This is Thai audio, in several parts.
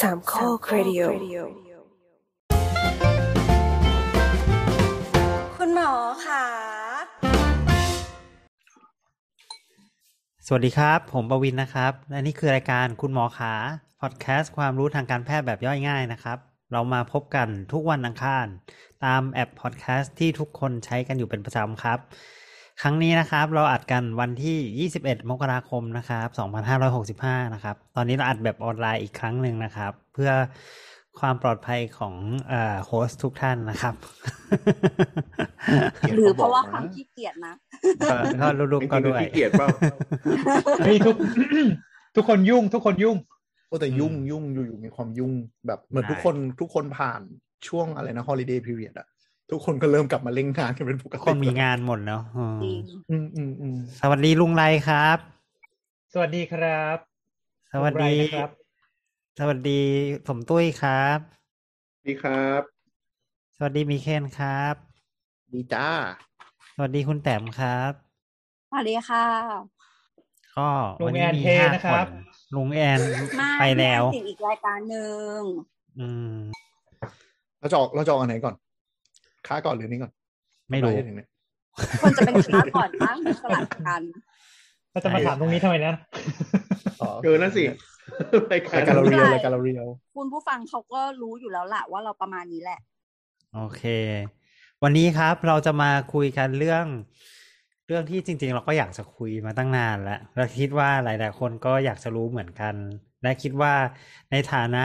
สามข้อครดิโอคุณหมอค่ะ สวัสดีครับ ผมประวินนะครับ และนี่คือรายการคุณหมอขาพอดแคสต์ความรู้ทางการแพทย์แบบย่อยง่ายนะครับ เรามาพบกันทุกวันอังคาร ตามแอปพอดแคสต์ที่ทุกคนใช้กันอยู่เป็นประจำครับ ครั้งนี้นะครับ เราอัดกันวันที่ 21 มกราคมนะครับ 2565 นะครับ ตอนนี้เราอัดแบบออนไลน์อีกครั้งหนึ่งนะครับ เพื่อความปลอดภัยของเอ่อโฮสต์ทุกท่านนะครับ หรือเพราะว่าความขี้เกียจนะก็ก็รู้ๆก็ด้วยขี้เกียจเปล่าเฮ้ยทุกทุกคนยุ่ง ทุกคนยุ่งโอ้แต่ยุ่งอืมยุ่งอยู่อยู่มีความยุ่งแบบเหมือนใช่ทุกคนทุกคนผ่านช่วงอะไรนะ holiday period อะ ทุกคนก็เริ่มกลับมาเล่นงานกันเป็นปกทุกติคนมีงานหมดเนาะอืมจริงอืมอืมอืมสวัสดีลุงไรครับ สวัสดีครับ สวัสดีลุงไรนะครับ สวัสดีสมตุ้ยครับ ดีครับ สวัสดีมีเคนครับ ดีจ้า สวัสดีคุณแต้มครับ สวัสดีค่ะ ก็ลุงวันนี้แอนมีเทห้านะครับนลุงแอนมาไปแล้วติดอีกรายการหนึ่งอืมเราจะออกเราจะออกอันไหนก่อน ค้าก่อนหรือนี่ก่อน ไม่รู้ปถึงเนี่ยคนจะเป็นค้าก่อนบ้างสลับกันเราจะมาถามตรงนี้ทำไมนะอ๋อเกินนั่นสิรายการรายการเราเรียวใช่รายการเราเรียวคุณผู้ฟังเขาก็รู้อยู่แล้วแหละว่าเราประมาณนี้แหละ โอเค วันนี้ครับเราจะมาคุยกันเรื่อง เรื่องที่จริง ๆ เราก็อยากจะคุยมาตั้งนานแล้วและคิดว่าหลาย ๆ คนก็อยากจะรู้เหมือนกัน และคิดว่าในฐานะ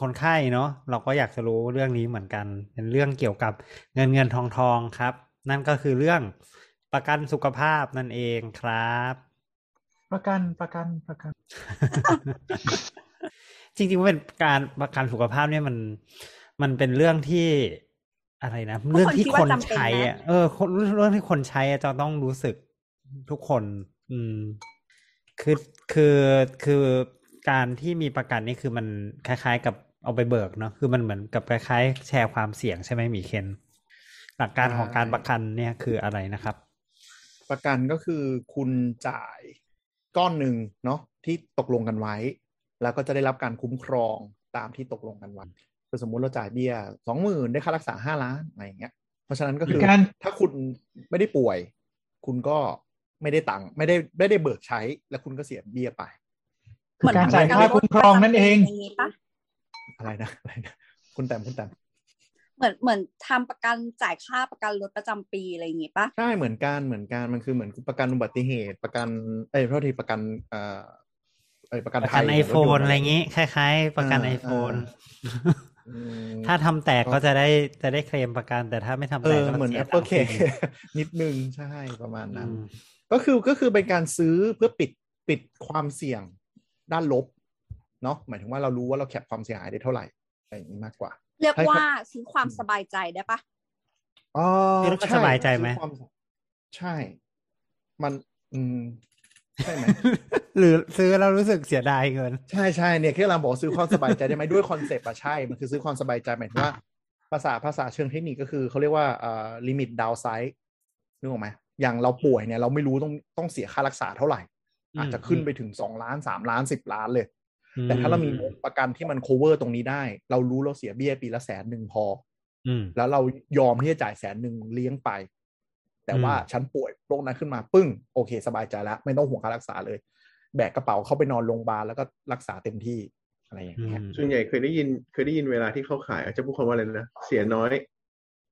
คนไข้เนาะเราก็อยากจะรู้เรื่องนี้เหมือนกัน เป็นเรื่องเกี่ยวกับเงินเงินทองทองครับ นั่นก็คือเรื่องประกันสุขภาพนั่นเองครับ ประกันประกันประกัน จริงๆว่าเป็นการประกันสุขภาพเนี่ยมัน มันเป็นเรื่องที่อะไรนะทุกคนเรื่องที่คิดคว่านจำเป็นใช้ไหมอะเออคนเรื่องที่คนใช้อะจะต้องรู้สึกทุกคน อืม คือคือคือการที่มีประกันนี่คือมันคล้าย ๆ กับ เอาไปเบิกเนาะคือมันเหมือนกับคล้ายๆแชร์ความเสี่ยงใช่ไหมหมีเคนหลักการของการประกันเนี่ยคืออะไรนะครับ ประกันก็คือคุณจ่ายก้อนหนึ่งเนาะที่ตกลงกันไว้ แล้วก็จะได้รับการคุ้มครองตามที่ตกลงกันไว้คือสมมุติเราจ่ายเบี้ยสองหมื่นได้ค่ารักษาห้าล้านอะไรอย่างเงี้ยเพราะฉะนั้นก็คือมีการถ้าคุณไม่ได้ป่วย คุณก็ไม่ได้ตังค์ไม่ได้ไม่ได้เบิกใช้ แล้วคุณก็เสียเบี้ยไปคือการจ่ายค่าคุ้มครองนั่นเองย่างนี้ปะ อะไรนะอะไรนะคุณแต้มคุณแต้มเหมือนเหมือนทำประกันจ่ายค่าประกันรถประจำปีอะไรอย่างงี้ปะใช่เหมือนกันเหมือนกันมันคือเหมือนประกันอุบัติเหตุประกันเอ้ยโทษทีประกันเอ่อเอ้ยประกันประภักันยไอโฟนอะไรอย่างงี้ คล้าย ๆ ประกันอ่าไอโฟนอืมถ้าทำแตกก็จะได้จะได้เคลมประกัน แต่ถ้าไม่ทำเอแตกอก็เหมือนเสีย Apple ตังค์ Care ฟรีนิดนึงใช่ประมาณอืนั้นมก็คือก็คือเป็นการซื้อเพื่อปิดปิดความเสี่ยงด้านลบ เนาะหมายถึงว่าเรารู้ว่าเราแคปความเสียหายได้เท่าไหร่อะไรอย่างนี้มากกว่า เรียกใช่ครับว่าซื้อความสบายใจได้ปะอ๋อซื้อแล้วก็ช่สบายใจไหมซื้อความใช่ มัน อืมใช่ไหมหรือซื้อแล้วรู้สึกเสียดายเงิน ใช่ใช่เนี่ยแค่เราบอกซื้อความสบายใจได้ไหมด้วยคอนเซปต์อะใช่ มันคือซื้อความสบายใจหมายถึงว่า ภาษาภาษาเชิงเทคนิคก็คือเขาเรียกว่าเอ่อลิมิตดาวไซด์นึกออกไหมอย่างเราป่วยเนี่ย เราไม่รู้ต้องต้องเสียค่ารักษาเท่าไหร่อืมอาจจะขึ้นไปถึงสองล้านสามล้านสิบล้านเลยอื แต่ถ้าเรามีประกันที่มัน cover ตรงนี้ได้ เรารู้เราเสียเบี้ยปีละแสนหนึ่งพออืมแล้วเรายอมที่จะจ่ายแสนหนึ่งเลี้ยงไป แต่ว่าอืมฉันป่วยโรคนั้นขึ้นมาปึ้ง โอเค สบายใจแล้ว ไม่ต้องห่วงค่ารักษาเลย แบกกระเป๋าเข้าไปนอนโรงพยาบาลแล้วก็รักษาเต็มที่อะไรอย่างอืเงี้ยมส่วนใหญ่เคยได้ยินเคยได้ยินเวลาที่เขาขายอาจจะพูดคำว่าอะไรนะเสียน้อย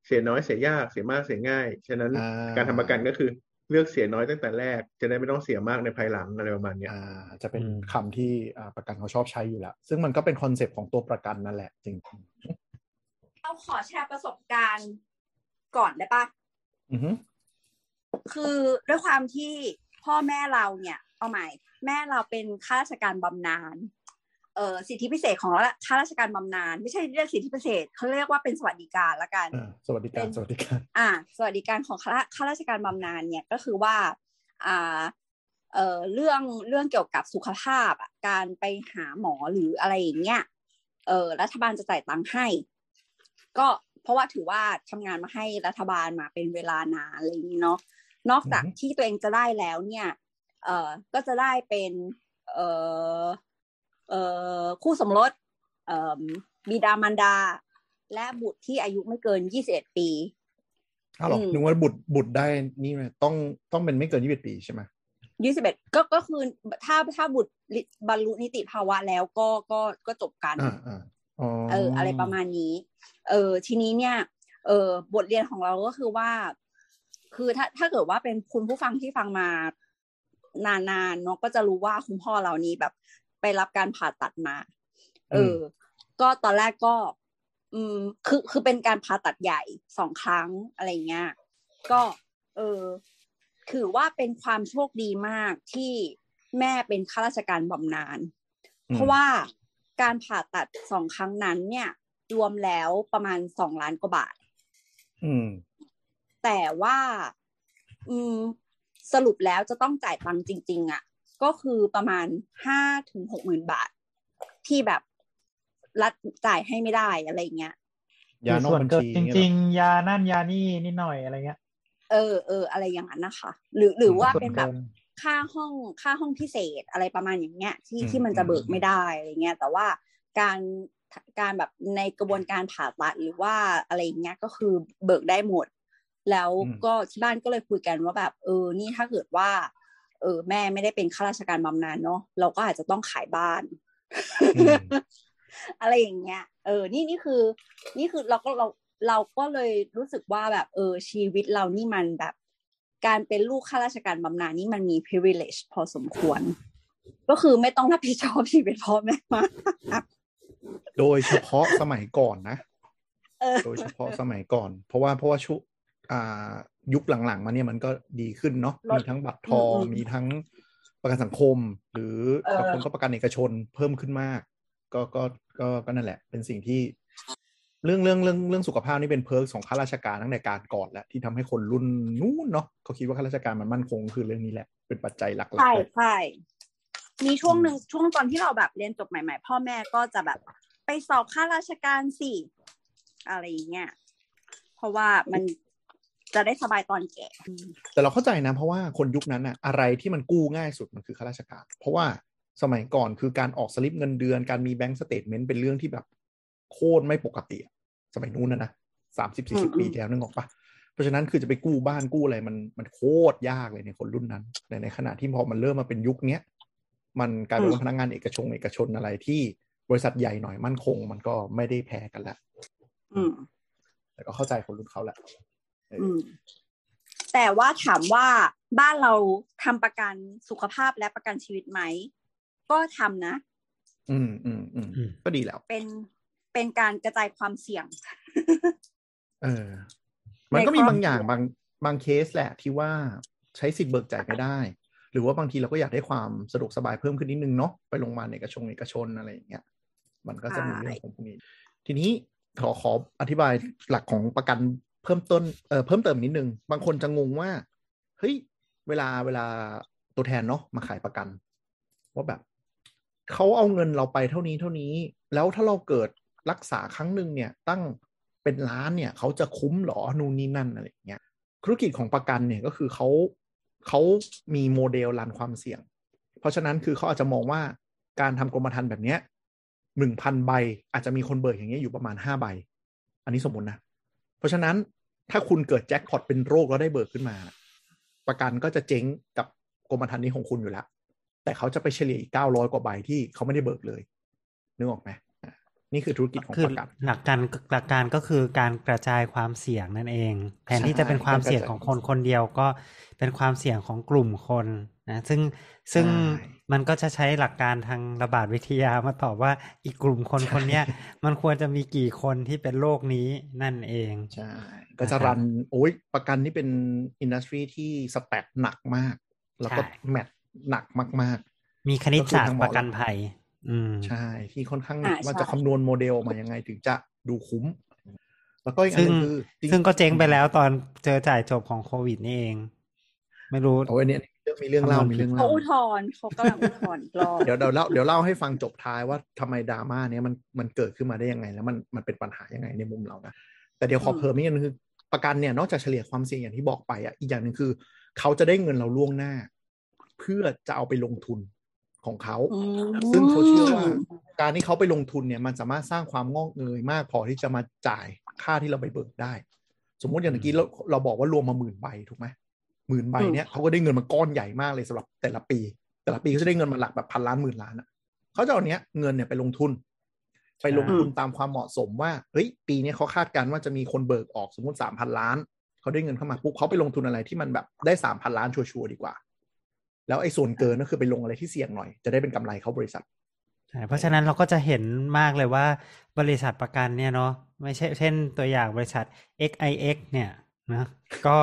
เสียน้อยเสียยากเสียมากเสียง่าย ฉะนั้นอ่าการทำประกันก็คือ เลือกเสียน้อยตั้งแต่แรก จะได้ไม่ต้องเสียมากในภายหลังอะไรประมาณเนี้ยอ่าจะเป็นอืมคำที่อ่าประกันเขาชอบใช้อยู่แล้ว ซึ่งมันก็เป็นคอนเซปต์ของตัวประกันนั่นแหละจริงเราขอแชร์ประสบการณ์ก่อนได้ปะๆอือฮึคือด้วยความที่พ่อแม่เราเนี่ย เอาใหม่ แม่เราเป็นข้าราชการบำนาญเออ สิทธิพิเศษของเราละข้าราชการบำนาญไม่ใช่เรียกสิทธิพิเศษเขาเรียกว่าเป็นสวัสดิการละกันอ่าสวัสดิการเป็นสวัสดิการอ่า สวัสดิการของข้าราข้าราชการบำนาญเนี่ยก็คือว่าอ่าเอ่อเรื่องเรื่องเกี่ยวกับสุขภาพอะการไปหาหมอหรืออะไรอย่างเงี้ยเออรัฐบาลจะจ่ายตังค์ให้ ก็เพราะว่าถือว่าทำงานมาให้รัฐบาลมาเป็นเวลานานอะไรอย่างนี้เนาะนอกจากอือฮึที่ตัวเองจะได้แล้วเนี่ย เอ่อก็จะได้เป็น เอ่อเอ่อ คู่สมรสเอ่อบิดามารดา และบุตรที่อายุไม่เกิน21ปีอ้าวเหรออืมนึกว่าบุตรบุตรได้นี่ไหมต้องต้องเป็นไม่เกินยี่สิบปีใช่ไหม21ก็ก็คือถ้าถ้าบุตรบรรลุนิติภาวะแล้วก็ก็ก็จบกันอ่าอ่าอ๋อเออ อะไรประมาณนี้ เออ ทีนี้เนี่ย เออบทเรียนของเราก็คือว่า คือถ้าถ้าเกิดว่าเป็นคุณผู้ฟังที่ฟังมานานๆเนาะก็จะรู้ว่าคุณพ่อเรานี้แบบไป รับการผ่าตัดมา เออ ก็ตอนแรกก็ อืม คือคือเป็นการผ่าตัดใหญ่สองครั้งอะไรเงี้ย ก็ เออ ถือว่าเป็นความโชคดีมากที่แม่เป็นข้าราชการบำนาญอืมเพราะว่าการผ่าตัดสองครั้งนั้น เนี่ย รวมแล้วประมาณสองล้านกว่าบาท อืม แต่ว่า อืม สรุปแล้วจะต้องจ่ายตังค์จริง ๆอะ ก็คือประมาณห้าถึงหกหมื่นบาท ที่แบบรัฐจ่ายให้ไม่ได้อะไรเงี้ยยานอกส่วนบัญเกินชีจเงี้ยเหรริองๆ ยานั่นยานี่นิดหน่อยอะไรเงี้ย เออเอออะไรอย่างนั้นนะคะ หรือหรือว่าส่วนเป็นแบบเกินค่าห้องค่าห้องพิเศษอะไรประมาณอย่างเงี้ย ที่อืมที่มันจะเบิกอืมไม่ได้อะไรเงี้ยแต่ว่าการการแบบในกระบวนการผ่าตัดหรือว่าอะไรอย่างเงี้ยก็คือเบิกได้หมด แล้วก็ที่บ้านก็เลยคุยกันว่าแบบ เออ นี่ถ้าเกิดว่าเออแม่ไม่ได้เป็นข้าราชการบำนาญเนาะเราก็อาจจะต้องขายบ้านอืมอะไรอย่างเงี้ย เออ นี่นี่คือ นี่คือเราก็เราเราก็เลยรู้สึกว่าแบบ เออ ชีวิตเรานี่มันแบบ การเป็นลูกข้าราชการบำนาญนี่มันมี privilege พอสมควร ก็คือไม่ต้องรับผิดชอบชีวิตพ่อแม่มากโดยเฉพาะสมัยก่อนนะเออโดยเฉพาะสมัยก่อน เพราะว่าเพราะว่าชุอ่า ยุคหลังๆ มาเนี่ยมันก็ดีขึ้นเนาะลดมีทั้งบัตรทองอืมอืมมีทั้งประกันสังคม หรือเออบางคนก็ประกันเอกชนเพิ่มขึ้นมาก ก็ก็ก็ก็นั่นแหละ เป็นสิ่งที่ เรื่องเรื่องเรื่องเรื่องสุขภาพนี่เป็นเพิร์กของข้าราชการตั้งแต่การก่อนแล้วที่ทำให้คนรุ่นนู้นเนาะเขาคิดว่าข้าราชการมันมั่นคงคือเรื่องนี้แหละ เป็นปัจจัยหลักๆใช่เลยใช่มีช่วงหนึ่งช่วงตอนที่เราแบบเรียนจบใหม่ๆ พ่อแม่ก็จะแบบไปสอบข้าราชการสิอะไรอย่างเงี้ยเพราะว่ามัน จะได้สบายตอนแก่แต่เราเข้าใจนะ เพราะว่าคนยุคนั้นอะอะไรที่มันกู้ง่ายสุดมันคือข้าราชการ เพราะว่าสมัยก่อนคือการออกสลิปเงินเดือน การมี bank statement เป็นเรื่องที่แบบโคตรไม่ปกติอะสมัยนู้นนะนะสามสิบสี่สิบอืมปีที่แล้วนึกออกปะเพราะฉะนั้นคือจะไปกู้บ้านกู้อะไรมันมันโคตรยากเลยในคนรุ่นนั้นแต่ในขณะที่พอมันเริ่มมาเป็นยุคเนี้ยมันกลายเป็นว่าพนักงานเอกชนเอกชนอะไรที่บริษัทใหญ่หน่อยมั่นคง มันก็ไม่ได้แพ้กันละอืมแต่ก็เข้าใจคนรุ่นเขาแหละเอออืม แต่ว่าถามว่าบ้านเราทำประกันสุขภาพและประกันชีวิตไหม ก็ทำนะอืมอืมอืมอืมก็ดีแล้ว เป็นเป็นการกระจายความเสี่ยง เออ มันก็มีในครอบบางอย่างครัวบางบางเคสแหละที่ว่าใช้สิทธิ์เบิกจ่ายไม่ได้ หรือว่าบางทีเราก็อยากได้ความสะดวกสบายเพิ่มขึ้นนิดนึงเนาะไปโรงพยาบาลเอกชนเอกชนอะไรอย่างเงี้ย มันก็จะมีเรื่องของพวกนี้ ทีนี้ขอขออธิบายหลักของประกัน เพิ่มต้นเอ่อเพิ่มเติมนิดนึง บางคนจะงงว่า เฮ้ย เวลาเวลาตัวแทนเนาะมาขายประกัน ว่าแบบเขาเอาเงินเราไปเท่านี้เท่านี้ แล้วถ้าเราเกิดรักษาครั้งหนึ่งเนี่ย ตั้งเป็นล้านเนี่ยเขาจะคุ้มหรอนู่นนี่นั่นอะไรอย่างเงี้ยธุรกิจของประกันเนี่ยก็คือเขาเขามีโมเดลรันความเสี่ยง เพราะฉะนั้นคือเขาอาจจะมองว่าการทำกรมธรรม์แบบเนี้ยหนึ่งพันใบอาจจะมีคนเบิกอย่างเงี้ยอยู่ประมาณห้าใบ อันนี้สมมตินะ เพราะฉะนั้น ถ้าคุณเกิดแจ็คพอตเป็นโรคแล้วได้เบิกขึ้นมา ประกันก็จะเจ๊งกับกรมธรรม์นี้ของคุณอยู่แล้ว แต่เขาจะไปเฉลี่ยอีกเก้าร้อยกว่าใบที่เขาไม่ได้เบิกเลย นึกออกไหมอะนี่คือธุรกิจของคือประกันหลักการหลักการก็คือการกระจายความเสี่ยงนั่นเอง แทนที่จะเป็นความเสี่ยงของคนคนเดียวก็เป็นความเสี่ยงของกลุ่มคนนะซึ่งซึ่งใช่ มันก็จะใช้หลักการทางระบาดวิทยามาตอบว่าอีกกลุ่มคนคนเนี้ยมันควรจะมีกี่คนที่เป็นโรคนี้นั่นเองใช่ก็จะรันโอ้ยประกันนี่เป็นอินดัสทรีที่สแตทหนักมาก แล้วก็ใช่แมทหนักมากมีคณิตศาสตก็คือทางร์หมอประกันภัย อืมๆใช่ ที่ค่อนข้างหนักอ่าว่าใช่จะคำนวณโมเดลออกมายังไงถึงจะดูคุ้ม แล้วก็อีกอันซึ่หงนึงคือจริซึ่งก็เจ๊งไปแล้วตอนเจอจ่ายจบของโควิดนี่เอง ไม่รู้โอ้ยเนี่ย มีเรื่องเล่ามีเรื่องเขาเล่าอุทธรณ์เขากำลังอุทธรณ์อีกรอบเดี๋ยวเดี๋ยวเล่าเดี๋ยวเล่าให้ฟังจบท้ายว่าทำไมดราม่าเนี้ยมันมันเกิดขึ้นมาได้ยังไง แล้วมันมันเป็นปัญหายังไงในมุมเรานะแต่เดี๋ยวขออืมเพิ่มนิดนึงคือประกันเนี่ยนอกจากเฉลี่ยความเสี่ยงอย่างที่บอกไปอะอีกอย่างหนึ่งคือ เขาจะได้เงินเราล่วงหน้า เพื่อจะเอาไปลงทุนของเขาอืมซึ่งเขาเชื่อว่าการที่เขาไปลงทุนเนี่ยมันสามารถสร้างความงอกเงยมากพอที่จะมาจ่ายค่าที่เราไปเบิกได้ สมมุติอย่างเมื่อกี้เราเราบอกว่ารวมมาหมื่นใบถูกไหม หมื่นใบเนี่ยเขาก็ได้เงินมาก้อนใหญ่มากเลยสำหรับแต่ละปี แต่ละปีเขาจะได้เงินมาหลักแบบพันล้านหมื่นล้านอะเขาจะเอาเนี้ยเงินเนี่ยไปลงทุน ไปลงทุนตามความเหมาะสมว่าเฮ้ยปีนี้เขาคาดการณ์ว่าจะมีคนเบิกออกสมมติสามพันล้านเขาได้เงินเข้ามาปุ๊บเขาไปลงทุนอะไรที่มันแบบได้สามพันล้านชัวร์ๆดีกว่า แล้วไอ้ส่วนเกินก็คือไปลงอะไรที่เสี่ยงหน่อย จะได้เป็นกำไรเขาบริษัทใช่เพราะฉะนั้นเราก็จะเห็นมากเลยว่าบริษัทประกันเนี่ยเนาะไม่ใช่เช่นตัวอย่างบริษัท XIX เนี่ย นะก็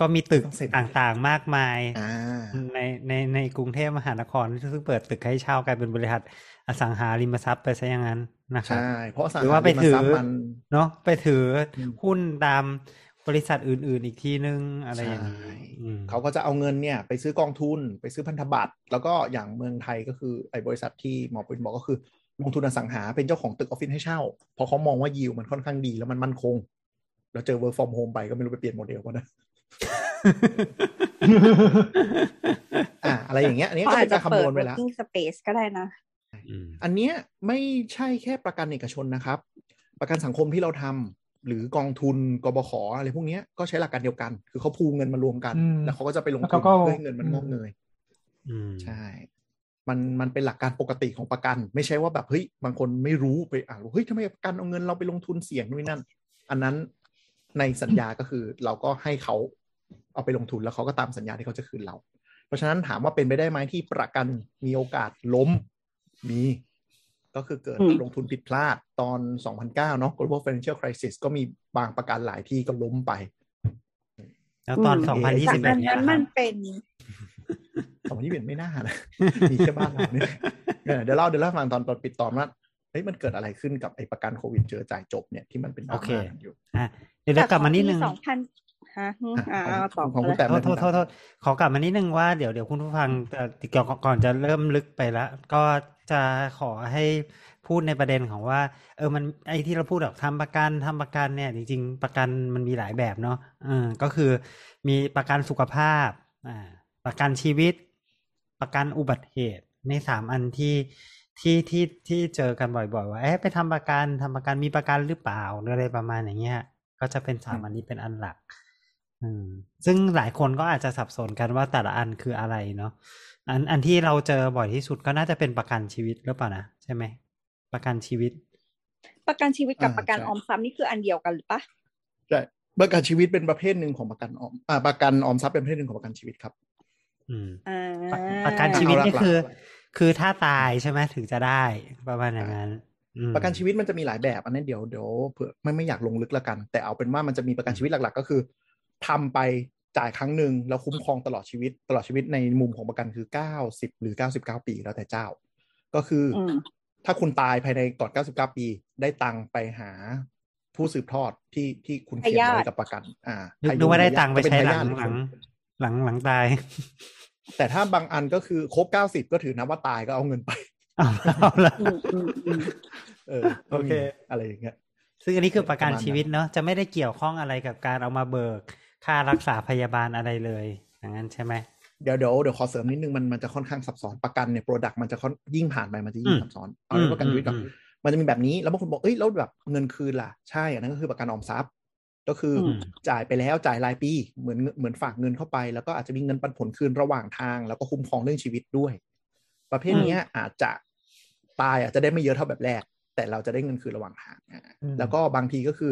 ก็มีตึกต้องเซ็นต่างๆมากมายอ่าในในในกรุงเทพมหานครซึ่งเปิดตึกให้เช่ากลายเป็นบริษัทอสังหาริมทรัพย์ไปซะอย่างนั้นนะครับใช่เพราะสังหรือหาว่าไปริมถืทอรัพย์มันเนาะไปถืออมหุ้นตามบริษัทอื่น ๆ อีกทีนึงอะไรอย่างนี้ใช่อืมเขาก็จะเอาเงินเนี่ย ไปซื้อกองทุนไปซื้อพันธบัตร แล้วก็อย่างเมืองไทยก็คือไอ้บริษัทที่หมอปินบอกก็คือ ลงทุนอสังหาเป็นเจ้าของตึกออฟฟิศให้เช่าเพราะเขามองว่ายิวมันค่อนข้างดีแล้วมันมั่นคง แล้วเจอ work from home ไปก็ไม่รู้ไปเปลี่ยนโมเดลก็นะอ่าอะไรอย่างเงี้ย อันนี้เขาก็อาเป็จนจะการคำเปินดวณไว้แล้ว working space ก็ได้นะอืมอันเนี้ยไม่ใช่แค่ประกันเอกชนนะครับ ประกันสังคมที่เราทำหรือกองทุนกบขอะไรพวกเนี้ยก็ใช้หลักการเดียวกัน คือเขาพูเงินมารวมกันอืมแล้วเขาก็จะไปลงแล้วทุเขานก็เพื่อให้เงินมันงอกเงยอืมใช่มันมันเป็นหลักการปกติของประกัน ไม่ใช่ว่าแบบเฮ้ยบางคนไม่รู้ไปอ่านว่าเฮ้ยทำไมประกันเอาเงินเราไปลงทุนเสี่ยงนู่นนนั่น อันนั้น ในสัญญาก็คือเราก็ให้เขาเอาไปลงทุนแล้วเขาก็ตามสัญญาที่เขาจะคืนเรา เพราะฉะนั้นถามว่าเป็นไปได้ไหมที่ประกันมีโอกาสล้มมี ก็คือเกิดอืมลงทุนผิดพลาดตอน 2009 เนาะ global financial crisis ก็มีบางประกันหลายที่ก็ล้มไป แล้วตอนอืมสองพันยี่แต่สิบเอ็อัดนเนี่ยนั้นนะคมัรับนเป็น2021ไม่น่านะมีแค่บ้านเราเนี่ยเออเดี๋ยวเล่าเดี๋ยวเล่าให้ฟังตอนตอนปิดตอนว่า เฮ้ยมันเกิดอะไรขึ้นกับไอ้ประกันโควิดเจอจ่ายจบเนี่ยที่มันเป็นดราโอเคม่ากันอยู่อะเดี๋ยวเดี๋ยวกลับมานิดนึงสองพันฮะอืมอ่าอะเอาต่อของคุณเลยแต่โทษโทษโทษโทษขอกลับมานิดนึงว่าเดี๋ยวเดี๋ยวคุณผู้ฟังเอ่อเกี่ยวกับก่อนจะเริ่มลึกไปแล้วก็จะขอให้พูดในประเด็นของว่า เออมันไอ้ที่เราพูดแบบทำประกันทำประกันเนี่ย จริง ๆ ประกันมันมีหลายแบบเนาะเออก็คือมีประกันสุขภาพอ่าประกันชีวิต ประกันอุบัติเหตุในสามอันที่ ที่ที่ที่เจอกันบ่อยๆว่าเอ๊ะไปทำประกันทำประกันมีประกันหรือเปล่าหรืออะไรประมาณอย่างเงี้ย ก็จะเป็นสามอันนี้เป็นอันหลัก อืม ซึ่งหลายคนก็อาจจะสับสนกันว่าแต่ละอันคืออะไรเนาะอันอันที่เราเจอบ่อยที่สุดก็น่าจะเป็นประกันชีวิตหรือเปล่านะใช่ไหมประกันชีวิต ประกันชีวิตกับอ่าประกันใช่ออมทรัพย์นี่คืออันเดียวกันหรือปะใช่ประกันชีวิตเป็นประเภทหนึ่งของประกันออมอ่าประกันออมทรัพย์เป็นประเภทหนึ่งของประกันชีวิตครับ อืมอ่าประประกันชีวิตนี่เอาหลักๆคือ คือถ้าตายใช่ไหมถึงจะได้ประมาณอย่างนั้นอืมประกันชีวิตมันจะมีหลายแบบอันนี้นเดี๋ยวเดี๋ยวเผื่อไม่ไม่อยากลงลึกแล้วกัน แต่เอาเป็นว่ามันจะมีประกันชีวิตหลัก ๆ ก็คือทำไปจ่ายครั้งหนึ่งแล้วคุ้มครองตลอดชีวิต ตลอดชีวิตในมุมของประกันคือ90หรือ99ปีแล้วแต่เจ้า ก็คืออมถ้าคุณตายภายในก่อน99ปี ได้ตังค์ไปหาผู้สืบทอดที่ที่คุณเขียนทายาทไว้กับประกัน อ่านึกนึกว่าได้ตังค์ไปจะเป็นใช้หลัทายาทงหรือหลังคนหลังหลังตาย แต่ถ้าบางอันก็คือครบ90ก็ถือนะว่าตายก็เอาเงินไปเอาเอาละอืมอืมอืมเออโอเคอะไรอย่างเงี้ย ซึ่งอันนี้คือประกันประมาณนั้นชีวิตเนาะจะไม่ได้เกี่ยวข้องอะไรกับการเอามาเบิก ค่ารักษาพยาบาลอะไรเลยอย่างนั้นใช่ไหมเดี๋ยวเดี๋ยวเดี๋ยวขอเสริมนิดนึงมันมันจะค่อนข้างซับซ้อนประกันเนี่ยโปรดักต์มันจะค่อนยิ่งผ่านไปมันจะยิ่งอืมซับซ้อนเอาเรื่องประกันชีวิตก่อนอืมมันจะมีแบบนี้แล้วบางคนบอกเอ้ยแล้วแบบเงินคืนล่ะใช่อันนั้นก็คือประกันออมทรัพย์ ก็คืออมจ่ายไปแล้วจ่ายรายปีเหมือนเหมือนฝากเงินเข้าไป แล้วก็อาจจะมีเงินปันผลคืนระหว่างทาง แล้วก็คุ้มครองเรื่องชีวิตด้วย ประเภทเนี้ยอาจจะตายอาจจะได้ไม่เยอะเท่าแบบแรก แต่เราจะได้เงินคืนระหว่างทางอ่าอืมแล้วก็บางทีก็คือ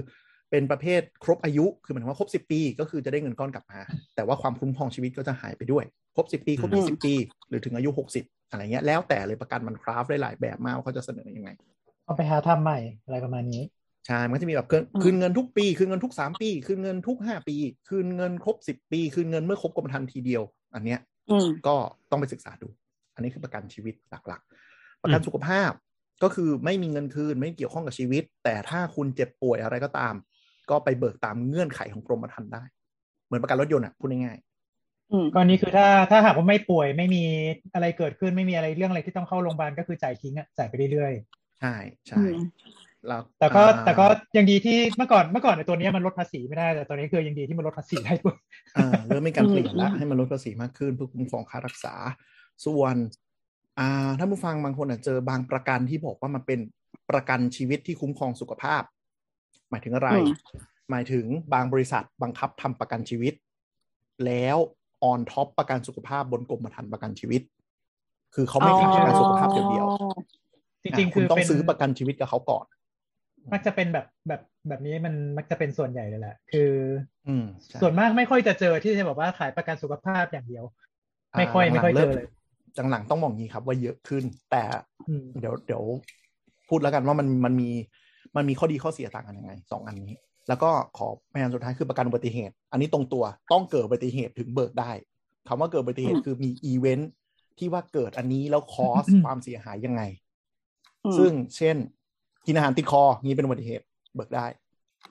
เป็นประเภทครบอายุคือหมายถึงว่าครบสิบปีก็คือจะได้เงินก้อนกลับมา แต่ว่าความคุ้มครองชีวิตก็จะหายไปด้วย ครบสิบปีครบอืมยี่สิบปี หรือถึงอายุหกสิบอะไรเงี้ยแล้วแต่เลยประกันมันคราฟได้หลายแบบมากว่าเขาจะเสนอยังไงเอาไปหาทำใหม่อะไรประมาณนี้ ใช่ มันก็จะมีแบบคืนคืนเงินทุกปี คืนเงินทุกสามปี คืนเงินทุกห้าปี คืนเงินครบสิบปี คืนเงินเมื่อครบกรมธรรม์ทีเดียว อันเนี้ยอืมก็ต้องไปศึกษาดู อันนี้คือประกันชีวิตหลักๆ ประกันสุขภาพก็คือไม่มีเงินคืนไม่เกี่ยวข้องกับชีวิต แต่ถ้าคุณเจ็บป่วยอะไรก็ตาม ก็ไปเบิกตามเงื่อนไขของกรมธรรม์ได้ เหมือนประกันรถยนต์อะพูดง่ายอืมก็อันนี้คือถ้าถ้าหากว่าไม่ป่วยไม่มีอะไรเกิดขึ้นไม่มีอะไรเรื่องอะไรที่ต้องเข้าโรงพยาบาลก็คือจ่ายทิ้งอะจ่ายไปเรื่อยๆใช่ใช่อืม แล้วๆแต่ก็อ่าแต่ก็ยังดีที่เมื่อก่อนเมื่อก่อนในตัวเนี้ยมันลดภาษีไม่ได้แต่ตอนนี้คือยังดีที่มันลดภาษีได้ด้วยอ่าเริ่มมีการเปลี่ยนอืมแล้วให้มันลดภาษีมากขึ้นเพื่อคุ้มครองค่ารักษา ส่วนอ่าท่านผู้ฟังบางคนอาจเจอบางประกันที่บอกว่ามันเป็นประกันชีวิตที่คุ้มครองสุขภาพ หมายถึงอะไรอืมหมายถึงบางบริษัทบังคับทำประกันชีวิต แล้ว on top ประกันสุขภาพบนกรมธรรม์ประกันชีวิต คือเขาไม่ขายประกันสุขภาพเดียวอ๋อๆจริงๆคุคืณอต้องเป็นซื้อประกันชีวิตกับเขาก่อน มักจะเป็นแบบแบบแบบนี้มันมักจะเป็นส่วนใหญ่เลยแหละ คืออืมใช่ส่วนมากไม่ค่อยจะเจอที่จะบอกว่าขายประกันสุขภาพอย่างเดียวอ่าไม่ค่อยหลังๆไม่ค่อยเจอเริ่มเลยหลังๆต้องมองงี้ครับว่าเยอะขึ้น แต่อืมเดี๋ยวเดี๋ยวพูดแล้วกันว่ามันมันมีมันมีข้อดีข้อเสียต่างกันยังไงสองอันนี้ แล้วก็ขอพยานสุดท้ายคือประกันอุบัติเหตุ อันนี้ตรงตัวต้องเกิดอุบัติเหตุถึงเบิกได้คำว่าเกิดอุบัติเหตุคือมีอีเวนท์ที่ว่าเกิดอันนี้แล้วคอสอืมความเสียหายยังไงอืมซึ่งเช่น กินอาหารติดคองี้เป็นอุบัติเหตุเบิกได้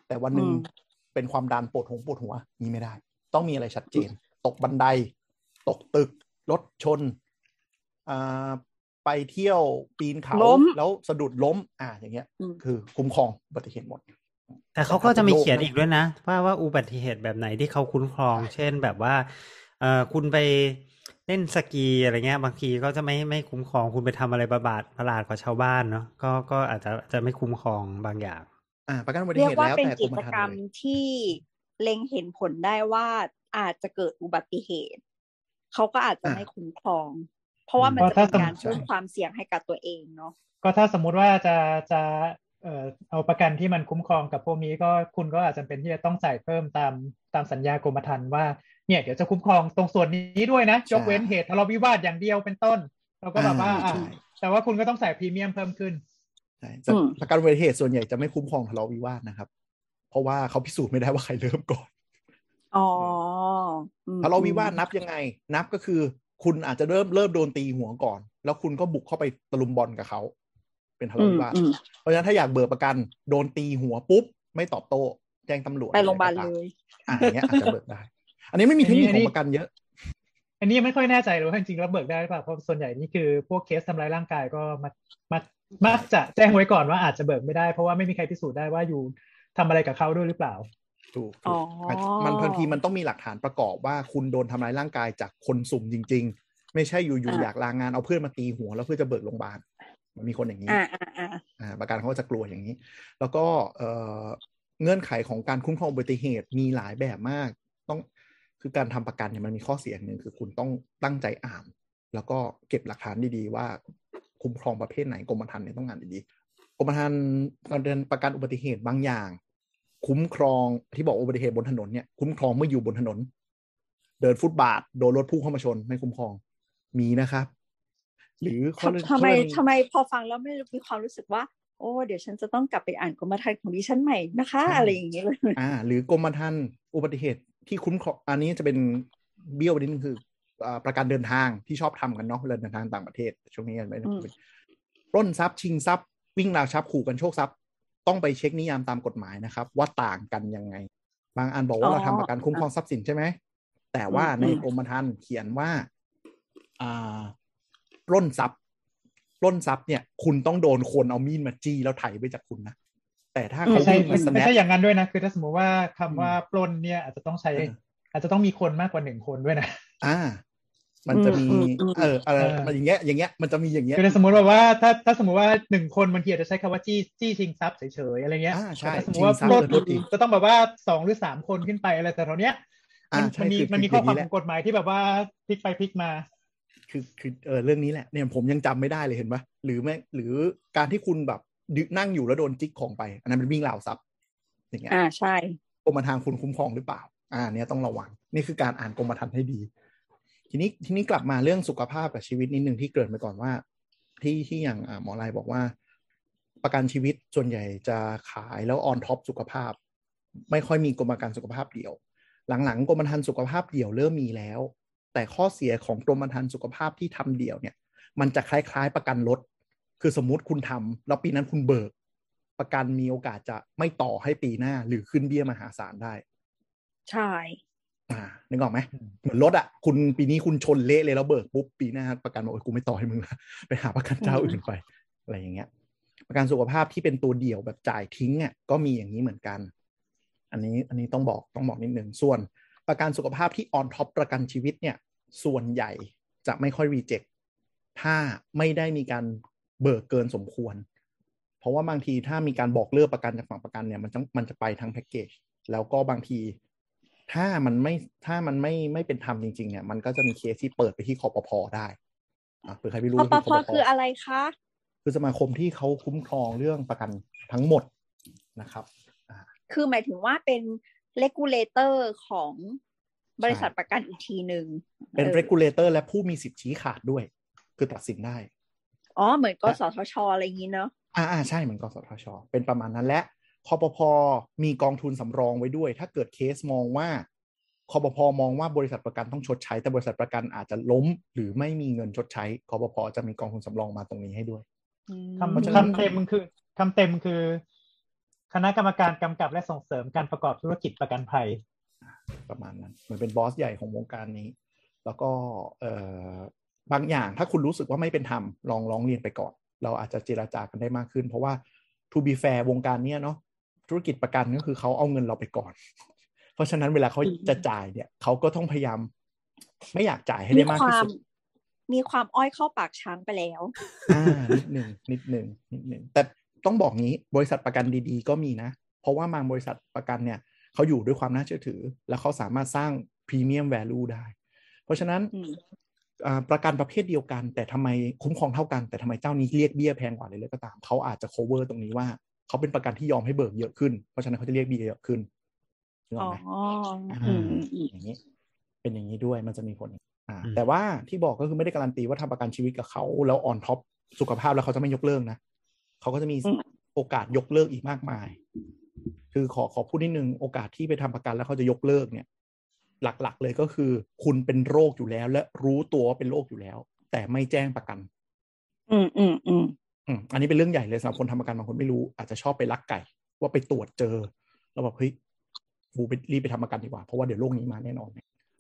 แต่วันหนึ่งอืมเป็นความดันปวดหัวปวดหัวงี้ไม่ได้ ต้องมีอะไรชัดเจน ตกบันได ตกตึกรถชนอ่าไปเที่ยวปีนเขาล้มแล้วสะดุดล้ม อ่าอย่างเงี้ยอืมคือคุ้มครองอุบัติเหตุหมด แต่เขาก็จะมีเขียนอีกด้วยนะว่าว่าอุบัติเหตุแบบไหนที่เขาคุ้มครอง เช่นแบบว่าเออคุณไป เล่นสกีอะไรเงี้ย บางทีก็จะไม่ไม่คุ้มครองคุณไปทำอะไรประบาดประหลาดกว่าชาวบ้านเนาะก็ก็อาจจะจะไม่คุ้มครองบางอย่างอ่าประกันอุบัติเรียเหกตุว่าแล้วเป็นแต่กรกิมจธรรกรรมม์เลยที่เล็งเห็นผลได้ว่าอาจจะเกิดอุบัติเหตุเขาก็อาจจะไม่คุ้มครอง เพราะว่ามันเพราะจะเป็นถ้าการใช่เพิ่มความเสี่ยงให้กับตัวเองเนาะก็ถ้าสมมุติว่าจะจะ เอ่อเอาประกันที่มันคุ้มครองกับพวกนี้ก็คุณก็อาจจะเป็นที่จะต้องจ่ายเพิ่มตามตามสัญญากรมธรรม์ว่าเนี่ยเดี๋ยวจะคุ้มครองตรงส่วนนี้ด้วยนะยกเว้นเหตุทะเลาะวิวาทอย่างเดียวเป็นต้น เราก็แบบว่าอ่าอะใช่แต่ว่าคุณก็ต้องใส่พรีเมียมเพิ่มขึ้นใช่แต่ประกันอุบัติเหตุส่วนใหญ่จะไม่คุ้มครองทะเลาะวิวาทนะครับ เพราะว่าเขาพิสูจน์ไม่ได้ว่าใครเริ่มก่อนอ๋ออืมทะเลาะวิวาทนับยังไง นับก็คือ คุณอาจจะเริ่มเริ่มโดนตีหัวก่อน แล้วคุณก็บุกเข้าไปตะลุมบอลกับเขา เป็นทะอืเลาะมวิวาทอืมเพราะฉะนั้นถ้าอยากเบิกประกัน โดนตีหัวปุ๊บ ไม่ตอบโต้ แจ้งตำรวจไปโรงพยาบาลอะเลไก็ตมยอ่าอย่างเงี้ยอาจจะเบิกได้ อันนี้ไม่มีเทคนิคอันขนี้องประกันเยอะ อันนี้ไม่ค่อยแน่ใจเลยว่าจริงๆแล้วเบิกได้หรือเปล่าเพราะส่วนใหญ่นี่คือพวกเคสทำร้ายร่างกายก็มักมักมักจะแจ้งไว้ก่อนว่าอาจจะเบิกไม่ได้เพราะว่าไม่มีใครพิสูจน์ได้ว่าอยู่ทำอะไรกับเขาด้วยหรือเปล่าถูกอ๋ถูอกมันบางทีมันต้องมีหลักฐานประกอบว่าคุณโดนทำร้ายร่างกายจากคนสุ่มจริง ๆ ไม่ใช่อยู่ๆอ่าอยากลางานเอาเพื่อนมาตีหัวแล้วเพื่อจะเบิกโรงพยาบาล มันมีคนอย่างนี้อ่าอ่าอ่าอ่าประกันเขาก็จะกลัวอย่างนี้ แล้วก็เอ่อเงื่อนไขของการคุ้มครองอุบัติเหตุมีหลายแบบมาก ต้องคือการทำประกันเนี่ยมันมีข้อเสียอย่างหนึ่งคือคุณต้องตั้งใจอ่าน แล้วก็เก็บหลักฐานดีๆ ว่าคุ้มครองประเภทไหนกรมธรรม์เนี่ยต้องอ่านดีๆกรมธรรม์การเดินประกันอุบัติเหตุบางอย่าง คุ้มครองที่บอกอุบัติเหตุบนถนนเนี่ยคุ้มครองเมื่ออยู่บนถนน เดินฟุตบาทโดนรถพุ่งเข้ามาชนไม่คุ้มครองมีนะครับ หรือข้อทำทำไมข้อหนึ่งทำไมพอฟังแล้วไม่มีความรู้สึกว่า โอ้เดี๋ยวฉันจะต้องกลับไปอ่านกรมธรรม์ของดิฉันใหม่นะคะใช่อะไรอย่างเงี้ยเลยอ่า หรือกรมธรรม์อุบัติเหตุที่คุ้มครองอันนี้จะเป็นเบี้ยวไปนิดนึงคืออ่าประกันเดินทางที่ชอบทำกันเนาะเวลาเดินทางต่างประเทศ ช่วงนี้ไม่ได้อืมปล้นทรัพย์ชิงทรัพย์ วิ่งราวทรัพย์ขู่กันโชคทรัพย์ ต้องไปเช็คนิยามตามกฎหมายนะครับ ว่าต่างกันยังไง บางอันบอกว่าเราทำประกันคุ้มครองทรัพย์สินใช่ไหมแต่ว่าในกรมธรรม์เขียนว่า อ่า ปล้นทรัพย์ปล้นทรัพย์เนี่ย คุณต้องโดนคนเอามีดมาจี้แล้วไถไปจากคุณนะแต่ถ้าเขาไม่ใช่วิ่งไม่มาสแนไม่ปใช่อย่างนั้นด้วยนะ คือถ้าสมมติว่าคำว่าอืมปล้นเนี่ย อาจจะต้องใช้เอออาจจะต้องมีคนมากกว่าหนึ่งคนด้วยนะอ่า มันจะมีอืมอืมเออเออเออมันอย่างเงี้ย อย่างเงี้ยมันจะมีอย่างเงี้ยคือถ้าสมมติว่าว่าถ้าถ้าสมมติว่าหนึ่งคนบางทีอาจจะใช้คำว่าจี้จี้ชิงทรัพย์เฉยๆอะไรเงี้ยอ่าใช่แต่ถ้าสมมติว่าชิงทรัพย์ปล้นเออโทษทีจะต้องแบบว่าสองหรือสามคนขึ้นไปอะไรแต่ตอนเนี้ยอ่ามันใช่มันมีคือมันมีคือข้อความอย่างนี้แหละของกฎหมายที่แบบว่าพลิกไปพลิกมา คือคือเออเรื่องนี้แหละเนี่ยผมยังจำไม่ได้เลยเห็นปะหรือไม่หรือการที่คุณแบบดึนั่งอยู่แล้วโดนจิกของไป อันนั้นเป็นวิ่งราวทรัพย์อย่างเงี้ยอ่าใช่กรมธรรม์คุณคุ้มครองหรือเปล่า อ่าเนี่ยต้องระวัง นี่คือการอ่านกรมธรรม์ให้ดี ทีนี้ทีนี้กลับมาเรื่องสุขภาพกับชีวิตนิดหนึ่งที่เกริดไปก่อนว่า ที่ที่อย่างอ่าหมอลายบอกว่า ประกันชีวิตส่วนใหญ่จะขายแล้ว on top สุขภาพ ไม่ค่อยมีกรมประกันสุขภาพเดี่ยว หลังๆกรมธรรม์สุขภาพเดี่ยวเริ่มมีแล้ว แต่ข้อเสียของกรมธรรม์สุขภาพที่ทำเดี่ยวเนี่ย มันจะคล้ายๆประกันรถ คือสมมุติคุณทำแล้วปีนั้นคุณเบิก ประกันมีโอกาสจะไม่ต่อให้ปีหน้าหรือขึ้นเบี้ยมหาศาลได้ ใช่อ่านึกออกไหมอืมเหมือนรถอะคุณปีนี้คุณชนเละเลยแล้วเบิกปุ๊บปีหน้าประกันบอกโอ้ยกูไม่ต่อให้มึงละไปหาประกันเจ้าอื่นไปอะไรอย่างเงี้ย ประกันสุขภาพที่เป็นตัวเดี่ยวแบบจ่ายทิ้งอะก็มีอย่างนี้เหมือนกัน อันนี้อันนี้ต้องบอกต้องบอกนิดนึงส่วน ประกันสุขภาพที่ on top ประกันชีวิตเนี่ย ส่วนใหญ่จะไม่ค่อย reject ถ้าไม่ได้มีการเบิกเกินสมควร เพราะว่าบางทีถ้ามีการบอกเลิกประกันจากฝั่งประกันเนี่ยมันจะมันจะไปทั้งแพ็กเกจแล้วก็บางที ถ้ามันไม่ถ้ามันไม่ไม่เป็นธรรมจริงๆเนี่ยมันก็จะมีเคสที่เปิดไปที่คอปพอได้อะเผื่อใครไม่รู้ปก็ปคือพคอปพคืออะไรคะคือสมาคมที่เขาคุ้มครองเรื่องประกันทั้งหมดนะครับ คือหมายถึงว่าเป็น regulator ของบริษัทประกันอีกทีหนึ่งเป็นออ regulator และผู้มีสิทธิ์ชี้ขาดด้วย คือตัดสินได้ อ๋อ เหมือนกสทช อะไรอย่างนี้เนาะอ่าอ่าใช่เหมือนกสทช เป็นประมาณนั้นและคอปพมีกองทุนสำรองไว้ด้วย ถ้าเกิดเคสมองว่าคอปพมองว่าบริษัทประกันต้องชดใช้ แต่บริษัทประกันอาจจะล้ม หรือไม่มีเงินชดใช้คอปพจะมีกองทุนสำรองมาตรงนี้ให้ด้วยอืมเพราะฉะคำนั้นคำเต็มคือคำเต็มคือ คณะกรรมการกำกับและส่งเสริมการประกอบธุรกิจประกันภัย ประมาณนั้นเหมือนเป็นบอสใหญ่ของวงการนี้ แล้วก็เอ่อบางอย่างถ้าคุณรู้สึกว่าไม่เป็นธรรมลองร้องเรียนไปก่อน เราอาจจะเจราจากันได้มากขึ้น เพราะว่า to be fair วงการเนี้ยเนาะธุรกิจประกันก็คือเขาเอาเงินเราไปก่อน เพราะฉะนั้นเวลาเขาจะจ่ายเนี่ยเขาก็ต้องพยายาม ไม่อยากจ่ายให้ได้มากที่สุดมีความอ้อยเข้าปากช้างไปแล้ว อ่า นิดหนึ่งนิดหนึ่งนิดหนึ่งแต่ ต้องบอกงี้บริษัทประกันดีๆ ก็มีนะ เพราะว่าบางบริษัทประกันเนี่ยเขาอยู่ด้วยความน่าเชื่อถือ แล้วเขาสามารถสร้างพรีเมียมแวลูได้ เพราะฉะนั้นอืมอ่าประกันประเภทเดียวกัน แต่ทำไมคุ้มครองเท่ากันแต่ทำไมเจ้านี้เรียกเบี้ยแพงกว่าเลยเลยก็ตามเขาอาจจะ cover ตรงนี้ว่าเขาเป็นประกันที่ยอมให้เบิกเยอะขึ้น เพราะฉะนั้นเขาจะเรียกเบี้ยเยอะขึ้นนึกออ๋ออกไหมอืมอืมอืมอย่างนี้ เป็นอย่างนี้ด้วยมันจะมีผลอ่าอืมแต่ว่าที่บอกก็คือไม่ได้การันตีว่าทำประกันชีวิตกับเขาแล้ว on top สุขภาพแล้วเขาจะไม่ยกเลิกนะ เขาก็จะมีโอกาสยกเลิกอีกมากมาย คือขอขอพูดนิดนึงโอกาสที่ไปทำประกันแล้วเขาจะยกเลิกเนี่ย หลักๆเลยก็คือ คุณเป็นโรคอยู่แล้ว และรู้ตัวว่าเป็นโรคอยู่แล้ว แต่ไม่แจ้งประกัน อืมอืมอืมอืมอันนี้เป็นเรื่องใหญ่เลยสำหรับคนทำประกันบางคนไม่รู้ อาจจะชอบไปลักไก่ ว่าไปตรวจเจอ แล้วแบบเฮ้ยกูไปรีบไปทำประกันดีกว่าเพราะว่าเดี๋ยวโรคนี้มาแน่นอน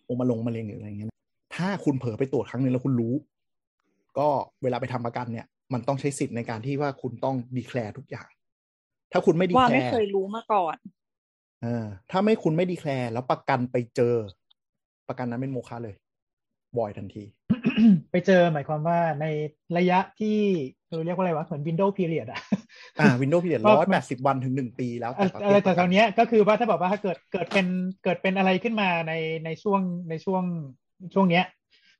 โอมาลงมาเร็งหรืออะไรเงี้ยนะถ้าคุณเผลอไปตรวจครั้งหนึ่งแล้วคุณรู้ ก็เวลาไปทำประกันเนี่ย มันต้องใช้สิทธิ์ในการที่ว่าคุณต้องดีแคลร์ทุกอย่าง ถ้าคุณไม่ดีว่าแคลไม่ร์เคยรู้มาก่อนเออถ้าไม่คุณไม่ดีแคลร์แล้วประกันไปเจอ ประกันนั้นเป็นโมฆะเลยบอยทันที ไปเจอหมายความว่าในระยะที่เราเรียกว่าอะไรวะเหมือน Windows Period อะอ่าวินโดว์พีเรียดก็ร้อยแปดสิบวันถึงหนึ่งปีแล้วแต่ประอะไรเภทแต่ประตกัอนนเนี้ยก็คือว่าถ้าบอกว่าถ้าเกิดเกิดเป็นเกิดเป็นอะไรขึ้นมาในในช่วงในช่วงช่วงเนี้ย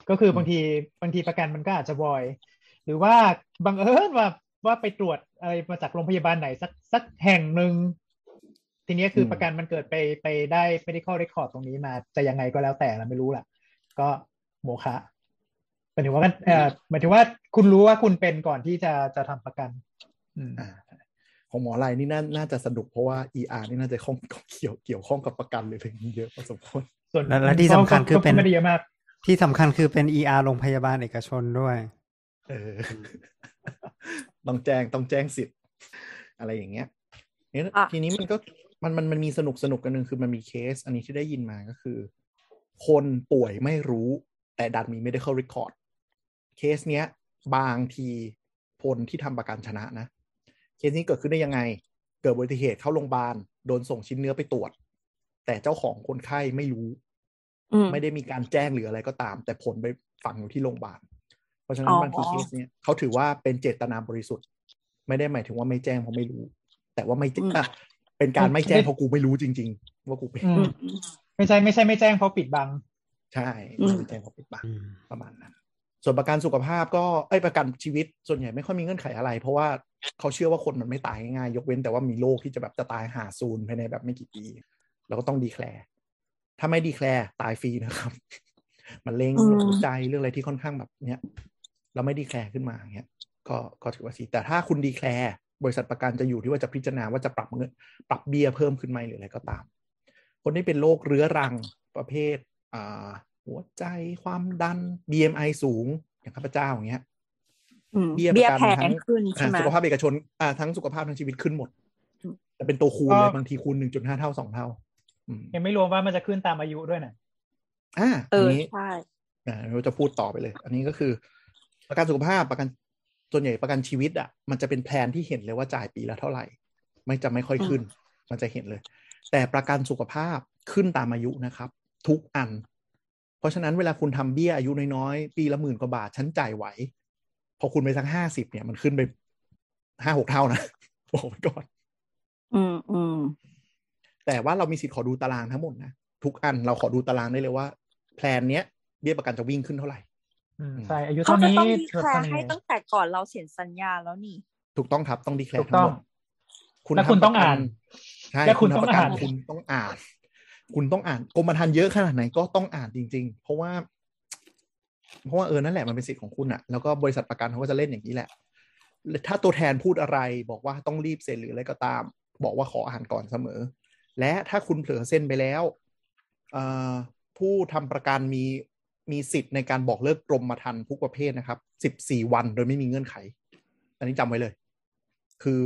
ก็คือมบางทีบางทีประกันมันก็อาจจะวอย หรือว่าบังเอิญว่าว่าไปตรวจอะไรมาจากโรงพยาบาลไหนสักสักแห่งหนึ่งทีเนี้ยคือประกันมันเกิดไปไปได้ medical record ตรงนี้มาจะยังไงก็แล้วแต่เราไม่รู้ล่ะ ก็โมฆะหมายถึงว่ามันเอ่อหมายถึงว่าคุณรู้ว่าคุณเป็นก่อนที่จะจะทำประกันอืมอ่าของหมอไรนี่น่าน่าจะสนุกเพราะว่า ER นี่น่าจะข้องเกี่ยวเกี่ยวข้องกับประกันเลยเป็นเยอะพอสมควรส่วนและและที่สำคัญคือเป็นก็ไม่ได้เยอะมากที่สำคัญคือเป็น ER โรงพยาบาลเอกชนด้วย เออต้องแจ้งต้องแจ้งสิทธิ์อะไรอย่างเงี้ยเนี่ยอะทีนี้มันก็มันมันมันมีสนุกสนุกกันหนึ่งคือมันมีเคส อันนี้ที่ได้ยินมาก็คือ คนป่วยไม่รู้แต่ดันมี medical record เคสเนี้ย บางทีพลที่ทำประกันชนะนะ เคสนี้เกิดขึ้นได้ยังไง เกิดอุบัติเหตุเข้าโรงพยาบาลโดนส่งชิ้นเนื้อไปตรวจ แต่เจ้าของคนไข้ไม่รู้อืมไม่ได้มีการแจ้งหรืออะไรก็ตาม แต่ผลไปฝังอยู่ที่โรงพยาบาลเพ ราะฉะนั้นอ๋อบางทีเคสเนี้ยเขาถือว่าเป็นเจตนาบริสุทธิ์ ไม่ได้หมายถึงว่าไม่แจ้งเพราะไม่รู้ แต่ว่าไม่แจ้งอะเป็นการไม่แจ้งเพราะกูไม่รู้จริง ๆ ว่ากูเป็นอือืมมอืมไม่ใช่ไม่ใช่ไม่แจ้งเพราะปิดบัง ใช่อืมไม่แจ้งเพราะปิดบังอืมประมาณนั้นส่วนประกันสุขภาพก็ไอ้ยประกันชีวิต ส่วนใหญ่ไม่ค่อยมีเงื่อนไขอะไร เพราะว่าเขาเชื่อว่าคนมันไม่ตายง่ายๆยกเว้นแต่ว่ามีโรคที่จะแบบจะตายหาซูนภายในแบบไม่กี่ปีเราก็ต้องดีแคลร์ถ้าไม่ดีแคลร์ตายฟรีนะครับ มันเล็งอืมโรคหัวใจเรื่องอะไรที่ค่อนข้างแบบเนี้ย เราไม่ดีแคลร์ขึ้นมาเงี้ยก็ก็ถือว่าสีแต่ถ้าคุณดีแคลร์บริษัทประกันจะอยู่ที่ว่าจะพิจารณาว่าจะปรับเงินปรับเบี้ยเพิ่มขึ้นไหมหรืออะไรก็ตาม คนที่เป็นโรคเรื้อรังประเภทอ่าหัวใจความดัน BMI สูงอย่างข้าพเจ้าอย่างเงี้ยอืมเบี้ยเบี้ยประแพกันทั้งงขึ้นใช่ไหมอ่าสุขภาพเอกชนอ่าทั้งสุขภาพทั้งชีวิตขึ้นหมดอืมแต่เป็นตัวคูณเลยก็บางทีคูณหนึ่งจุดห้าเท่าสองเท่าอืมยังไม่รวมว่ามันจะขึ้นตามอายุด้วยนะอ่าเออันอนี้ใช่อ่าเราจะพูดต่อไปเลย อันนี้ก็คือ ประกันสุขภาพประกันส่วนใหญ่ประกันชีวิตอะมันจะเป็นแพลนที่เห็นเลยว่าจ่ายปีละเท่าไหร่ ไม่จะไม่ค่อยขึ้น มันจะเห็นเลย แต่ประกันสุขภาพขึ้นตามอายุนะครับ ทุกอัน เพราะฉะนั้นเวลาคุณทำเบี้ยอายุน้อยๆปีละหมื่นกว่าบาทฉันจ่ายไหว พอคุณไปสักห้าสิบเนี่ยมันขึ้นไปห้าหกเท่านะบอกไว้ก่อน อืมอืมแต่ว่าเรามีสิทธิ์ขอดูตารางทั้งหมดนะทุกอันเราขอดูตารางได้เลยว่าแพลนเนี้ยเบี้ยประกันจะวิ่งขึ้นเท่าไหร่อืม ใช่อายุเขาเท่าจะนี้ต้องดีแคลเท่าร์นี้ให้ตั้งแต่ก่อนเราเซ็นสัญญาแล้วนี่ ถูกต้องครับต้องดีแคลถูร์กทั้ต้องงหมดคุณและคุณทำต้องอ่านใช่และคุณทำต้องประกันอ่านคุณต้องอ่าน คุณต้องอ่านกรมธรรม์เยอะขนาดไหนก็ต้องอ่านจริง ๆ เพราะว่า เพราะว่าเออนั่นแหละมันเป็นสิทธิ์ของคุณอะแล้วก็บริษัทประกันเขาก็จะเล่นอย่างนี้แหละ ถ้าตัวแทนพูดอะไร บอกว่าต้องรีบเซ็นหรืออะไรก็ตาม บอกว่าขออ่านก่อนเสมอ และถ้าคุณเผลอเซ็นไปแล้วเอ่อผู้ทำประกันมี มีสิทธิ์ในการบอกเลิกกรมธรรม์ทุกประเภทนะครับสิบสี่วันโดยไม่มีเงื่อนไข อันนี้จำไว้เลย คือ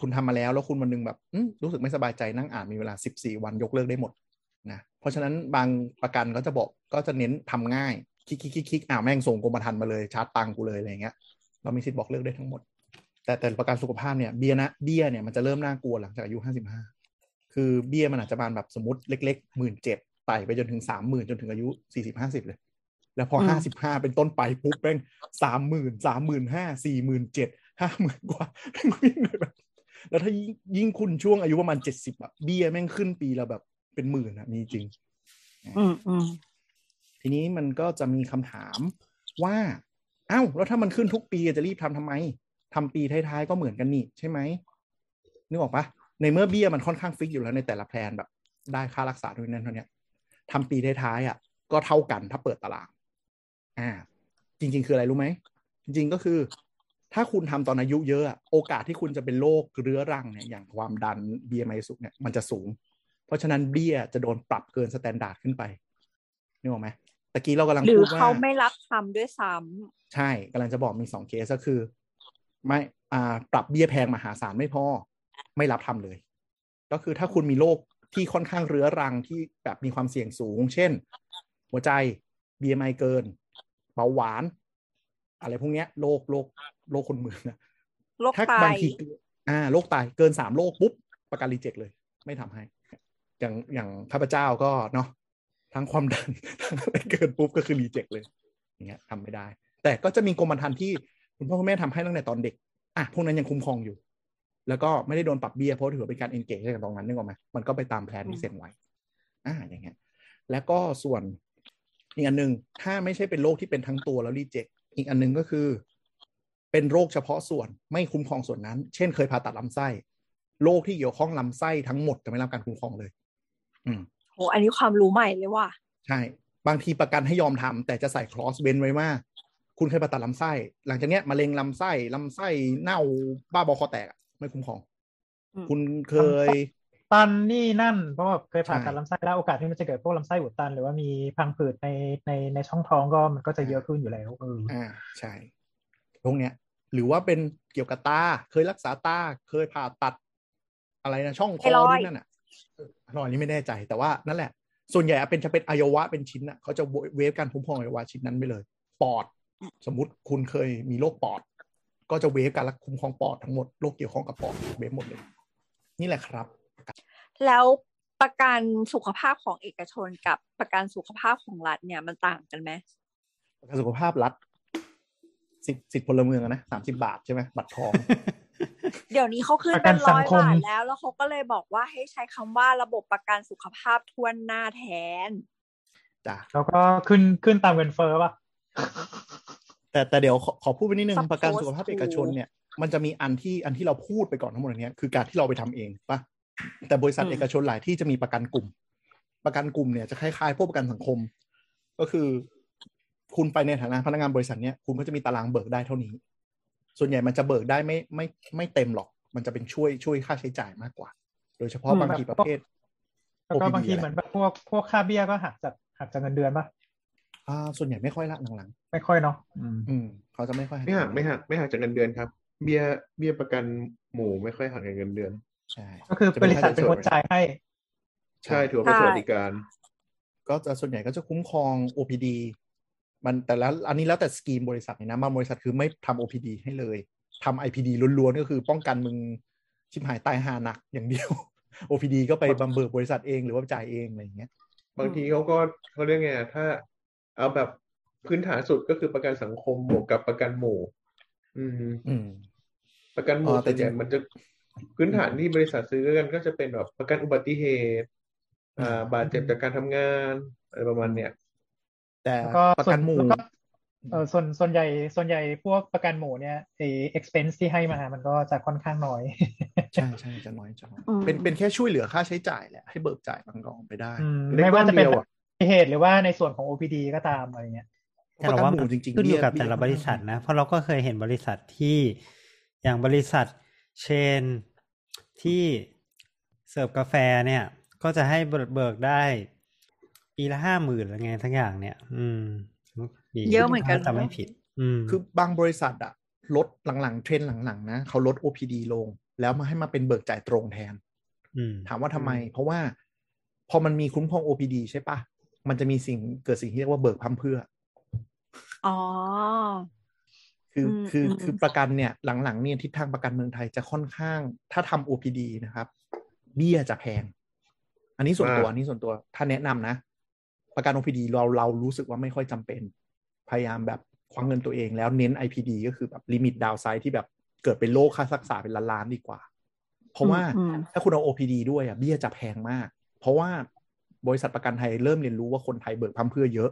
คุณทำมาแล้วแล้วคุณวันหนึงแบบรู้สึกไม่สบายใจนั่งอ่านมีเวลาสิบสี่วันยกเลิกได้หมดนะเพราะฉะนั้นบางประกันก็จะบอกก็จะเน้นทำง่าย คลิกคลิกคลิกคลิกอ่าแม่งส่งกรมธรรม์มาเลยชาร์จตังกูเลยอะไรเงี้ยเรามีสิทธิ์บอกเลิกได้ทั้งหมด แต่แต่ประกันสุขภาพเนี่ยเบี้ยนะเบี้ยเนี่ยมันจะเริ่มน่ากลัวหลังจากอายุห้าสิบห้าคือเบี้ยมันอาจจะบานแบบสมมติเล็กๆหมื่นเจ็ดไต่ไปจนถึงสามหมื่นจนถึงอายุสี่สิบห้าสิบเลย แล้วพออืมห้าสิบห้าเป็นต้นไปปุ๊บแม่งสามหมื่นสามหมื่นห้าสี่หมื่นเจ็ดห้าหมื่นกว่าแม่งวิ่งเลยแบบแล้วถ้ายิ่งยิ่งคุณช่วงอายุประมาณเจ็ดสิบอะเบี้ยแม่งขึ้นปีละแบบเป็นหมื่นอะมีจริง อืมอืมทีนี้มันก็จะมีคำถามว่าเอ้าแล้วถ้ามันขึ้นทุกปีจะรีบทำทำไมทำปีท้ายๆก็เหมือนกันนี่ใช่ไหมนึกออกปะในเมื่อเบี้ยมันค่อนข้าง fix อยู่แล้วในแต่ละ plan แบบ ได้ค่ารักษาด้วยนั่นเท่าเนี้ยทำปีท้ายๆอะ ก็เท่ากันถ้าเปิดตาราง อ่า จริง ๆ คืออะไรรู้ไหม จริง ๆ ก็คือ ถ้าคุณทำตอนอายุเยอะอะโอกาสที่คุณจะเป็นโรคเรื้อรังเนี่ยอย่างความดัน BMI สูงเนี่ยมันจะสูง เพราะฉะนั้นเบี้ยจะโดนปรับเกิน standard ขึ้นไปนึกออกไหมตะกี้เรากำลังหรือพูดว่าเขาไม่รับทำด้วยซ้ำใช่กำลังจะบอกมีสองเคสก็คือ ไม่อ่าปรับเบี้ยแพงมหาศาลไม่พอ ไม่รับทำเลย ก็คือถ้าคุณมีโรคที่ค่อนข้างเรื้อรังที่แบบมีความเสี่ยงสูง เช่น หัวใจ BMI เกิน เบาหวาน อะไรพวกเนี้ยโรคโรคโรคคนเมืองอะโรคถ้าไตบางทีอ่าโรคไตเกินสามโรคปุ๊บประกันรีเจ็คเลย ไม่ทำให้ อย่างอย่างข้าพเจ้าก็เนาะทั้งความดันทั้งอะไรเกินปุ๊บก็คือรีเจ็คเลย อย่างเงี้ยทำไม่ได้ แต่ก็จะมีกรมธรรม์ที่คุณพ่อคุณแม่ทำให้ตั้งแต่ตอนเด็กอะพวกนั้นยังคุ้มครองอยู่ แล้วก็ไม่ได้โดนปรับเบี้ยเพราะถือว่าเป็นการ engage กับตรงนั้นนึกออกไหมมันก็ไปตามแผนที่เซ็นไว้ อ่าอย่างเงี้ย แล้วก็ส่วน อีกอันหนึ่งถ้าไม่ใช่เป็นโรคที่เป็นทั้งตัวแล้วรีเจ็คอีกอันหนึ่งก็คือ เป็นโรคเฉพาะส่วนไม่คุ้มครองส่วนนั้น เช่นเคยผ่าตัดลำไส้โรคที่เกี่ยวข้องลำไส้ทั้งหมดจะไม่รับการคุ้มครองเลย อืมโหอันนี้ความรู้ใหม่เลยว่ะใช่ บางทีประกันให้ยอมทำแต่จะใส่คลอสเว้นไว้ว่าคุณเคยผ่าตัดลำไส้ หลังจากเนี้ยมะเร็งลำไส้ลำไส้เน่าบ้าบอคอแตกอะไม่คุ้มครองอืมคุณเคย ตันนี่นั่น เพราะว่าเคยผ่าตัดลำไส้แล้วโอกาสที่มันจะเกิดพวกลำไส้อุดตัน หรือว่ามีพังผืดในในในช่องท้องก็มันก็จะเยอะขึ้นอยู่แล้วเอออ่าใช่พวกเนี้ย หรือว่าเป็นเกี่ยวกับตา เคยรักษาตาเคยผ่าตัด อะไรนะช่องคอที่นั่นอะเอรอยนี้ไม่แน่ใจแต่ว่านั่นแหละ ส่วนใหญ่เป็นจะเป็นอวัยวะเป็นชิ้นอะเขาจะเวฟการคุ้มครองอวัยวะชิ้นนั้นไปเลย ปอด สมมติคุณเคยมีโรคปอด ก็จะเวฟการคุ้มครองปอดทั้งหมดโรคเกี่ยวข้องกับปอดเวฟหมดเลย นี่แหละครับ แล้วประกันสุขภาพของเอกชนกับประกันสุขภาพของรัฐเนี่ยมันต่างกันไหมประกันสุขภาพรัฐสิทธิสิทธิพลเมืองอะนะสามสิบาทใช่ไหมบัตรทอง เดี๋ยวนี้เขาขึ้นประกัเป็นนสัร้งอยคมบาทแล้ว แล้วเขาก็เลยบอกว่าให้ใช้คำว่าระบบประกันสุขภาพทวนหน้าแทนจ้ะแล้วก็ขึ้นขึ้นตามเงินเฟ้อป่ะแต่แต่เดี๋ยวขอขอพูดไปนิดนึง Supposed ประกันสุขภาพ to เอกชนเนี่ย มันจะมีอันที่อันที่เราพูดไปก่อนทั้งหมดอันเนี้ยคือการที่เราไปทำเองปะ แต่บริษัทอืมเอกชนหลายที่จะมีประกันกลุ่ม ประกันกลุ่มเนี่ยจะคล้ายๆพวกประกันสังคม ก็คือ คุณไปในฐานะพนักงานบริษัทเนี้ยคุณก็จะมีตารางเบิกได้เท่านี้ ส่วนใหญ่มันจะเบิกได้ไม่ไม่ไม่เต็มหรอก มันจะเป็นช่วยช่วยค่าใช้จ่ายมากกว่า โดยเฉพาะอืมบางทีแบบประเภทแล้วก็ OPD บางทีอะไรเหมือนแบบพวกพวกค่าเบี้ยก็หักจากหักจากเงินเดือนป่ะอ่า ส่วนใหญ่ไม่ค่อยละหลังไม่ค่อยเนาะอืมๆอืมเขาจะไม่ค่อยไม่หักไม่หักไม่หักจากเงินเดือนครับ เบี้ยเบี้ยประกันหมู่ไม่ค่อยหักจากเงินเดือน ใช่ก็คือบริษัทเป็นคนจ่ายให้ ใช่ถือว่าเป็นใช่สวัสดิการ ก็จะส่วนใหญ่ก็จะคุ้มครอง OPD มันแต่ละอันนี้แล้วแต่สกีมบริษัทเลยนะบางบริษัทคือไม่ทำ OPD ให้เลยทำ IPD ล้วนๆ ก็คือป้องกันมึงชิบหายตายหาหนักอย่างเดียว OPD ก็ไปบำเบิกบริษัทเองหรือว่าจ่ายเองอะไรอย่างเงี้ย บางทีเขาก็เขาเรียกไงอะถ้า เอาแบบพื้นฐานสุดก็คือประกันสังคมบวกกับประกันหมู่ อืม อืม ประกันหมู่อ๋อแต่ส่วนใหญ่จริงมันจะ พื้นฐานที่บริษัทซื้อกันก็จะเป็นแบบประกันอุบัติเหตุอ่าบาดเจ็บจากการทำงานอะไรประมาณเนี้ยแต่แล้วก็ประส่วกันนหมู่แล้วก็เออส่วนส่วนใหญ่ส่วนใหญ่พวกประกันหมู่เนี่ยไอ expense ที่ให้มามันก็จะค่อนข้างน้อย ใช่ใช่จะน้อยจะน้อยอืมเป็นเป็นแค่ช่วยเหลือค่าใช้จ่ายแหละให้เบิกจ่ายบางกองไปได้อืมได้ไม่ว่าจะเป็นก้อนเดียวอะเหตุหรือว่าในส่วนของ OPD ก็ตามอะไรเงี้ยแต่เราว่าประกันหมู่จริงๆขึ้นอยู่กับเบี้ยแต่ละเบี้ยบริษัทนะ เพราะเราก็เคยเห็นบริษัทที่อย่างบริษัท เชนที่เสิร์ฟกาแฟเนี่ย ก็จะให้เบิกได้ ปีละห้าหมื่นอะไรไงทั้งอย่างเนี่ย อืมปีเยอะเหมือนกันถ้าจำไม่ผิด อืมคือบางบริษัทอะลดหลังๆ เทรนด์หลังๆ นะเขาลด OPD ลง แล้วมาให้มาเป็นเบิกจ่ายตรงแทนอืมถามว่าทำไม เพราะว่า พอมันมีคุ้มครอง OPD ใช่ปะมันจะมีสิ่งเกิดสิ่งที่เรียกว่าเบิกพัมเพื่อ อ๋อ คืออมคืออืมคือประกันเนี่ยหลังๆเนี่ยทิศทางประกันเมืองไทยจะค่อนข้าง ถ้าทำ OPD นะครับ เบี้ยจะแพง อันนี้ส่วนตัวอ่าอันนี้ส่วนตัวถ้าแนะนำนะ ประกัน OPD เราเรารู้สึกว่าไม่ค่อยจำเป็น พยายามแบบควังเงินตัวเองแล้วเน้น IPD ก็คือแบบลิมิตดาวไซด์ที่แบบเกิดเป็นโรคค่ารักษาเป็นล้านๆดีกว่า เพราะว่าอืมถ้าคุณเอา OPD ด้วยอะเบี้ยจะแพงมาก เพราะว่าบริษัทประกันไทยเริ่มเรียนรู้ว่าคนไทยเบิกพัมเพื่อเยอะ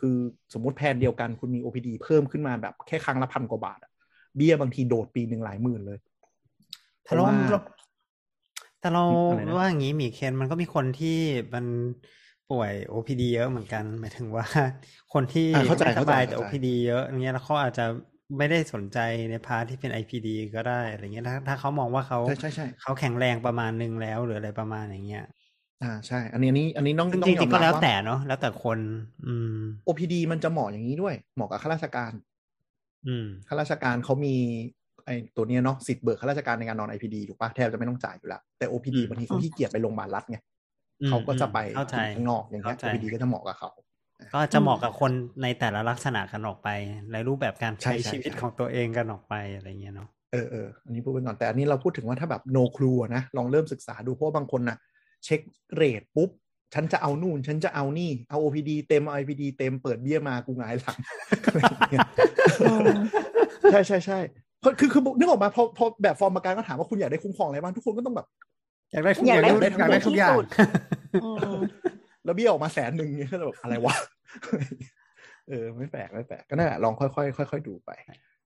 คือสมมติแพนเดียวกันคุณมี OPD เพิ่มขึ้นมาแบบแค่ครั้งละพันกว่าบาทอะเบี้ยบางทีโดดปีหนึ่งหลายหมื่นเลยแต่เราเพราะว่าเราแต่เราอะไรนะว่าอย่างนี้หมีเคนมันก็มีคนที่มันป่วย OPD เยอะเหมือนกันหมายถึงว่า คนที่อ่าเข้าใจไม่สเข้าใจบายแต่เข้าใจ OPD เยอะอย่างเงี้ยแล้วเขาอาจจะไม่ได้สนใจในพาร์ทที่เป็น IPD ก็ได้อะไรเงี้ยถ้าถ้าเขามองว่าเขาใช่ใช่ใช่เขาแข็งแรงประมาณนึงแล้วหรืออะไรประมาณอย่างเงี้ย อ่าใช่ อันนี้อันนี้อันนี้ต้องซึ่งต้จองยอริงมๆก็รับแล้วว่าแต่เนาะแล้วแต่คน อืม OPD มันจะเหมาะอย่างนี้ด้วย เหมาะกับข้าราชการ อืมข้าราชการเขามีไอ้ตัวเนี้ยเนาะสิทธิ์เบิกข้าราชการในการนอน IPD ถูกปะแทบจะไม่ต้องจ่ายอยู่แล้ว แต่ OPD อืมบางทีเขาขี้เกียจไปโรงพยาบาลรัฐไงอืมเขาก็จะไปเข้าใจข้างนอกอย่างเงี้ยเข้าใจ OPD ก็จะเหมาะกับเขาก็จะเหมาะกับคนในแต่ละลักษณะกันออกไปในรูปแบบการใช่ใช้ใช่ชีวิตใช่ของตัวเองกันออกไปอะไรเงี้ยเนาะเออเอออันนี้พูดไปก่อนแต่อันนี้เราพูดถึงว่าถ้าแบบ no clue อะนะลองเริ่มศึกษาดูเพราะว่าบางคนนะ เช็คเรทปุ๊บ ฉันจะเอานู่น ฉันจะเอานี่ เอา OPD เต็ม เอา IPD เต็มเปิดเบี้ยมากูหงายหลังอะไรอย่างเงี้ยอืมใช่ใช่ใช่เพราะคือคือนึกออกมาพอพอแบบฟอร์มประกันก็ถามว่าคุณอยากได้คุ้มครองอะไรบ้างทุกคนก็ต้องแบบ อยากได้ทุกอยากได้อยากได้ทุกอย่างที่สุดอืมแล้วเบี้ยออกมาแสนหนึ่งเนี่ยก็แบบอะไรวะเออไม่แปลกไม่แปลกก็นั่นแหละลองค่อยๆค่อยๆดูไป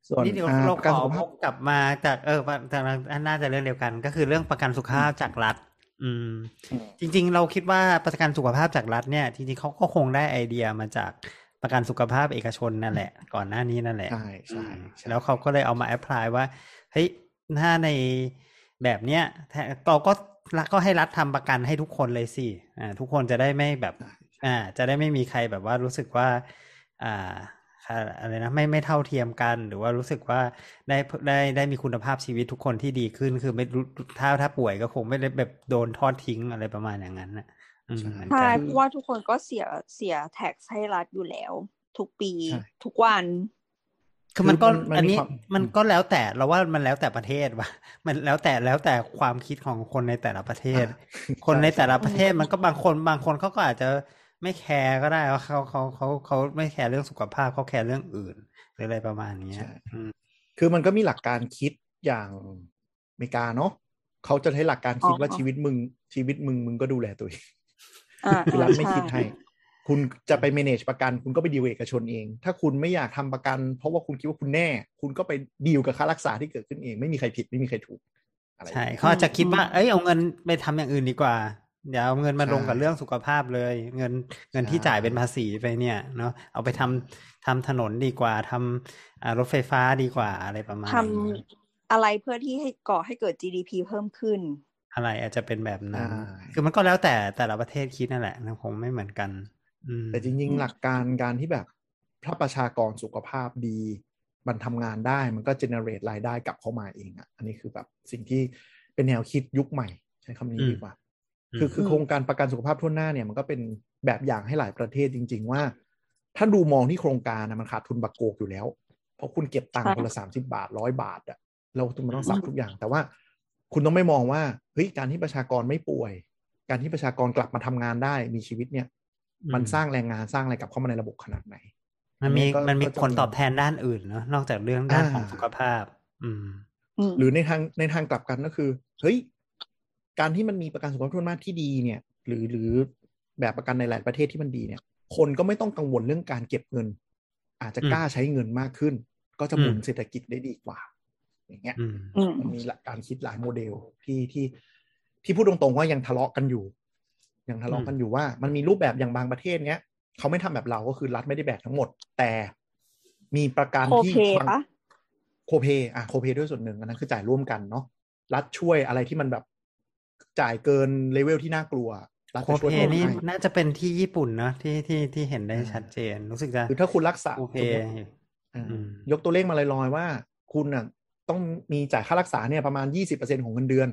ส่วนนี่เดี๋ยวอ่าเราประกันขอสุขพภาพบกลับมาจากเออจากน่าจะเรื่องเดียวกัน ก็คือเรื่องประกันสุขภาพจากรัฐ อืมอืม จริง ๆ เราคิดว่าประกันสุขภาพจากรัฐเนี่ยจริงๆเขาก็คงได้ไอเดียมาจากประกันสุขภาพเอกชนนั่นแหละ ก่อนหน้านี้นั่นแหละใช่ใช่อืมใช่แล้วเขาก็เลยเอามาแอพพลายว่าเฮ้ยถ้าในแบบเนี้ยถ้าเราก็ก็ให้รัฐทำประกันให้ทุกคนเลยสิอ่าทุกคนจะได้ไม่แบบ อ่า จะได้ไม่มีใครแบบว่ารู้สึกว่า อ่าค่ะ อะไรนะไม่ไม่เท่าเทียมกันหรือว่ารู้สึกว่าได้ได้ได้มีคุณภาพชีวิตทุกคนที่ดีขึ้น คือไม่รู้ถ้าถ้าป่วยก็คงไม่ได้แบบโดนทอดทิ้งอะไรประมาณอย่างนั้นนะอืมเหมือนใช่กันเพราะว่าทุกคนก็เสียเสียแท็กให้รัฐอยู่แล้ว ทุกปีใช่ทุกวันคือมันก็คือมันมันอันนี้มีความมันก็แล้วแต่เราว่ามันแล้วแต่ประเทศว่ะมันแล้วแต่แล้วแต่ความคิดของคนในแต่ละประเทศอ่าคนในใช่แต่ละประเทศมันก็บางคนบางคนเขาก็อาจจะ ไม่แคร์ก็ได้ว่าเขาเขาเขาเขาไม่แคร์เรื่องสุขภาพเขาแคร์เรื่องอื่นหรืออะไรประมาณเนี้ยใช่อืมคือมันก็มีหลักการคิดอย่างอเมริกาเนาะเขาจะใช้หลักการคิดอ๋อว่าชีวิตมึง ชีวิตมึงมึงก็ดูแลตัวเองอ่าคือรัฐไม่ใช่คิดให้ คุณจะไป manage ประกัน คุณก็ไปดีลเอกชนเอง ถ้าคุณไม่อยากทำประกัน เพราะว่าคุณคิดว่าคุณแน่ คุณก็ไปดีลกับค่ารักษาที่เกิดขึ้นเอง ไม่มีใครผิดไม่มีใครถูกอะไรใช่เขาอาจจะคิดว่า เอ้ยเอาเงินไปทำอย่างอื่นดีกว่า อย่าเอาเงินมาใช่ลงกับเรื่องสุขภาพเลย เงินเงินที่ใช่จ่ายเป็นภาษีไปเนี่ยเนาะเอาไปทำทำถนนดีกว่าทำอ่ารถไฟฟ้าดีกว่าอะไรประมาณทนี้ำอะไรเพื่อที่ให้ก่อให้เกิด GDP เพิ่มขึ้น อะไรอาจจะเป็นแบบนั้นใช่คือมันก็แล้วแต่แต่ละประเทศคิดนั่นแหละนะคงไม่เหมือนกันอืมแต่จริง ๆ หลักการการที่แบบถ้าประชากรสุขภาพดี มันทำงานได้มันก็ generate รายได้กลับเข้ามาเองอะ อันนี้คือแบบสิ่งที่เป็นแนวคิดยุคใหม่ ใช้คำนี้อืมดีกว่า คือคืออืมโครงการประกันสุขภาพทั่วหน้าเนี่ยมันก็เป็นแบบอย่างให้หลายประเทศจริง ๆ ว่า ถ้าดูมองที่โครงการนะมันขาดทุนบักโกกอยู่แล้ว เพราะคุณเก็บตังค์คนละสามสิบาทร้อยบาทอะเราทุนมันต้องสับทุกอย่าง แต่ว่าคุณต้องไม่มองว่าเฮ้ยการที่ประชากรไม่ป่วย การที่ประชากรกลับมาทำงานได้มีชีวิตเนี่ย มันสร้างแรงงานสร้างอะไรกลับเข้ามาในระบบขนาดไหน มันมีก็มันมีก็จะผลตอบแทนด้านอื่นเนาะนอกจากเรื่องด้านของอ่าสุขภาพอืมอืมหรือในทางในทางกลับกันก็คือ เฮ้ย การที่มันมีประกันสุขภาพทั่วหน้าที่ดีเนี่ย หรือหรือแบบประกันในหลายประเทศที่มันดีเนี่ย คนก็ไม่ต้องกังวลเรื่องการเก็บเงิน อาจจะอืมกล้าใช้เงินมากขึ้น ก็จะหมุนอืมเศรษฐกิจได้ดีกว่า อย่างเงี้ยอืมอืมมันมีหลักการคิดหลายโมเดลที่ที่ที่พูดตรงๆว่ายังทะเลาะกันอยู่ยังทะเลาะกันอยู่ว่ามันมีรูปแบบอย่างบางประเทศเนี้ยเขาไม่ทำแบบเราก็คือรัฐไม่ได้แบกทั้งหมด แต่มีประกันโคที่เพบางปะโคเพอะโคเพด้วยส่วนหนึ่งอันนั้นคือจ่ายร่วมกันเนาะรัฐช่วยอะไรที่มันแบบ จ่ายเกินเลเวลที่น่ากลัวรัฐโคจะช่วยเพผ่อนนี่ให้น่าจะเป็นที่ญี่ปุ่นเนาะที่ที่ที่เห็นได้ชัดเจนรู้สึกจะคือถ้าคุณรักษาโคเพสมมุติอ่าอืม ยกตัวเลขมาลอยๆว่า คุณน่ะต้องมีจ่ายค่ารักษาเนี่ยประมาณ20%ของเงินเดือน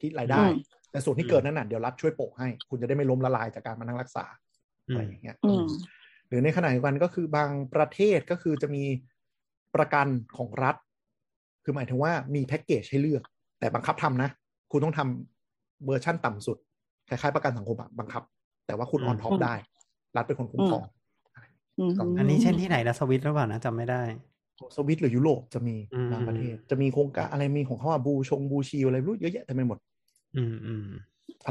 ที่รายได้ อืม แต่ส่วนที่เกิดนั่นน่ะเดี๋ยวรัฐช่วยโปะให้ คุณจะได้ไม่ล้มละลายจากการมานั่งรักษาอือะไรมอย่างเงี้ย อืม หรือในขณะเดียวกันก็คือบางประเทศก็คือจะมีประกันของรัฐ คือหมายถึงว่ามีแพ็กเกจให้เลือก แต่บังคับทำนะ คุณต้องทำ เวอร์ชั่นต่ำสุด คล้ายๆ ประกันสังคมอะบังคับ แต่ว่าคุณอือม on top ได้ รัฐเป็นคนคุ้มครองอืมอันนี้เช่นที่ไหนนะสวิตหรือเปล่านะจำไม่ได้สวิตหรือยุโรปจะมีอืมบางประเทศ จะมีโครงการอะไรมีของเขาอะบูชงบูชิวอะไรไม่รู้เยอะแยะเต็มไปหมด อืมอืม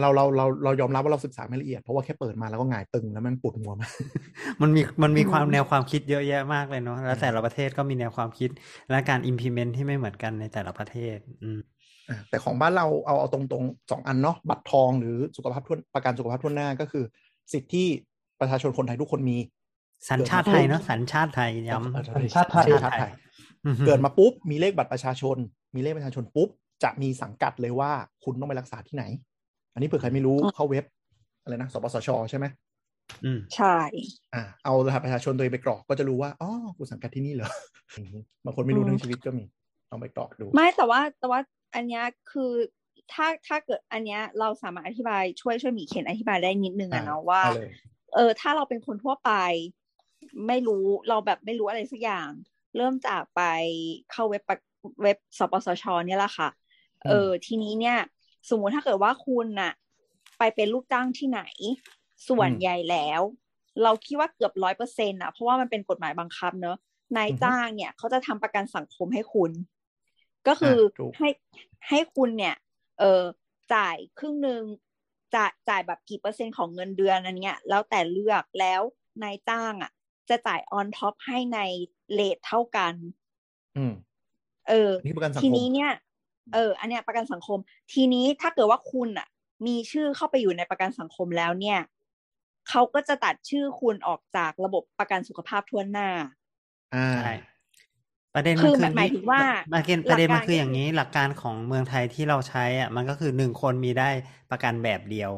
เราเราเราเรายอมรับว่าเราศึกษาไม่ละเอียด เพราะว่าแค่เปิดมาแล้วก็หงายตึงแล้วมันปวดหัวมากมันมีมันมีอืมความแนวความคิดเยอะแยะมากเลยเนาะแล้วแต่ละประเทศก็มีแนวความคิดและการ implement ที่ไม่เหมือนกันในแต่ละประเทศ อืมอะ แต่ของบ้านเราเอาเอาตรงๆสองอันเนาะบัตรทองหรือสุขภาพทั่วประกันสุขภาพทั่วหน้าก็คือ สิทธิที่ประชาชนคนไทยทุกคนมี สัญชาติไทยเนาะสัญชาติไทยย้ำเออสัญชาติไทยสัญชาติไทยอือฮึเกิดมาปุ๊บมีเลขบัตรประชาชน มีเลขประชาชนปุ๊บจะมีสังกัดเลยว่าคุณต้องไปรักษาที่ไหน อันนี้เผื่อใครไม่รู้อืมเข้าเว็บอะไรนะสปสชใช่ไหมอืมใช่ อ่าเอารหัสประชาชนตัวเองไปกรอกก็จะรู้ว่าอ๋อกูสังกัดที่นี่เหรอบางคนไม่รู้ทั้งชีวิตก็มีลองไปกรอกดู ไม่แต่ว่าแต่ว่า อันเนี้ยคือถ้าถ้าเกิดอันเนี้ยเราสามารถอธิบายช่วยช่วยหมีเคนอธิบายได้นิดนึงอะเนาะว่าเอาเลยเออ ถ้าเราเป็นคนทั่วไป ไม่รู้เราแบบไม่รู้อะไรสักอย่าง เริ่มจากไปเข้าเว็บปะเว็บสปสชเนี่ยแหละค่ะ เออ ทีนี้เนี่ย สมมุติถ้าเกิดว่าคุณน่ะ ไปเป็นลูกจ้างที่ไหน ส่วนอืมใหญ่แล้ว เราคิดว่าเกือบร้อยเปอร์เซ็นต์อะเพราะว่ามันเป็นกฎหมายบังคับเนอะนายอือฮึจ้างเนี่ยเขาจะทำประกันสังคมให้คุณ ก็คืออะถูกให้ให้คุณเนี่ย เออจ่ายครึ่งหนึ่งจ่ายจ่ายแบบกี่เปอร์เซ็นต์ของเงินเดือนอันเนี้ยแล้วแต่เลือกแล้วนายจ้างอะ จะจ่าย on top ให้ใน rate เท่ากัน อืม เออนี่ประกันสังทีคมนี้เนี่ย เออ อันเนี้ยประกันสังคม ทีนี้ถ้าเกิดว่าคุณอะ มีชื่อเข้าไปอยู่ในประกันสังคมแล้วเนี่ยเขาก็จะตัดชื่อคุณออกจากระบบประกันสุขภาพทั่วหน้า อ่าใช่ ประเด็นมันคือคือหมายถึงว่าประเด็นประเด็นหลัมันกการคือก็อย่างนี้หลักการของเมืองไทยที่เราใช้อะมันก็คือหนึ่งคนมีได้ประกันแบบเดียว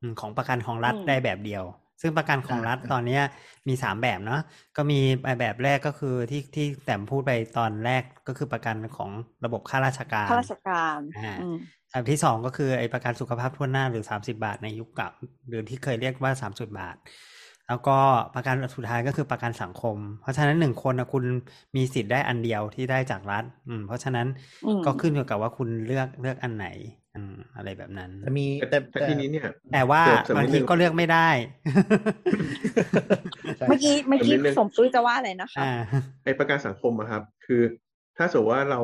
อืมของประกันของรัฐอืมได้แบบเดียว ซึ่งประกันของรัฐอ่าตอนเนี้ยมีสามแบบเนาะก็มีแบบแรกก็คือที่ที่แต้มพูดไปตอนแรกก็คือประกันของระบบข้าราชการข้าราชการอ่าอืมแบบที่สองก็คือไอ้ประกันสุขภาพทั่วหน้าหรือสามสิบาทในยุคเก่าหรือที่เคยเรียกว่าสามสิบาท แล้วก็ประกันสุดท้ายก็คือประกันสังคม เพราะฉะนั้นหนึ่งคนนะคุณมีสิทธิ์ได้อันเดียวที่ได้จากรัฐ อืม เพราะฉะนั้นอืมก็ขึ้นอยู่กับว่าคุณเลือกเลือกอันไหนอืมอะไรแบบนั้นแต่มีแต่แต่แต่ทีนี้เนี่ยแต่ว่าเสริมเสริมบางนิดทีนึงก็เลือกไม่ได้ใช่เมื่อกี้เมื่อกี้นิดนึงสมตุ้ยจะว่าอะไรนะคะอ่าไอประกันสังคมอะครับ คือ ถ้าสมมติว่าเรา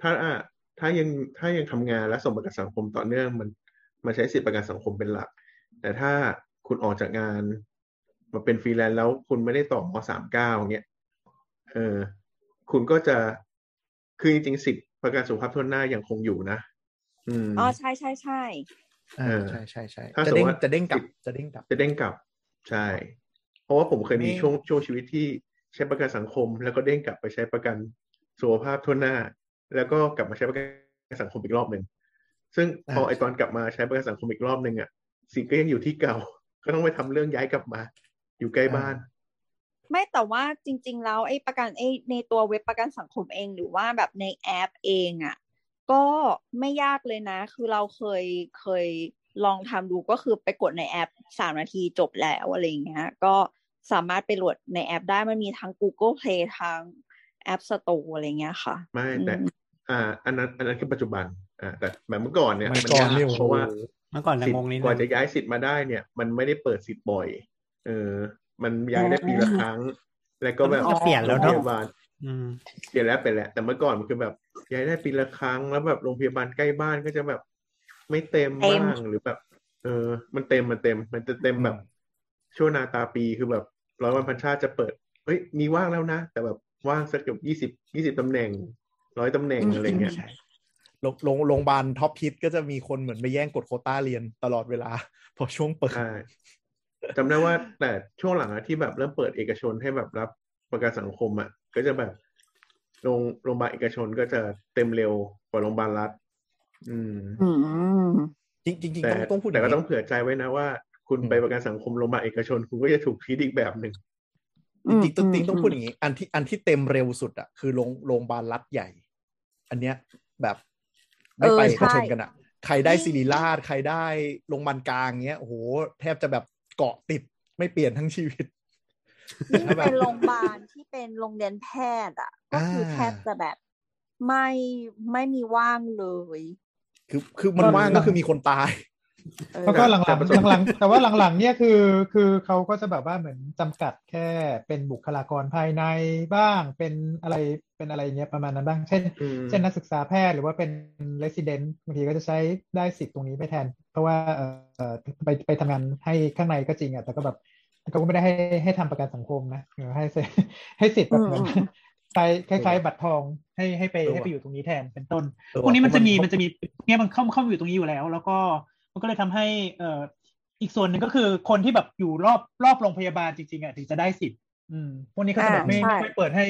ถ้าถ้ายังถ้ายังทำงานและส่งประกันสังคมต่อเนื่องมันมันใช้สิทธิประกันสังคมเป็นหลัก แต่ถ้า คุณออกจากงานมาเป็นฟรีแลนซ์แล้วคุณไม่ได้ต่อมสามเก้าเงี้ยเออ คุณก็จะคือจริงๆสิทธิประกันสุขภาพทั่วหน้ายังคงอยู่นะอืมอ๋อใช่ใช่ใช่อ่าเออใช่ใช่ใช่ถ้าจะสมมุเด้งติว่าจะเด้งกลับ จะเด้งกลับ จะเด้งกลับ ใช่ เพราะว่าผมเคยมีไม่ช่วงช่วงชีวิตที่ใช้ประกันสังคม แล้วก็เด้งกลับไปใช้ประกันสุขภาพทั่วหน้า แล้วก็กลับมาใช้ประกันสังคมอีกรอบหนึ่งซึ่งพอไอตอนกลับมาใช้ประกันสังคมอีกรอบหนึ่งอะสิ่งก็ยังอยู่ที่เก่า ก็ต้องไปทำเรื่องย้ายกลับมา อยู่ใกล้บ้าน ไม่แต่ว่าจริง ๆ แล้วไอ้ประกันไอ้ในตัวเว็บประกันสังคมเองหรือว่าแบบในแอปเองอะก็ไม่ยากเลยนะ คือเราเคยเคยลองทำดูก็คือไปกดในแอปสามนาทีจบแล้วอะไรอย่างเงี้ยก็สามารถไปโหลดในแอปได้มันมีทั้ง Google Play ทั้ง App Store อะไรเงี้ยค่ะ ไม่แต่อืมอ่าอันนั้นอันนั้นคือปัจจุบันอ่าแต่แบบเมื่อก่อนเนี่ยเมื่อมันก่อนยากเนี่ยโอ้โหเพราะว่า เมื่อก่อนจะสิทงงธิ์นิดกว่านึจะงย้ายสิทธิ์มาได้เนี่ย มันไม่ได้เปิดสิทธิ์บ่อย เออ มันย้ายได้ปีละครั้ง แล้วก็แบบมันก็เปลี่ยนแล้วโรงเนาะพยาบาลอืมเปลี่ยนแล้วเป็นแล้วแต่เมื่อก่อนมันคือแบบย้ายได้ปีละครั้งแล้วแบบโรงพยาบาลใกล้บ้านก็จะแบบ ไม่เต็มเต็มบ้างหรือแบบ เออ มันเต็มมันเต็ม มันจะเต็มแบบช่วงนาตาปีคือแบบร้อยวันพันชาติจะเปิดเฮ้ยมีว่างแล้วนะ แต่แบบว่างสักเกือบยี่สิบยี่สิบตำแหน่งร้อยตำแหน่งอะไรเงี้ยใช่ โรงโรงโรงพยาบาลท็อปฮิตก็จะมีคนเหมือนไปแย่งกดโควต้าเรียนตลอดเวลา พอช่วงเปิดใช่จำได้ว่าแต่ช่วงหลังอะที่แบบเริ่มเปิดเอกชนให้แบบรับประกันสังคมอะก็จะแบบโรงโรงพยาบาลเอกชนก็จะเต็มเร็วกว่าโรงพยาบาลรัฐ อืมอืมจริงจริงๆแต่ต้องต้องพูดอแต่ย่างก็นี้ต้องเผื่อใจไว้นะว่า คุณอืมไปประกันสังคมโรงพยาบาลเอกชน คุณก็จะถูกทีอีกแบบหนึ่งจริงๆต้องจริงๆต้องพูดอย่างนี้ อันที่อันที่เต็มเร็วสุดอะคือโรงโรงพยาบาลรัฐใหญ่ อันเนี้ยแบบ ไม่ไปเออเอกชนใช่กันอะใครได้ศิริราชใครได้โรงพยาบาลกลางเงี้ยโอ้โหแทบจะแบบเกาะติดไม่เปลี่ยนทั้งชีวิตยิ่งเป็นโรงพยาบาลที่เป็นโรงเรียนแพทย์อะ ก็คือแทบจะแบบไม่ไม่มีว่างเลย คือคือมันว่างก็คือมีคนตายเออ แล้วก็หลังแต่ประสบๆหลังๆแต่ว่าหลังๆเนี่ยคือคือเขาก็จะแบบว่าเหมือนจำกัดแค่เป็นบุคลากรภายในบ้างเป็นอะไรเป็นอะไรอย่างเงี้ยประมาณนั้นบ้าง เช่นอืมเช่นนักศึกษาแพทย์หรือว่าเป็น resident บางทีก็จะใช้ได้สิทธิ์ตรงนี้ไปแทน เพราะว่าเออเอ่อไปไปทำงานให้ข้างในก็จริงอะแต่ก็แบบเขาก็ไม่ได้ให้ให้ทำประกันสังคมนะเออให้เสให้สิทธิ์แบบเหมือนอืมไปคล้ายๆ บัตรทองให้ให้ไปเออให้ไปว่ะอยู่ตรงนี้แทนเป็นต้นเออพวกนี้มันว่ะจะมีเพราะมันมันจะมีเนี่ยมันเข้าเข้ามาอยู่ตรงนี้อยู่แล้ว แล้วก็ มันก็เลยทำให้เอ่ออีกส่วนหนึ่งก็คือคนที่แบบอยู่รอบรอบโรงพยาบาลจริงๆอะถึงจะได้สิทธิ์อืมพวกนี้ก็จะแบบไม่อ่าใช่ไม่ค่อยเปิดให้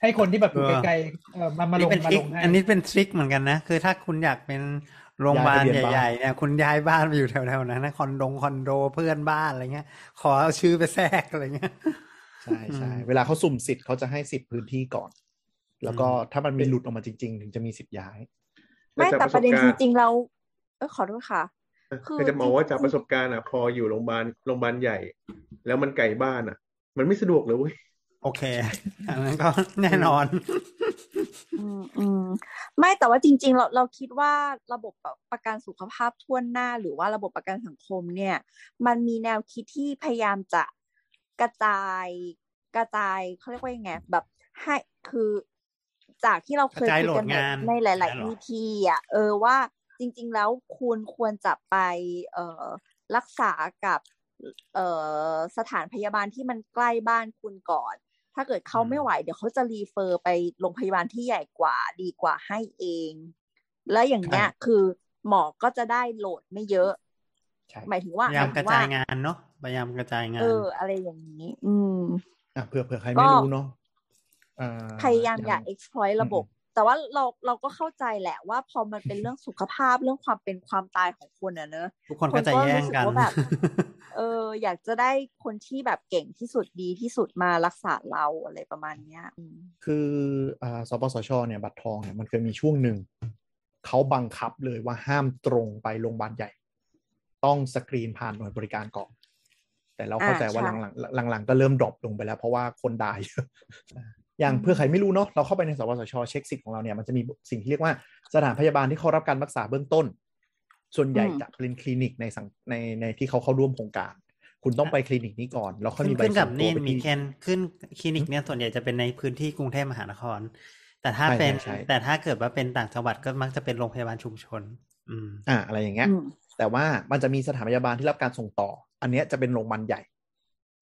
ให้คนที่แบบอยู่เออไกลๆเอ่อมามาลนี่งเป็นมาทริลคงให้อันนี้เป็นทริคเหมือนกันนะ คือถ้าคุณอยากเป็นโรงพยาบาลย้ายทะเบียนบ้านใหญ่ๆเนี่ยคุณย้ายบ้านไปอยู่แถวๆนั้นนะคอนโดคอนโดเพื่อนบ้านอะไรเงี้ย ขอเอาชื่อไปแทรกอะไรเงี้ยใช่ใช่อืมเวลาเขาสุ่มสิทธิ์เขาจะให้สิทธิ์พื้นที่ก่อน แล้วก็อืมถ้ามันมีหลุดออกมาจริง ๆ ถึงจะมีสิทธิ์ย้าย ไม่จากแต่ประเด็นสบจการิงๆแล้วเออขอโทษค่ะ คือคือจะมองว่าจากจริงๆประสบการณ์อะ พออยู่โรงพยาบาลโรงพยาบาลใหญ่ แล้วมันไกลบ้านอะ มันไม่สะดวกเลยเว้ยโอเคอันนั้นก็แน่นอนอืมอืมไม่แต่ว่าจริง ๆ เราเราคิดว่าระบบประกันสุขภาพทั่วหน้า หรือว่าระบบประกันสังคมเนี่ย มันมีแนวคิดที่พยายามจะกระจายกระจายเขาเรียกว่ายังไงแบบให้คือจากที่เราเคยกระจายคุยโหลกัดนในงานในหลายได้หรอๆ EP อะเออว่า จริง ๆ แล้วคุณควรจะไปเอ่อรักษากับเอ่อสถานพยาบาลที่มันใกล้บ้านคุณก่อน ถ้าเกิดเขาไม่ไหว เดี๋ยวเขาจะรีเฟอร์ไปโรงพยาบาลที่ใหญ่กว่าดีกว่าให้เอง แล้วอย่างเงี้ยใช่คือหมอก็จะได้โหลดไม่เยอะใช่หมายถึงว่าพยายามหกถึระงว่จายงานเนาะพยายามกระจายงาน เออ อะไรอย่างนี้ อืมอะเผื่อเผื่อใครก็ไม่รู้เนาะอ่พยายามอย่า exploit ระบบ แต่ว่าเราเราก็เข้าใจแหละว่าพอมันเป็นเรื่องสุขภาพเรื่องความเป็นความตายของคนอะเนอะทุกคนก็จะแย่งกันคนก็รู้สึกว่าแบบเอออยากจะได้คนที่แบบเก่งที่สุดดีที่สุดมารักษาเราอะไรประมาณเนี้ยอืมคืออ่าสปสชเนี่ยบัตรทองเนี่ยมันเคยมีช่วงหนึ่งเขาบังคับเลยว่าห้ามตรงไปโรงพยาบาลใหญ่ ต้องสกรีนผ่านหน่วยบริการก่อนแต่เราเข้าใจว่าอ่าหใช่ลังๆหลังๆก็เริ่ม drop ลงไปแล้ว เพราะว่าคนด่าเยอะ อย่างเพื่อใครไม่รู้เนาะเราเข้าไปในสปสชเช็คสิทธิ์ของเราเนี่ยมันจะมีสิ่งที่เรียกว่าสถานพยาบาลที่เขารับการรักษาเบื้องต้น ส่วนใหญ่อืมจะเป็นคลินิกในสังในในที่เขาเข้าร่วมโครงการ คุณต้องไปคลินิกนี้ก่อน แล้วค่อยขึ้นมีใบขึ้นกับส่งตัวนี่ไปมีที่เคนขึ้นคลินิกเนี่ยส่วนใหญ่จะเป็นในพื้นที่กรุงเทพมหานคร แต่ถ้าใช่เป็นใช่ใช่แต่ถ้าเกิดว่าเป็นต่างจังหวัดก็มักจะเป็นโรงพยาบาลชุมชน อืมอ่าอะไรอย่างเงี้ยอืมแต่ว่ามันจะมีสถานพยาบาลที่รับการส่งต่อ อันเนี้ยจะเป็นโรงพยาบาลใหญ่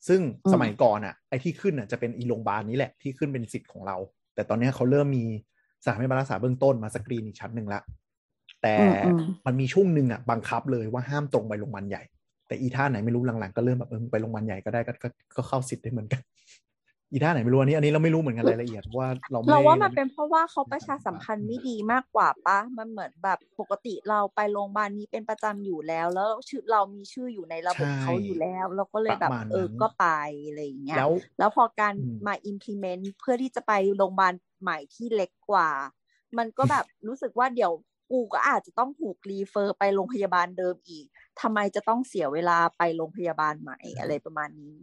ซึ่งอืมสมัยก่อนอะไอ้ที่ขึ้นอะจะเป็นอีโรงพยาบาลนี้แหละที่ขึ้นเป็นสิทธิ์ของเรา แต่ตอนเนี้ยเขาเริ่มมีสถานพยาบาลรักษาเบื้องต้นมาสกรีนอีกชั้นหนึ่งละแต่อืมอืมมันมีช่วงหนึ่งอะบังคับเลยว่าห้ามตรงไปโรงพยาบาลใหญ่ แต่อีท่าไหนไม่รู้หลังๆก็เริ่มแบบเออไปโรงพยาบาลใหญ่ก็ได้ก็ก็ก็เข้าสิทธิ์ได้เหมือนกัน อีท่าไหนไม่รู้อันนี้ อันนี้เราไม่รู้เหมือนกันรายละเอียดเพราะว่าเราไม่เราว่าได้มันเป็นเพราะว่าเขาประชาสัมพันธ์ไม่ดีมากกว่าปะมันเหมือนแบบปกติเราไปโรงพยาบาลนี้เป็นประจำอยู่แล้ว แล้วชื่อเรามีชื่ออยู่ในระบบใช่เขาอยู่แล้ว เราก็เลยแบบประมาณเออนั้นก็ไปอะไรอย่างเงี้ยแล้วแล้วพอการอืมมา implement เพื่อที่จะไปโรงพยาบาลใหม่ที่เล็กกว่า มันก็แบบรู้สึกว่าเดี๋ยวกูก็อาจจะต้องถูกรีเฟอร์ไปโรงพยาบาลเดิมอีกทำไมจะต้องเสียเวลาไปโรงพยาบาลใหม่อะไรประมาณนี้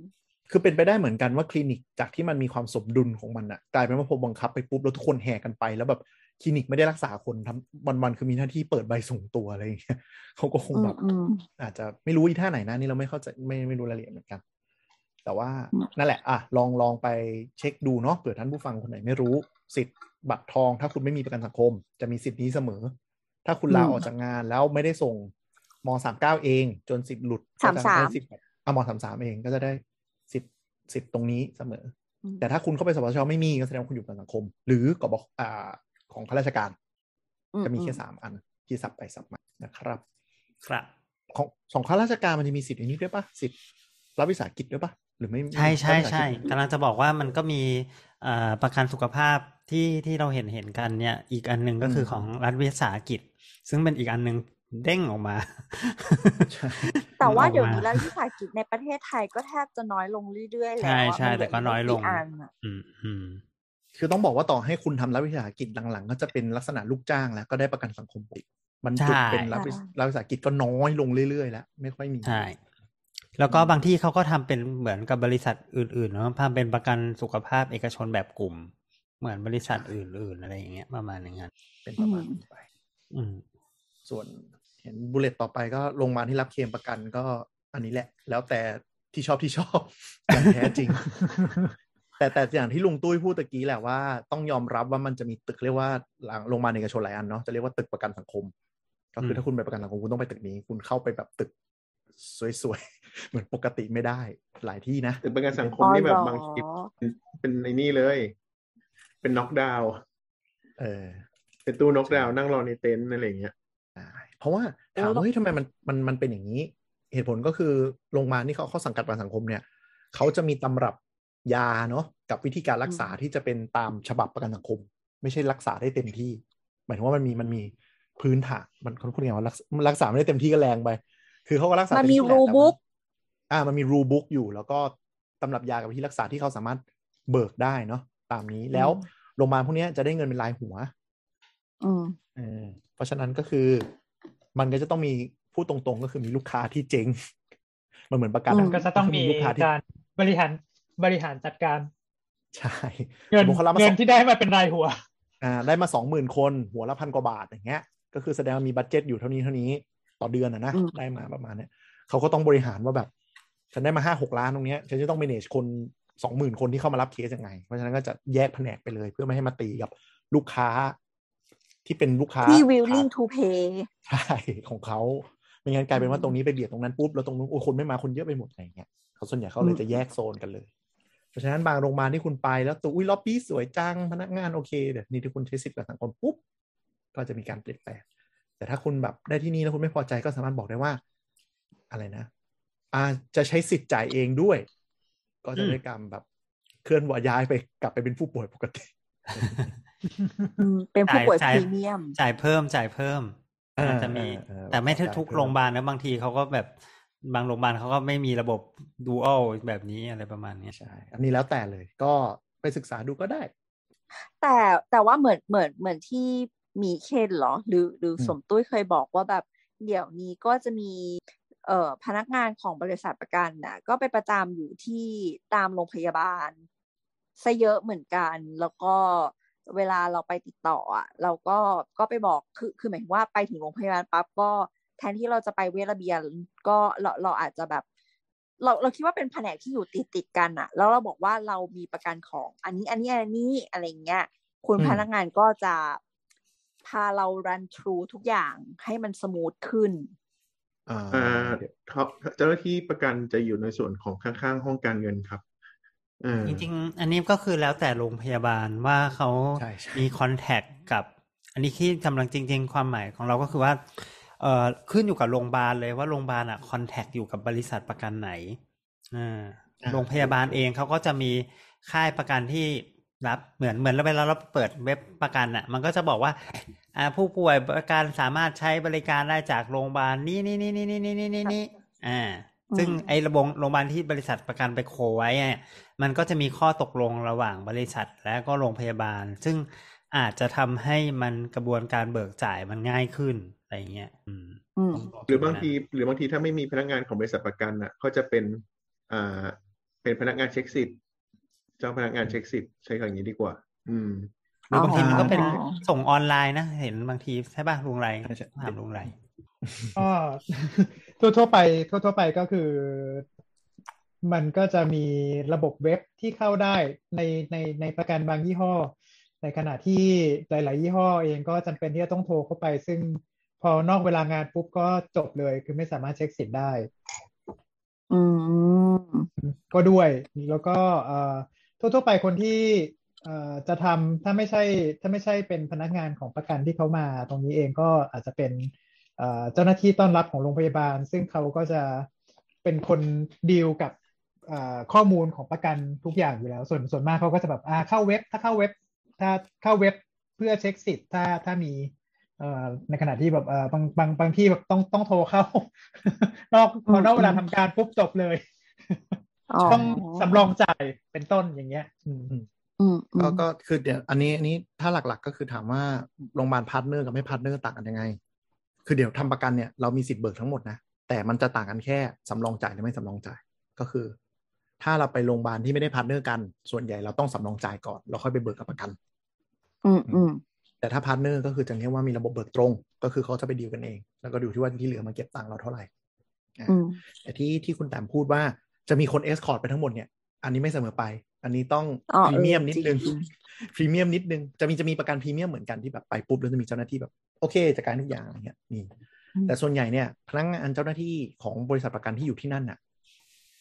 คือเป็นไปได้เหมือนกันว่าคลินิกจากที่มันมีความสมดุลของมันอะกลายเป็นว่าพอบังคับไปปุ๊บแล้วทุกคนแห่กันไป แล้วแบบคลินิกไม่ได้รักษาคนทำวันๆคือมีหน้าที่เปิดใบส่งตัวอะไรอย่างเงี้ยเขาก็คงอืแบมบอืมอาจจะไม่รู้อีท่าไหนนะนี่เราไม่เข้าใจไม่ไม่รู้รายละเอียดเหมือนกัน แต่ว่านั่นแหละอะลองลองไปเช็คดูเนาะเผื่อท่านผู้ฟังคนไหนไม่รู้สิทธิ์บัตรทอง ถ้าคุณไม่มีประกันสังคม จะมีสิทธิ์นี้เสมอ ถ้าคุณลาออกจากงานแล้วไม่ได้ส่งมสามเก้าเอง จนสิทธิ์หลุดสามสามก็จะได้สิทธิ์อะมสามสามเองก็จะได้ สิทธิ์สิทธิ์ตรงนี้เสมอ แต่ถ้าคุณเข้าไปสปชไม่มีก็แสดงว่าคุณอยู่ประกันสังคม หรือกบอ่าของข้าราชการ จะมีแค่สามอันที่สับไปสับมานะครับ ครับ ของสองข้าราชการมันจะมีสิทธิ์อันนี้ด้วยปะสิทธิ์รับวิสาหกิจด้วยปะหรือไม่ใช่ใช่รับวิสาหใช่กิจกำลังจะบอกว่ามันก็มีเอ่อประกันสุขภาพที่ที่เราเห็นเห็นกันเนี่ย อีกอันหนึ่งก็คือของรัฐวิสาหกิจ ซึ่งเป็นอีกอันหนึ่ง เด้งออกมาใช่แต่ว่าออกมาเดี๋ยวนี้รัฐวิสาหกิจในประเทศไทยก็แทบจะน้อยลงเรื่อยๆแล้วใช่อะใช่มัเหแต่ก็น้อยลงไม่กี่อันอะอืมอืมคือต้องบอกว่าต่อให้คุณทำรัฐวิสาหกิจหลังๆ ก็จะเป็นลักษณะลูกจ้างแล้วก็ได้ประกันสังคมปกติมันจุดใช่เป็นรัฐวิสรัฐวิสาหกิจก็น้อยลงเรื่อยๆ แล้ว ไม่ค่อยมีใช่แล้วก็บางที่เขาก็ทำเป็นเหมือนกับบริษัทอื่นๆเนาะทำเป็นประกันสุขภาพเอกชนแบบกลุ่ม เหมือนบริษัทอื่นๆ อะไรอย่างเงี้ยประมาณอย่างนั้นเป็นประมาณนั้นไปอืมส่วน เห็นบุลเลตต่อไปก็ลงมาลที่รับเคลมประกันก็อันนี้แหละ แล้วแต่ที่ชอบที่ชอบอย่างแท้จริง แต่แต่อย่างที่ลุงตุ้ยพูดตะกี้แหละว่าต้องยอมรับว่ามันจะมีตึกเรียกว่าหลังโรงพยาบาลเอกชนหลายอันเนาะจะเรียกว่าตึกประกันสังคม ก็คือมถ้าคุณไปประกันสังคมคุณต้องไปตึกนี้ คุณเข้าไปแบบตึกสวยๆ เหมือนปกติไม่ได้หลายที่นะแต่ประกันสังคมนี่แบบบางทีเป็นในนี่เลย เป็นน็อกดาวน์เออเป็นตู้น็อกดาวน์นั่งรอในเต็นท์อะไรอย่างเงี้ยใช่เพ ราะว่าถามว่าเฮ้ยทำไมมันมันมันเป็นอย่างนี้ เหตุผลก็คือโรงพยาบาลที่เขาเข้าสังกัดประกันสังคมเนี่ยเขาจะมีตำรับยาเนาะกับวิธีการรักษาที่จะเป็นตามฉบับประกันสังคม ไม่ใช่รักษาได้เต็มที่ หมายถึงว่ามันมีมันมีพื้นฐานมันเขาพูดยังไงว่ารักษารักษาไม่ได้เต็มที่ก็แรงไป คือเขาก็รักษามันเต็มีที่แหละรูแต่บุ๊กอ่ามันมีรูบุ๊กอยู่แล้วก็ตำรับยากับวิธีรักษาที่เขาสามารถเบิกได้เนาะตามนี้แล้วโรงพยาบาลพวกเนี้ยจะได้เงินเป็นรายหัวอืมเออเพราะฉะนั้นก็คือ มันก็จะต้องมีพูดตรงๆ ก็คือมีลูกค้าที่เจ๊งมันเหมือนประกันอืมันก็จะต้องมีลูกค้าที่การบริหารบริหารจัดการ ใช่เงินสมมุติเขารับมาเงิสนองที่ได้มาเป็นรายหัว อ่า ได้มาสองหมื่นคนหัวละพันกว่าบาทอย่างเงี้ย ก็คือแสดงว่ามีบัตเจ็ตอยู่เท่านี้เท่านี้ต่อเดือนอะนะอืมได้มาประมาณเนี้ยเขาก็ต้องบริหารว่าแบบฉันได้มาห้าหกล้านตรงเนี้ยฉันจะต้อง manage คนสองหมื่นคนที่เข้ามารับเคสยังไง เพราะฉะนั้นก็จะแยกแผนกไปเลย เพื่อไม่ให้มาตีกับลูกค้า ที่เป็นลูกค้าที่ willing to pay ใช่ของเขาไม่งั้นกลายเป็นว่าตรงนี้ไปเบียดตรงนั้นปุ๊บแล้วตรงนู้นโอ้ยคนไม่มาคนเยอะไปหมดอะไรเงี้ยเขาส่วนใหญ่เขาเลยจะแยกโซนกันเลย เพราะฉะนั้นบางโรงพยาบาลที่คุณไปแล้วตัวอุ้ยล็อบบี้สวยจังพนักงานโอเคเดี๋ยวนี้ที่คุณใช้สิทธิ์กับสังคมปุ๊บก็จะมีการเปลี่ยนแปลงแต่ถ้าคุณแบบได้ที่นี่แล้วคุณไม่พอใจก็สามารถบอกได้ว่า อะไรนะอ่าจะใช้สิทธิ์จ่ายเองด้วย ก็จะได้การแบบเคลื่อนไหวย้ายไปกลับไปเป็นผู้ป่วยปกติอืม เป็นผู้ป่วยจ่าพยรีเมียม จ่ายเพิ่มจ่ายเพิ่มเออมันจะมีเออเออแต่ไม่จ่ายทุกเพิ่มโรงพยาบาลนะบางทีเขาก็แบบบางโรงพยาบาลเขาก็ไม่มีระบบดูอัลแบบนี้อะไรประมาณเนี้ยใช่อันนี้แล้วแต่เลยก็ไปศึกษาดูก็ได้ แต่แต่ว่าเหมือนเหมือนเหมือนที่มีเคนเหรอ หรือหรืออมสมตุ้ยเคยบอกว่าแบบเดี๋ยวนี้ก็จะมีเอ่อพนักงานของบริษัทประกันน่ะก็ไปประจำอยู่ที่ตามโรงพยาบาลซะเยอะเหมือนกัน แล้วก็ เวลาเราไปติดต่ออะเราก็ก็ไปบอกคือคือหมายถึงว่าไปถึงโรงพยาบาลปั๊บก็แทนที่เราจะไปเวชระเบียนก็เราเราอาจจะแบบ เราเราคิดว่าเป็นแผนกที่อยู่ติดติดกันอะแล้วเราบอกว่าเรามีประกันของอันนี้อันนี้อันนี้อะไรเงี้ยคุณอืมพนักงานก็จะพาเรา run through ทุกอย่างให้มันสมูทขึ้นอ่าอ่าเดี๋ยวเขาเจ้าหน้าที่ประกันจะอยู่ในส่วนของข้างๆห้องการเงินครับ อ่าจริงๆ อันนี้ก็คือแล้วแต่โรงพยาบาลว่าเขาใช่ใช่มีคอนแทคกับ อันนี้ที่กำลังจริง ๆ ความหมายของเราก็คือว่าเอ่อขึ้นอยู่กับโรงพยาบาลเลยว่าโรงพยาบาลอะคอนแทคอยู่กับบริษัทประกันไหนอ่าอ่าโรงพยาบาลเองเขาก็จะมีค่ายประกันที่รับเหมือนเหมือนเวลาเราเปิดเว็บประกันอะมันก็จะบอกว่าอ่าผู้ป่วยประกันสามารถใช้บริการได้จากโรงพยาบาลนี้นี่นี่นี่นี่นี่นี่นี่อ่า ซึ่งอืมไอ้ระบบโรงพยาบาลที่บริษัทประกันไปโคไว้เนี่ยมันก็จะมีข้อตกลงระหว่างบริษัทและก็โรงพยาบาล ซึ่งอาจจะทำให้มันกระบวนการเบิกจ่ายมันง่ายขึ้นอะไรเงี้ยอืมอืมต้องหรือบางที หรือบางทีถ้าไม่มีพนักงานของบริษัทประกันอะก็จะเป็นอ่าเป็นพนักงานเช็คสิทธิ์เจ้าพนักงานเช็คสิทธิ์ใช้คำอย่างนี้ดีกว่า อืมหรือบางทีมันก็เป็นอ๋อส่งออนไลน์นะ เห็นบางทีใช่ป่ะลุงไรใช่ใช่ถามลุงไร ก็ทั่วทั่วๆไปทั่วทั่วๆไปก็คือ มันก็จะมีระบบเว็บที่เข้าได้ในในในประกันบางยี่ห้อ ในขณะที่หลาย ๆ ยี่ห้อเองก็จำเป็นที่จะต้องโทรเข้าไป ซึ่งพอนอกเวลางานปุ๊บก็จบเลย คือไม่สามารถเช็คสิทธิ์ได้ อืมก็ด้วยแล้วก็เอ่อทั่วๆไปคนที่เอ่อจะทำถ้าไม่ใช่ ถ้าไม่ใช่เป็นพนักงานของประกันที่เขามาตรงนี้เองก็อาจจะเป็น เอ่อเจ้าหน้าที่ต้อนรับของโรงพยาบาล ซึ่งเขาก็จะเป็นคนดีลกับเอ่อข้อมูลของประกันทุกอย่างอยู่แล้ว ส่วนส่วนมากเขาก็จะแบบอ่าเข้าเว็บ ถ้าเข้าเว็บ ถ้าเข้าเว็บเพื่อเช็คสิทธิ์ถ้าถ้ามีเอ่อในขณะที่แบบเอ่อบางบางบางที่แบบต้องต้องโทรเข้า นอกพอนอกเวลาทำการปุ๊บจบเลยอ๋อต้องสำรองจ่ายเป็นต้นอย่างเงี้ย อืมอืมอืก็มก็คือเดี๋ยวอันนี้อันนี้ถ้าหลักๆ ก็คือถามว่าโรงพยาบาล partner กับไม่ partner ต่างกันยังไง คือเดี๋ยวทำประกันเนี่ยเรามีสิทธิ์เบิกทั้งหมดนะ แต่มันจะต่างกันแค่สำรองจ่ายหรือไม่สำรองจ่ายก็คือ ถ้าเราไปโรงพยาบาลที่ไม่ได้ partner กัน ส่วนใหญ่เราต้องสำรองจ่ายก่อนเราค่อยไปเบิกกับประกัน อืมอืมแต่ถ้า partner ก็คือจะเรียกว่ามีระบบเบิกตรง ก็คือเขาจะไปดีลกันเอง แล้วก็ดูที่ว่าที่เหลือมาเก็บตังค์เราเท่าไหร่อ่าอืมแต่ที่ที่คุณแต้มพูดว่าจะมีคน escort ไปทั้งหมดเนี่ย อันนี้ไม่เสมอไป อันนี้ต้องอ๋อพรีเมียมเออนิดจริงนึงจริงพรีเมียมนิดนึงจะมีจะมีประกันพรีเมียมเหมือนกันที่แบบไปปุ๊บแล้วจะมีเจ้าหน้าที่แบบโอเคจัดการทุกอย่างอะไรเงี้ยมีแต่ส่วนใหญ่เนี่ยพนักงานเจ้าหน้าที่ของบริษัทประกันที่อยู่ที่นั่นน่ะ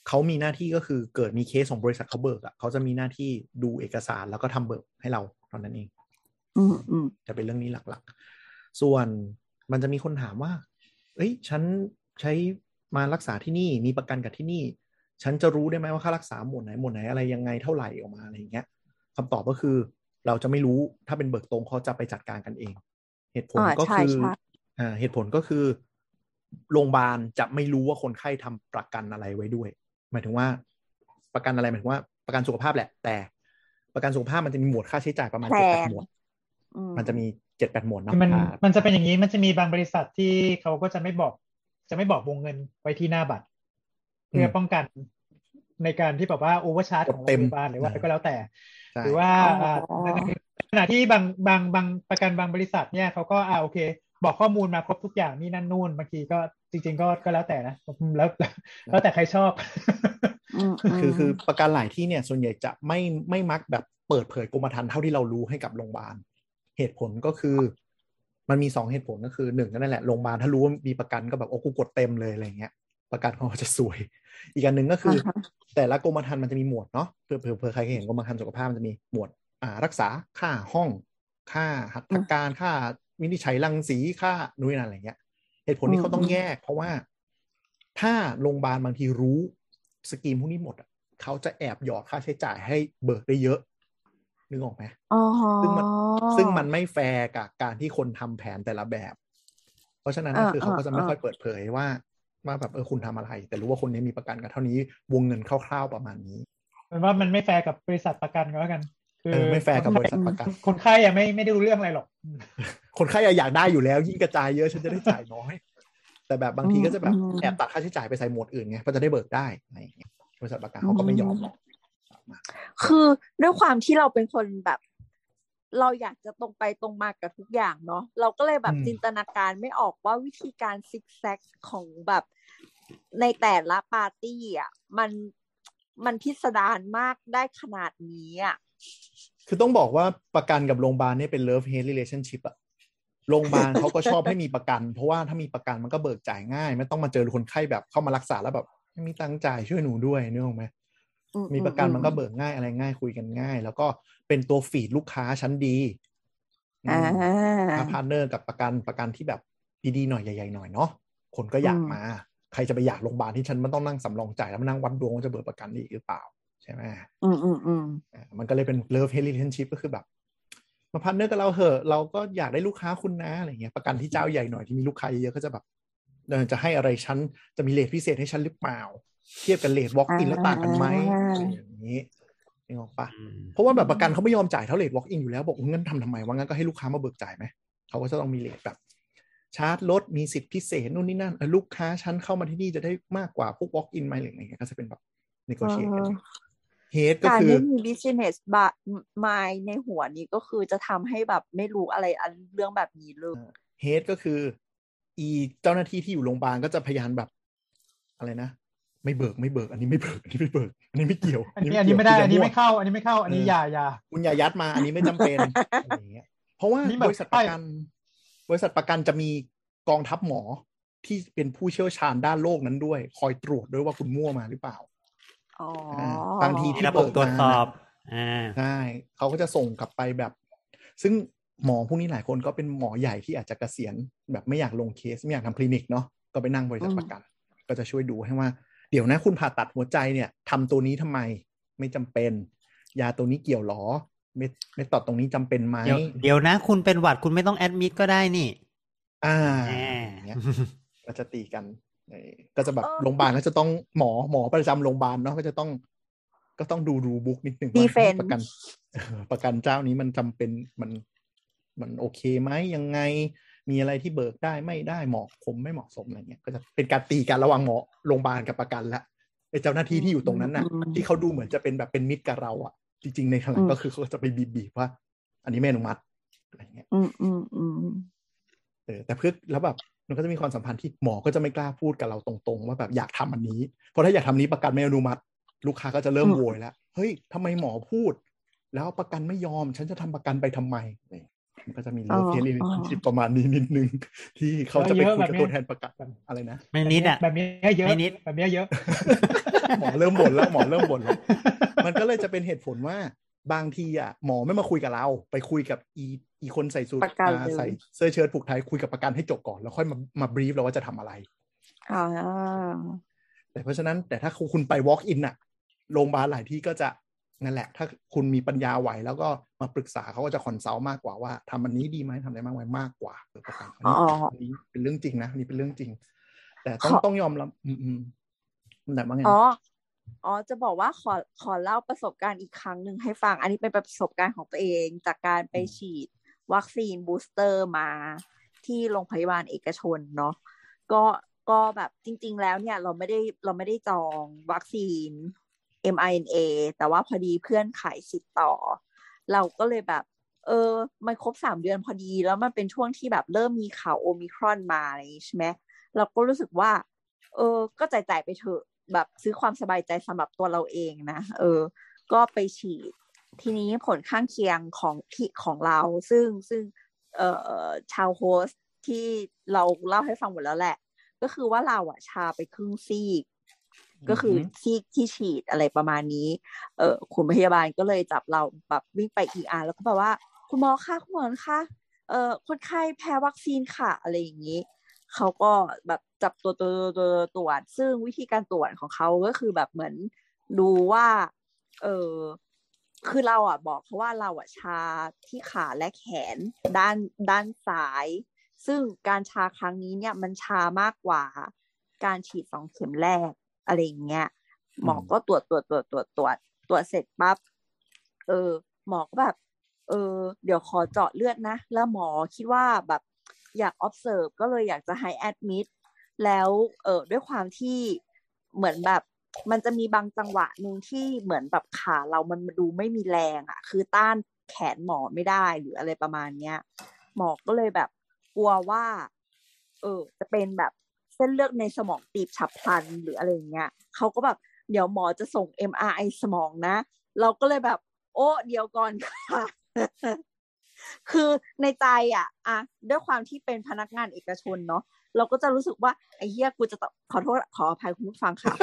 เขามีหน้าที่ก็คือเกิดมีเคสของบริษัทเขาเบิกอะเขาจะมีหน้าที่ดูเอกสารแล้วก็ทำเบิกให้เราเท่านั้นเอง อืมอืมจะเป็นเรื่องนี้หลักๆ ส่วนมันจะมีคนถามว่า เอ้ย ฉันใช้มารักษาที่นี่มีประกันกับที่นี่ ฉันจะรู้ได้ไหมว่าค่ารักษาหมวดไหนหมวดไหนอะไรยังไงเท่าไหร่ออกมาอะไรอย่างเงี้ยคำตอบก็คือเราจะไม่รู้ถ้าเป็นเบิกตรงเขาจะไปจัดการกันเอง เหตุผลอ่าก็ใช่คือใช่อ่าเหตุผลก็คือโรงพยาบาลจะไม่รู้ว่าคนไข้ทำประกันอะไรไว้ด้วย หมายถึงว่า ประกันอะไรหมายถึงว่าประกันสุขภาพแหละ แต่ประกันสุขภาพมันจะมีหมวดค่าใช้จ่ายประมาณแพเจ็ดงแปดหมวดอืมมันจะมีเจ็ดแปดหมวดเนาะคือมันอ่ามันจะเป็นอย่างนี้มันจะมีบางบริษัทที่เขาก็จะไม่บอก จะไม่บอกวงเงินไว้ที่หน้าบัตร เพื่อป้องกันในการที่แบบว่าโอเวอร์ชาร์จของโรงพยาบาลหรือว่าอะไรก็แล้วแต่ใช่หรือว่าอ๋ออ่าขณะที่บางบางบางประกันบางบริษัทเนี่ยเขาก็อ่าโอเค บอกข้อมูลมาครบทุกอย่างนี่นั่นนู่นบางทีก็จริง ๆ ก็ก็แล้วแต่นะแล้วแล้วแต่ใครชอบอืมคือคือประกันหลายที่เนี่ยส่วนใหญ่จะไม่ไม่มักแบบเปิดเผยกรมธรรม์เท่าที่เรารู้ให้กับโรงพยาบาลเหตุผลก็คือ มันมีสองเหตุผลก็คือหนึ่งก็นั่นแหละโรงพยาบาลถ้ารู้ว่ามีประกันก็แบบโอ้กูกดเต็มเลยอะไรเงี้ย ประกันเขาก็จะสวย อีกอันหนึ่งก็คืออาฮะแต่ละกรมธรรม์มันจะมีหมวดเนาะเผื่อเผื่อเผื่อใครเคยเห็นกรมธรรม์สุขภาพมันจะมีหมวดอ่ารักษาค่าห้อง ค่าหัตถการค่าวินิจฉัยรังสีค่านู่นนนั่นอะไรเงี้ย เหตุผลที่เขาต้องแยก เพราะว่าถ้าโรงพยาบาลบางทีรู้สกีมพวกนี้หมดอะเขาจะแอบหยอดค่าใช้จ่ายให้เบิกได้เยอะนึกออกไหมอ๋อซึ่งมันซึ่งมันไม่แฟร์กับการที่คนทำแผนแต่ละแบบ เพราะฉะนั้นก็อ่าคือเขาก็จะไม่อ่าค่อยเปิดเผยว่า ว่าแบบเออคุณทำอะไร แต่รู้ว่าคนนี้มีประกันกันเท่านี้วงเงินคร่าวๆประมาณนี้มันว่ามันไม่แฟร์กับบริษัทประกันก็แล้วกันคืเออไม่แฟร์กับบริษัทประกัน คนไข้อะไม่ไม่ได้รู้เรื่องอะไรหรอก คนไข้อยากได้อยู่แล้ว ยิ่งกระจายเยอะฉันจะได้จ่ายน้อย แต่แบบบางทีก็จะแบบแอบตัดค่าใช้จ่ายไปใส่หมวดอื่นไงเพราะจะได้เบิกได้อะไรอย่างเงี้ยบริษัทประกันเขาก็ไม่ยอมหรอกคือด้วยความที่เราเป็นคนแบบ เราอยากจะตรงไปตรงมากับทุกอย่างเนาะเราก็เลยแบบอืมจินตนาการไม่ออกว่าวิธีการซิกแซกของแบบในแต่ละปาร์ตี้อะมันมันพิสดารมากได้ขนาดนี้อะคือต้องบอกว่าประกันกับโรงพยาบาลเนี่ยเป็น love hate relationship อะโรงพยาบาลเขาก็ชอบให้มีประกัน เพราะว่าถ้ามีประกันมันก็เบิกจ่ายง่าย ไม่ต้องมาเจอคนไข้แบบเข้ามารักษาแล้วแบบไม่มีตังค์จ่ายช่วยหนูด้วยนึกออกไหมอื มีประกันอืมันก็เบิกง่ายอะไรง่ายคุยกันง่าย แล้วก็เป็นตัวฟีดลูกค้าชั้นดีอือ่ามถ้า partner กับประกันประกันที่แบบดีๆหน่อยใหญ่ๆหน่อยเนาะคนก็อยากอืมมา ใครจะไปอยากโรงพยาบาลที่ฉันมันต้องนั่งสำรองจ่ายแล้วมานั่งวัดดวงว่าจะเบิกประกันได้อีกหรือเปล่า ใช่ไหมอืมอืมอืมอ่ามันก็เลยเป็น love hate relationship ก็คือแบบ มา partner กับเราเหอะ เราก็อยากได้ลูกค้าคุณนะอะไรเงี้ยประกันที่เจ้าใหญ่หน่อยที่มีลูกค้าเยอะๆก็จะแบบเออจะให้อะไรฉันจะมี rate พิเศษให้ฉันหรือเปล่า เทียบกับ rate walk in แล้วต่างกันไหมอะไรอย่างนี้นึกออกปะอืมเพราะว่าแบบประกันเขาไม่ยอมจ่ายเท่าเลท walk in อยู่แล้ว บอกว่างั้นทำทำไมว่างั้นก็ให้ลูกค้ามาเบิกจ่ายไหมเขาก็จะต้องมีเลทแบบ ชาร์จลดมีสิทธิพิเศษนู่นนี่นั่นเออลูกค้าฉันเข้ามาที่นี่จะได้มากกว่าพวก walk in ไหมหรืออะไรเงี้ยก็จะเป็นแบบ negotiate กันเฮดก็การคือไม่มี business บะมายในหัวนี้ก็คือจะทำให้แบบไม่รู้อะไรอันเรื่องแบบนี้เลยเฮดก็คือ อีเจ้าหน้าที่ที่อยู่โรงพยาบาลก็จะพยายามแบบ อะไรนะ ไม่เบิกไม่เบิก อันนี้ไม่เบิกอันนี้ไม่เบิก อันนี้ไม่เกี่ยว อันนี้อันนี้ไม่ได้เกี่ยวอันนี้วไม่เข้า อันนี้ไม่เข้าอันนี้อย่าอย่าคุณอย่ายัดมา อันนี้ไม่จำเป็นอะไรอย่างเงี้ยเพราะว่านี่แบบบริษัทประกัน บริษัทประกันจะมีกองทัพหมอที่เป็นผู้เชี่ยวชาญด้านโรคนั้นด้วย คอยตรวจด้วยว่าคุณมั่วมาหรือเปล่าอ๋อบางทีมีระบบตรวจสอบอ่าใช่เขาก็จะส่งกลับไปแบบ ซึ่งหมอพวกนี้หลายคนก็เป็นหมอใหญ่ที่อาจจะเกษียณแบบไม่อยากลงเคสไม่อยากทำคลินิกเนาะก็ไปนั่งบริษัทประกัน ก็จะช่วยดูให้ว่า เดี๋ยวนะคุณผ่าตัดหัวใจเนี่ยทำตัวนี้ทำไม ไม่จำเป็น ยาตัวนี้เกี่ยวหรอเม็ดเม็ดตอดตรงนี้จำเป็นไหมเดี๋ยวเดี๋ยวนะ คุณเป็นหวัดคุณไม่ต้องแอดมิดก็ได้นี่ อ่าแหมอย่างเงี้ยก็จะตีกันเออก็จะแบบเออโรงพยาบาลก็จะต้องหมอหมอประจำโรงพยาบาลเนาะก็จะต้อง ก็ต้องดูดูบุ๊กนิดนึงว่า Defense ประกันเออประกันเจ้านี้มันจำเป็นมันมันโอเคไหมยังไง มีอะไรที่เบิกได้ไม่ได้เหมาะผมไม่เหมาะสมอะไรเงี้ยก็จะเป็นการตีกันระหว่างหมอโรงพยาบาลกับประกันละไอ้เจ้าหน้าที่ที่อยู่ตรงนั้นน่ะอืมที่เขาดูเหมือนจะเป็นแบบเป็นมิตรกับเราอะ จริง ๆ ในขณะอืมก็คือเขาจะไปบีบบีบว่า อันนี้ไม่อนุมัติอะไรเงี้ย อืมอืมอืมเออแต่เพื่อแล้วแบบมันก็จะมีความสัมพันธ์ที่หมอก็จะไม่กล้าพูดกับเราตรงๆ ว่าแบบอยากทำอันนี้ เพราะถ้าอยากทำนี้ประกันไม่อนุมัติ ลูกค้าก็จะเริ่มโวยแล้วเฮ้ยทำไมหมอพูด แล้วประกันไม่ยอม ฉันจะทำประกันไปทำไมเนี่ย มันก็จะมีเรื่องเทเลชิพประมาณนี้นิดนึง ที่เขาจะไปคุยกับตัวแทนประกันอะไรนะไม่นิดอะแบบนี้เยอะไม่นิดแบบนี้เยอะหมอเริ่มบ่นแล้วหมอเริ่มบ่นแล้วมันก็เลยจะเป็นเหตุผลว่าบางทีอะหมอไม่มาคุยกับเรา ไปคุยกับอีอีคนใส่สูทประกันอ่าเลยใส่เสื้อเชิ้ตผูกไทยคุยกับประกันให้จบก่อน แล้วค่อยมามาบรีฟเราว่าจะทำอะไรอ่าแต่เพราะฉะนั้นแต่ถ้าคุณไป walk in น่ะโรงพยาบาลหลายที่ก็จะ นั่นแหละ ถ้าคุณมีปัญญาไหวแล้วก็มาปรึกษาเขาก็จะ consult มากกว่าว่าทำอันนี้ดีไหมทำอะไรมากไหมมากกว่าเออประกันอันนี้อ๋ออันนี้เป็นเรื่องจริงนะอันนี้เป็นเรื่องจริง แต่ต้องขอต้องยอมรับอืมอืมแต่ว่าไงอ๋ออ๋อจะบอกว่าขอขอเล่าประสบการณ์อีกครั้งหนึ่งให้ฟัง อันนี้เป็นประสบการณ์ของตัวเองจากการไปฉีดวัคซีน booster มาที่โรงพยาบาลเอกชนเนาะก็ก็แบบจริง ๆ แล้วเนี่ยเราไม่ได้เราไม่ได้จองวัคซีน mRNA แต่ว่าพอดีเพื่อนขายสิทธิ์ต่อ เราก็เลยแบบ เออ มันครบสามเดือนพอดี แล้วมันเป็นช่วงที่แบบเริ่มมีข่าวโอมิครอนมาอะไรใช่ไหมเราก็รู้สึกว่า เออ ก็จ่ายๆไปเถอะแบบซื้อความสบายใจสำหรับตัวเราเองนะ เออ ก็ไปฉีด ทีนี้ผลข้างเคียงของที่ของเรา ซึ่งซึ่งเอ่อชาวโฮสที่เราเล่าให้ฟังหมดแล้วแหละ ก็คือว่าเราอะชาไปครึ่งซีก ก็คือซีกที่ฉีดอะไรประมาณนี้ เออคุณพยาบาลก็เลยจับเราแบบวิ่งไปอีอาร์แล้วก็แบบว่า คุณหมอคะคุณหมอคะเอ่อคนไข้แพ้วัคซีนค่ะอะไรอย่างนี้เขาก็แบบจับตัวตัวตัวตัวตรวจ ซึ่งวิธีการตรวจของเขาก็คือแบบเหมือนดูว่า เออคือเราอะบอกเขาว่าเราอะชาที่ขาและแขนด้านด้านซ้าย ซึ่งการชาครั้งนี้เนี่ยมันชามากกว่าการฉีดสองเข็มแรก อะไรอย่างเงี้ยหมอก็ตรวจตรวจตรวจตรวจตรวจตรวจเสร็จปั๊บเออ หมอก็แบบ เออ เดี๋ยวขอเจาะเลือดนะ แล้วหมอคิดว่าแบบอยาก observe ก็เลยอยากจะให้ admit แล้วเออด้วยความที่เหมือนแบบมันจะมีบางจังหวะหนึ่งที่เหมือนแบบขาเรามันดูไม่มีแรงอะ คือต้านแขนหมอไม่ได้หรืออะไรประมาณเนี้ย หมอก็เลยแบบกลัวว่า เออ จะเป็นแบบ เส้นเลือดในสมองตีบฉับพลันหรืออะไรอย่างเงี้ยเขาก็แบบเดี๋ยวหมอจะส่ง MRI สมองนะ เราก็เลยแบบ โอ้เดี๋ยวก่อนค่ะ คือในใจอะอะด้วยความที่เป็นพนักงานเอกชนเนาะเราก็จะรู้สึกว่าไอ้เหี้ยกูจะขอโทษขออภัยคุณผู้ฟังค่ะ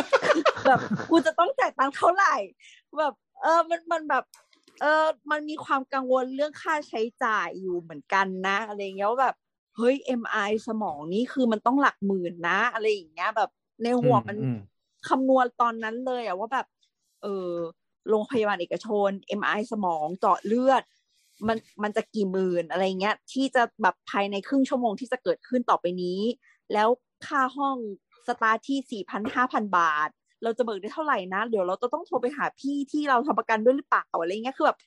แบบกูจะต้องจ่ายตังค์เท่าไหร่ แบบ เออมันมันแบบ เออมันมีความกังวลเรื่องค่าใช้จ่ายอยู่เหมือนกันนะอะไรเงี้ยว่าแบบ เฮ้ย MI สมองนี่คือมันต้องหลักหมื่นนะ อะไรอย่างเงี้ย แบบในหัวมันอืมคำนวณตอนนั้นเลยอะว่าแบบ เออโรงพยาบาลเอกชน MI สมองเจาะเลือด มันมันจะกี่หมื่นอะไรเงี้ย ที่จะแบบภายในครึ่งชั่วโมงที่จะเกิดขึ้นต่อไปนี้ แล้วค่าห้องสตาร์ทที่สี่พันห้าพันบาท เราจะเบิกได้เท่าไหร่นะ เดี๋ยวเราจะต้องโทรไปหาพี่ที่เราทำประกันด้วยหรือเปล่าอะไรเงี้ยคือแบบ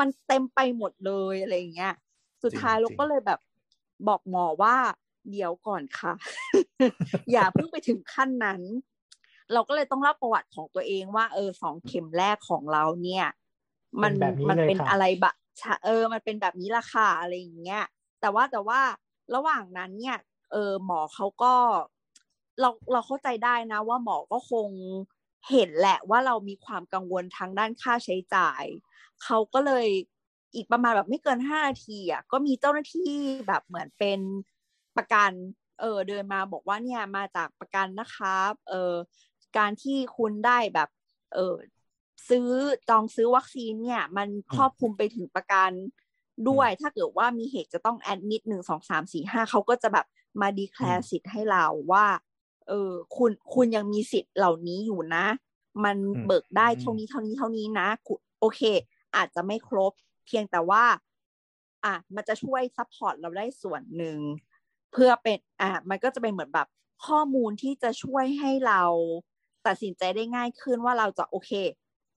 มันเต็มไปหมดเลยอะไรเงี้ย สุดท้ายจริงๆเราก็เลยแบบ บอกหมอว่าเดี๋ยวก่อนค่ะ อย่าเพิ่งไปถึงขั้นนั้น เราก็เลยต้องเล่าประวัติของตัวเองว่า เออสองเข็มแรกของเราเนี่ย มันเป็นแบบนี้มันเลยเป็นค่ะอะไรบะชะเออ มันเป็นแบบนี้ละค่ะอะไรอย่างเงี้ย แต่ว่าแต่ว่าระหว่างนั้นเนี่ย เออหมอเขาก็ เราเราเข้าใจได้นะ ว่าหมอก็คงเห็นแหละว่าเรามีความกังวลทางด้านค่าใช้จ่าย เขาก็เลย อีกประมาณแบบไม่เกินห้านาทีอะก็มีเจ้าหน้าที่แบบเหมือนเป็นประกันเออเดินมาบอกว่าเนี่ยมาจากประกันนะครับเออการที่คุณได้แบบเออซื้อจองซื้อวัคซีนเนี่ย มันครอบคลุมไปถึงประกันด้วย ถ้าเกิดว่ามีเหตุจะต้อง admit หนึ่งสองสามสี่ห้าเขาก็จะแบบมา declare สิทธิ์ให้เราว่า เออคุณคุณยังมีสิทธิ์เหล่านี้อยู่นะ มันอืมเบิกได้เท่านี้เท่านี้เท่านี้นะคุณโอเค อาจจะไม่ครบ เพียงแต่ว่า อะมันจะช่วย support เราได้ส่วนหนึ่งเพื่อเป็นอะมันก็จะเป็นเหมือนแบบข้อมูลที่จะช่วยให้เราตัดสินใจได้ง่ายขึ้นว่าเราจะโอเค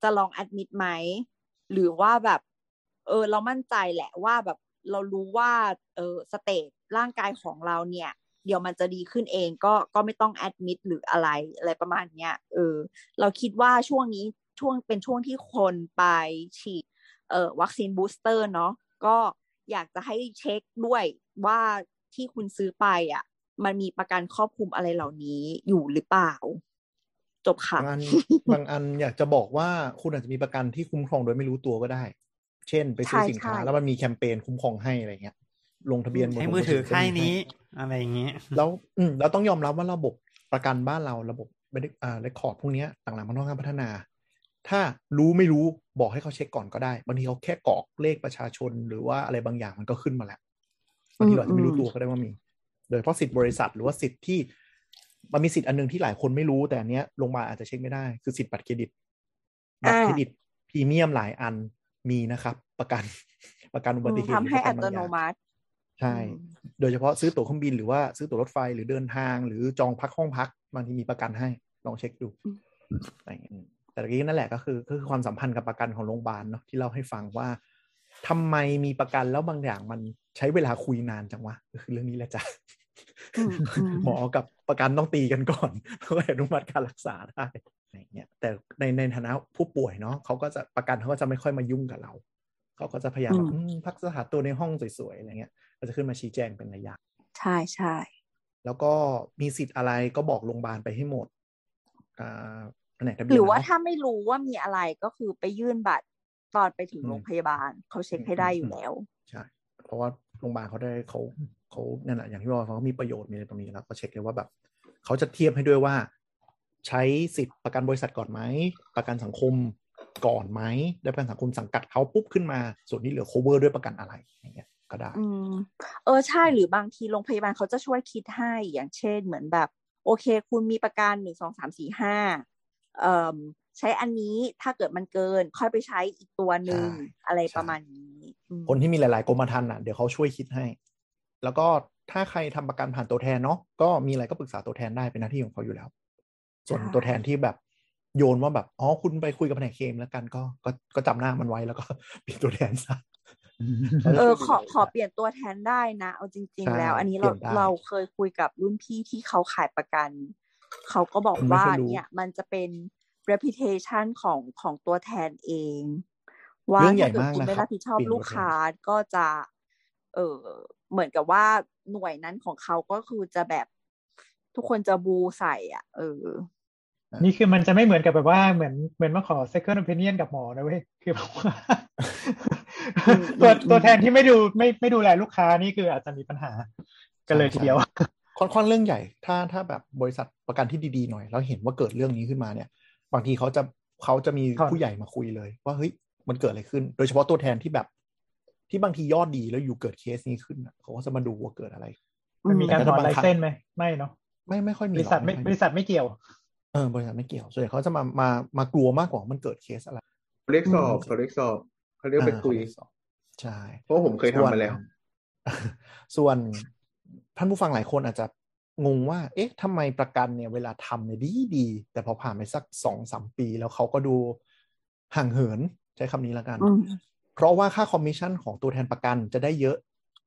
จะลอง admit ไหมหรือว่าแบบ เออ เรามั่นใจแหละว่าแบบเรารู้ว่าเออ stage ร่างกายของเราเนี่ย เดี๋ยวมันจะดีขึ้นเองก็ก็ไม่ต้อง admit หรืออะไรอะไรประมาณเนี้ยเออ เราคิดว่าช่วงนี้ช่วงเป็นช่วงที่คนไปฉีด เอ่อวัคซีน booster เนาะก็อยากจะให้เช็คด้วยว่าที่คุณซื้อไปอะ มันมีประกันครอบคลุมอะไรเหล่านี้อยู่หรือเปล่า จบค่ะบางอันบางอันอยากจะบอกว่าคุณอาจจะมีประกันที่คุ้มครองโดยไม่รู้ตัวก็ได้ เช่น ไปซื้อใช่สินค้าใช่แล้วมันมีแคมเปญคุ้มครองให้อะไรเงี้ย ลงทะเบียนบนใช้หัวมือถือก็ค่ายมีให้นี้ อะไรอย่างเงี้ยแล้วอืมเราต้องยอมรับว่าระบบประกันบ้านเราระบบไม่ได้อ่าเรคคอร์ดพวกเนี้ยต่างๆมันต้องการพัฒนา ถ้ารู้ไม่รู้บอกให้เขาเช็คก่อนก็ได้บางทีเขาแค่กรอกเลขประชาชนหรือว่าอะไรบางอย่างมันก็ขึ้นมาแล้วบางทีเราอาจจะไม่รู้ตัวก็ได้ว่ามี โดยเฉพาะสิทธิ์บริษัทหรือว่าสิทธิ์ที่มันมีสิทธิ์อันหนึงที่หลายคนไม่รู้แต่อันเนี้ยโรงพยาบาลอาจจะเช็คไม่ได้ คือสิทธิ์บัตรเครดิตบัตรเครดิตพรีเมียมหลายอันมีนะครับ ประกันประกันอุบัติเหตุทำให้รือปอัระกันตบางโนอย่างมัติใช่ โดยเฉพาะซื้อตั๋วเครื่องบินหรือว่าซื้อตั๋วรถไฟหรือเดินทาง หรือจองพักห้องพักบางทีมีประกันให้ลองเช็คดูอืมอะไรอย่างเงี้ย แต่เมื่อกี้นั่นแหละก็คือก็คือความสัมพันธ์กับประกันของโรงพยาบาลเนาะที่เล่าให้ฟังว่าทำไมมีประกันแล้วบางอย่างมันใช้เวลาคุยนานจังวะก็คือเรื่องนี้แหละจ้ะอืมอืมหมอกับประกันต้องตีกันก่อนเพื่ออนุมัติการรักษาได้อะไรอย่างเงี้ยแต่ในในฐานะผู้ป่วยเนาะเขาก็จะประกันเขาก็จะไม่ค่อยมายุ่งกับเราเขาก็จะพยายามแบบอืมพักสถานตัวในห้องสวยๆอะไรเงี้ยก็จะขึ้นมาชี้แจงเป็นระยะใช่ใช่แล้วก็มีสิทธิ์อะไรก็บอกโรงพยาบาลไปให้หมด อ่าแผนกทะเบียนหรือว่าเนะถ้าไม่รู้ว่ามีอะไรก็คือไปยื่นบัตรตอนไปถึงอืมโรงพยาบาลเขาเช็คให้ได้อยู่แล้ว ใช่ เพราะว่าโรงพยาบาลเขาได้เขาเขานั่นแหละอย่างที่บอกเขามีประโยชน์มีอะไรตรงนี้แล้วก็เช็คเลยว่าแบบเขาจะเทียบให้ด้วยว่า ใช้สิทธิ์ประกันบริษัทก่อนไหมประกันสังคมก่อนไหมได้ประกันสังคมสังกัดเขาปุ๊บขึ้นมา ส่วนที่เหลือ cover ด้วยประกันอะไรอย่างเงี้ยก็ได้อืมเออใช่หรือบางทีโรงพยาบาลเขาจะช่วยคิดให้อย่างเช่นเหมือนแบบ โอเค คุณมีประกันหนึ่งสองสามสี่ห้าเอ่อ ใช้อันนี้ถ้าเกิดมันเกินค่อยไปใช้อีกตัวหนึ่งใช่อะไรใช่ประมาณนี้อืมคนที่มีหลาย ๆกรมธรรม์อะเดี๋ยวเขาช่วยคิดให้ แล้วก็ถ้าใครทำประกันผ่านตัวแทนเนาะก็มีอะไรก็ปรึกษาตัวแทนได้เป็นหน้าที่ของเขาอยู่แล้ว ส่วนตัวแทนที่แบบโยนว่าแบบอ๋อคุณไปคุยกับแผนกเคลมแล้วกันก็ก็ก็จำหน้ามันไว้แล้วก็เป็นตัวแทนซะเออขอขอเปลี่ยนตัวแทนได้นะ เอาจริงใช่ๆแล้ว อันนี้เราเปลี่ยนได้เราเคยคุยกับรุ่นพี่ที่เขาขายประกัน เขาก็บอกผมไม่ว่าเคยรู้เนี่ยมันจะเป็น reputation ของของตัวแทนเอง ว่าเรื่องใหญ่ถ้าเกิดมากคุณนะไม่ครัรับบผิดชอบเปลี่ยนลูกตัวแทนค้าก็จะ เออเหมือนกับว่าหน่วยนั้นของเขาก็คือจะแบบทุกคนจะบูใส่อะ เออ นี่คือมันจะไม่เหมือนกับแบบว่าเหมือนเหมือนมาขอ second opinion กับหมอนะเว้ยคือแบบว่าอืมตัวอืมตัวแทนที่ไม่ดูไม่ไม่ดูแลลูกค้านี่คืออาจจะมีปัญหากันเลยทีเดียว ค่อนข้างเรื่องใหญ่ ถ้าถ้าแบบบริษัทประกันที่ดีๆหน่อย แล้วเห็นว่าเกิดเรื่องนี้ขึ้นมาเนี่ย บางทีเขาจะเขาจะมีครับผู้ใหญ่มาคุยเลย ว่าเฮ้ยมันเกิดอะไรขึ้น โดยเฉพาะตัวแทนที่แบบ ที่บางทียอดดีแล้วอยู่เกิดเคสนี้ขึ้นน่ะเขาก็จะมาดูว่าเกิดอะไรมันมีการแต่ถถ้าอนบางลายครั้งเส้นไหมไม่เนาะไม่ไม่ค่อยมีบหรริอกษัทไม่ค่อยบริษัทไม่เกี่ยวเออบริษัทไม่เกี่ยวส่วนใหญ่เขาจะมามามากลัวมากกว่ามันเกิดเคสอะไรเขาเรียกสอบเขาเรียกสอบเขาเรียกไปคุยอ่าเขาเรีสอบใช่เพราะผมเคยทำมาแล้ว ส่วน ท่านผู้ฟังหลายคนอาจจะงงว่า เอ๊ะทำไมประกันเนี่ยเวลาทำเนี่ยดีดี แต่พอผ่านไปสักสองสามปี แล้วเขาก็ดูห่างเหินใช้คำนี้แล้วกันอืมเพราะว่าค่าคอมมิชชั่นของตัวแทนประกันจะได้เยอะ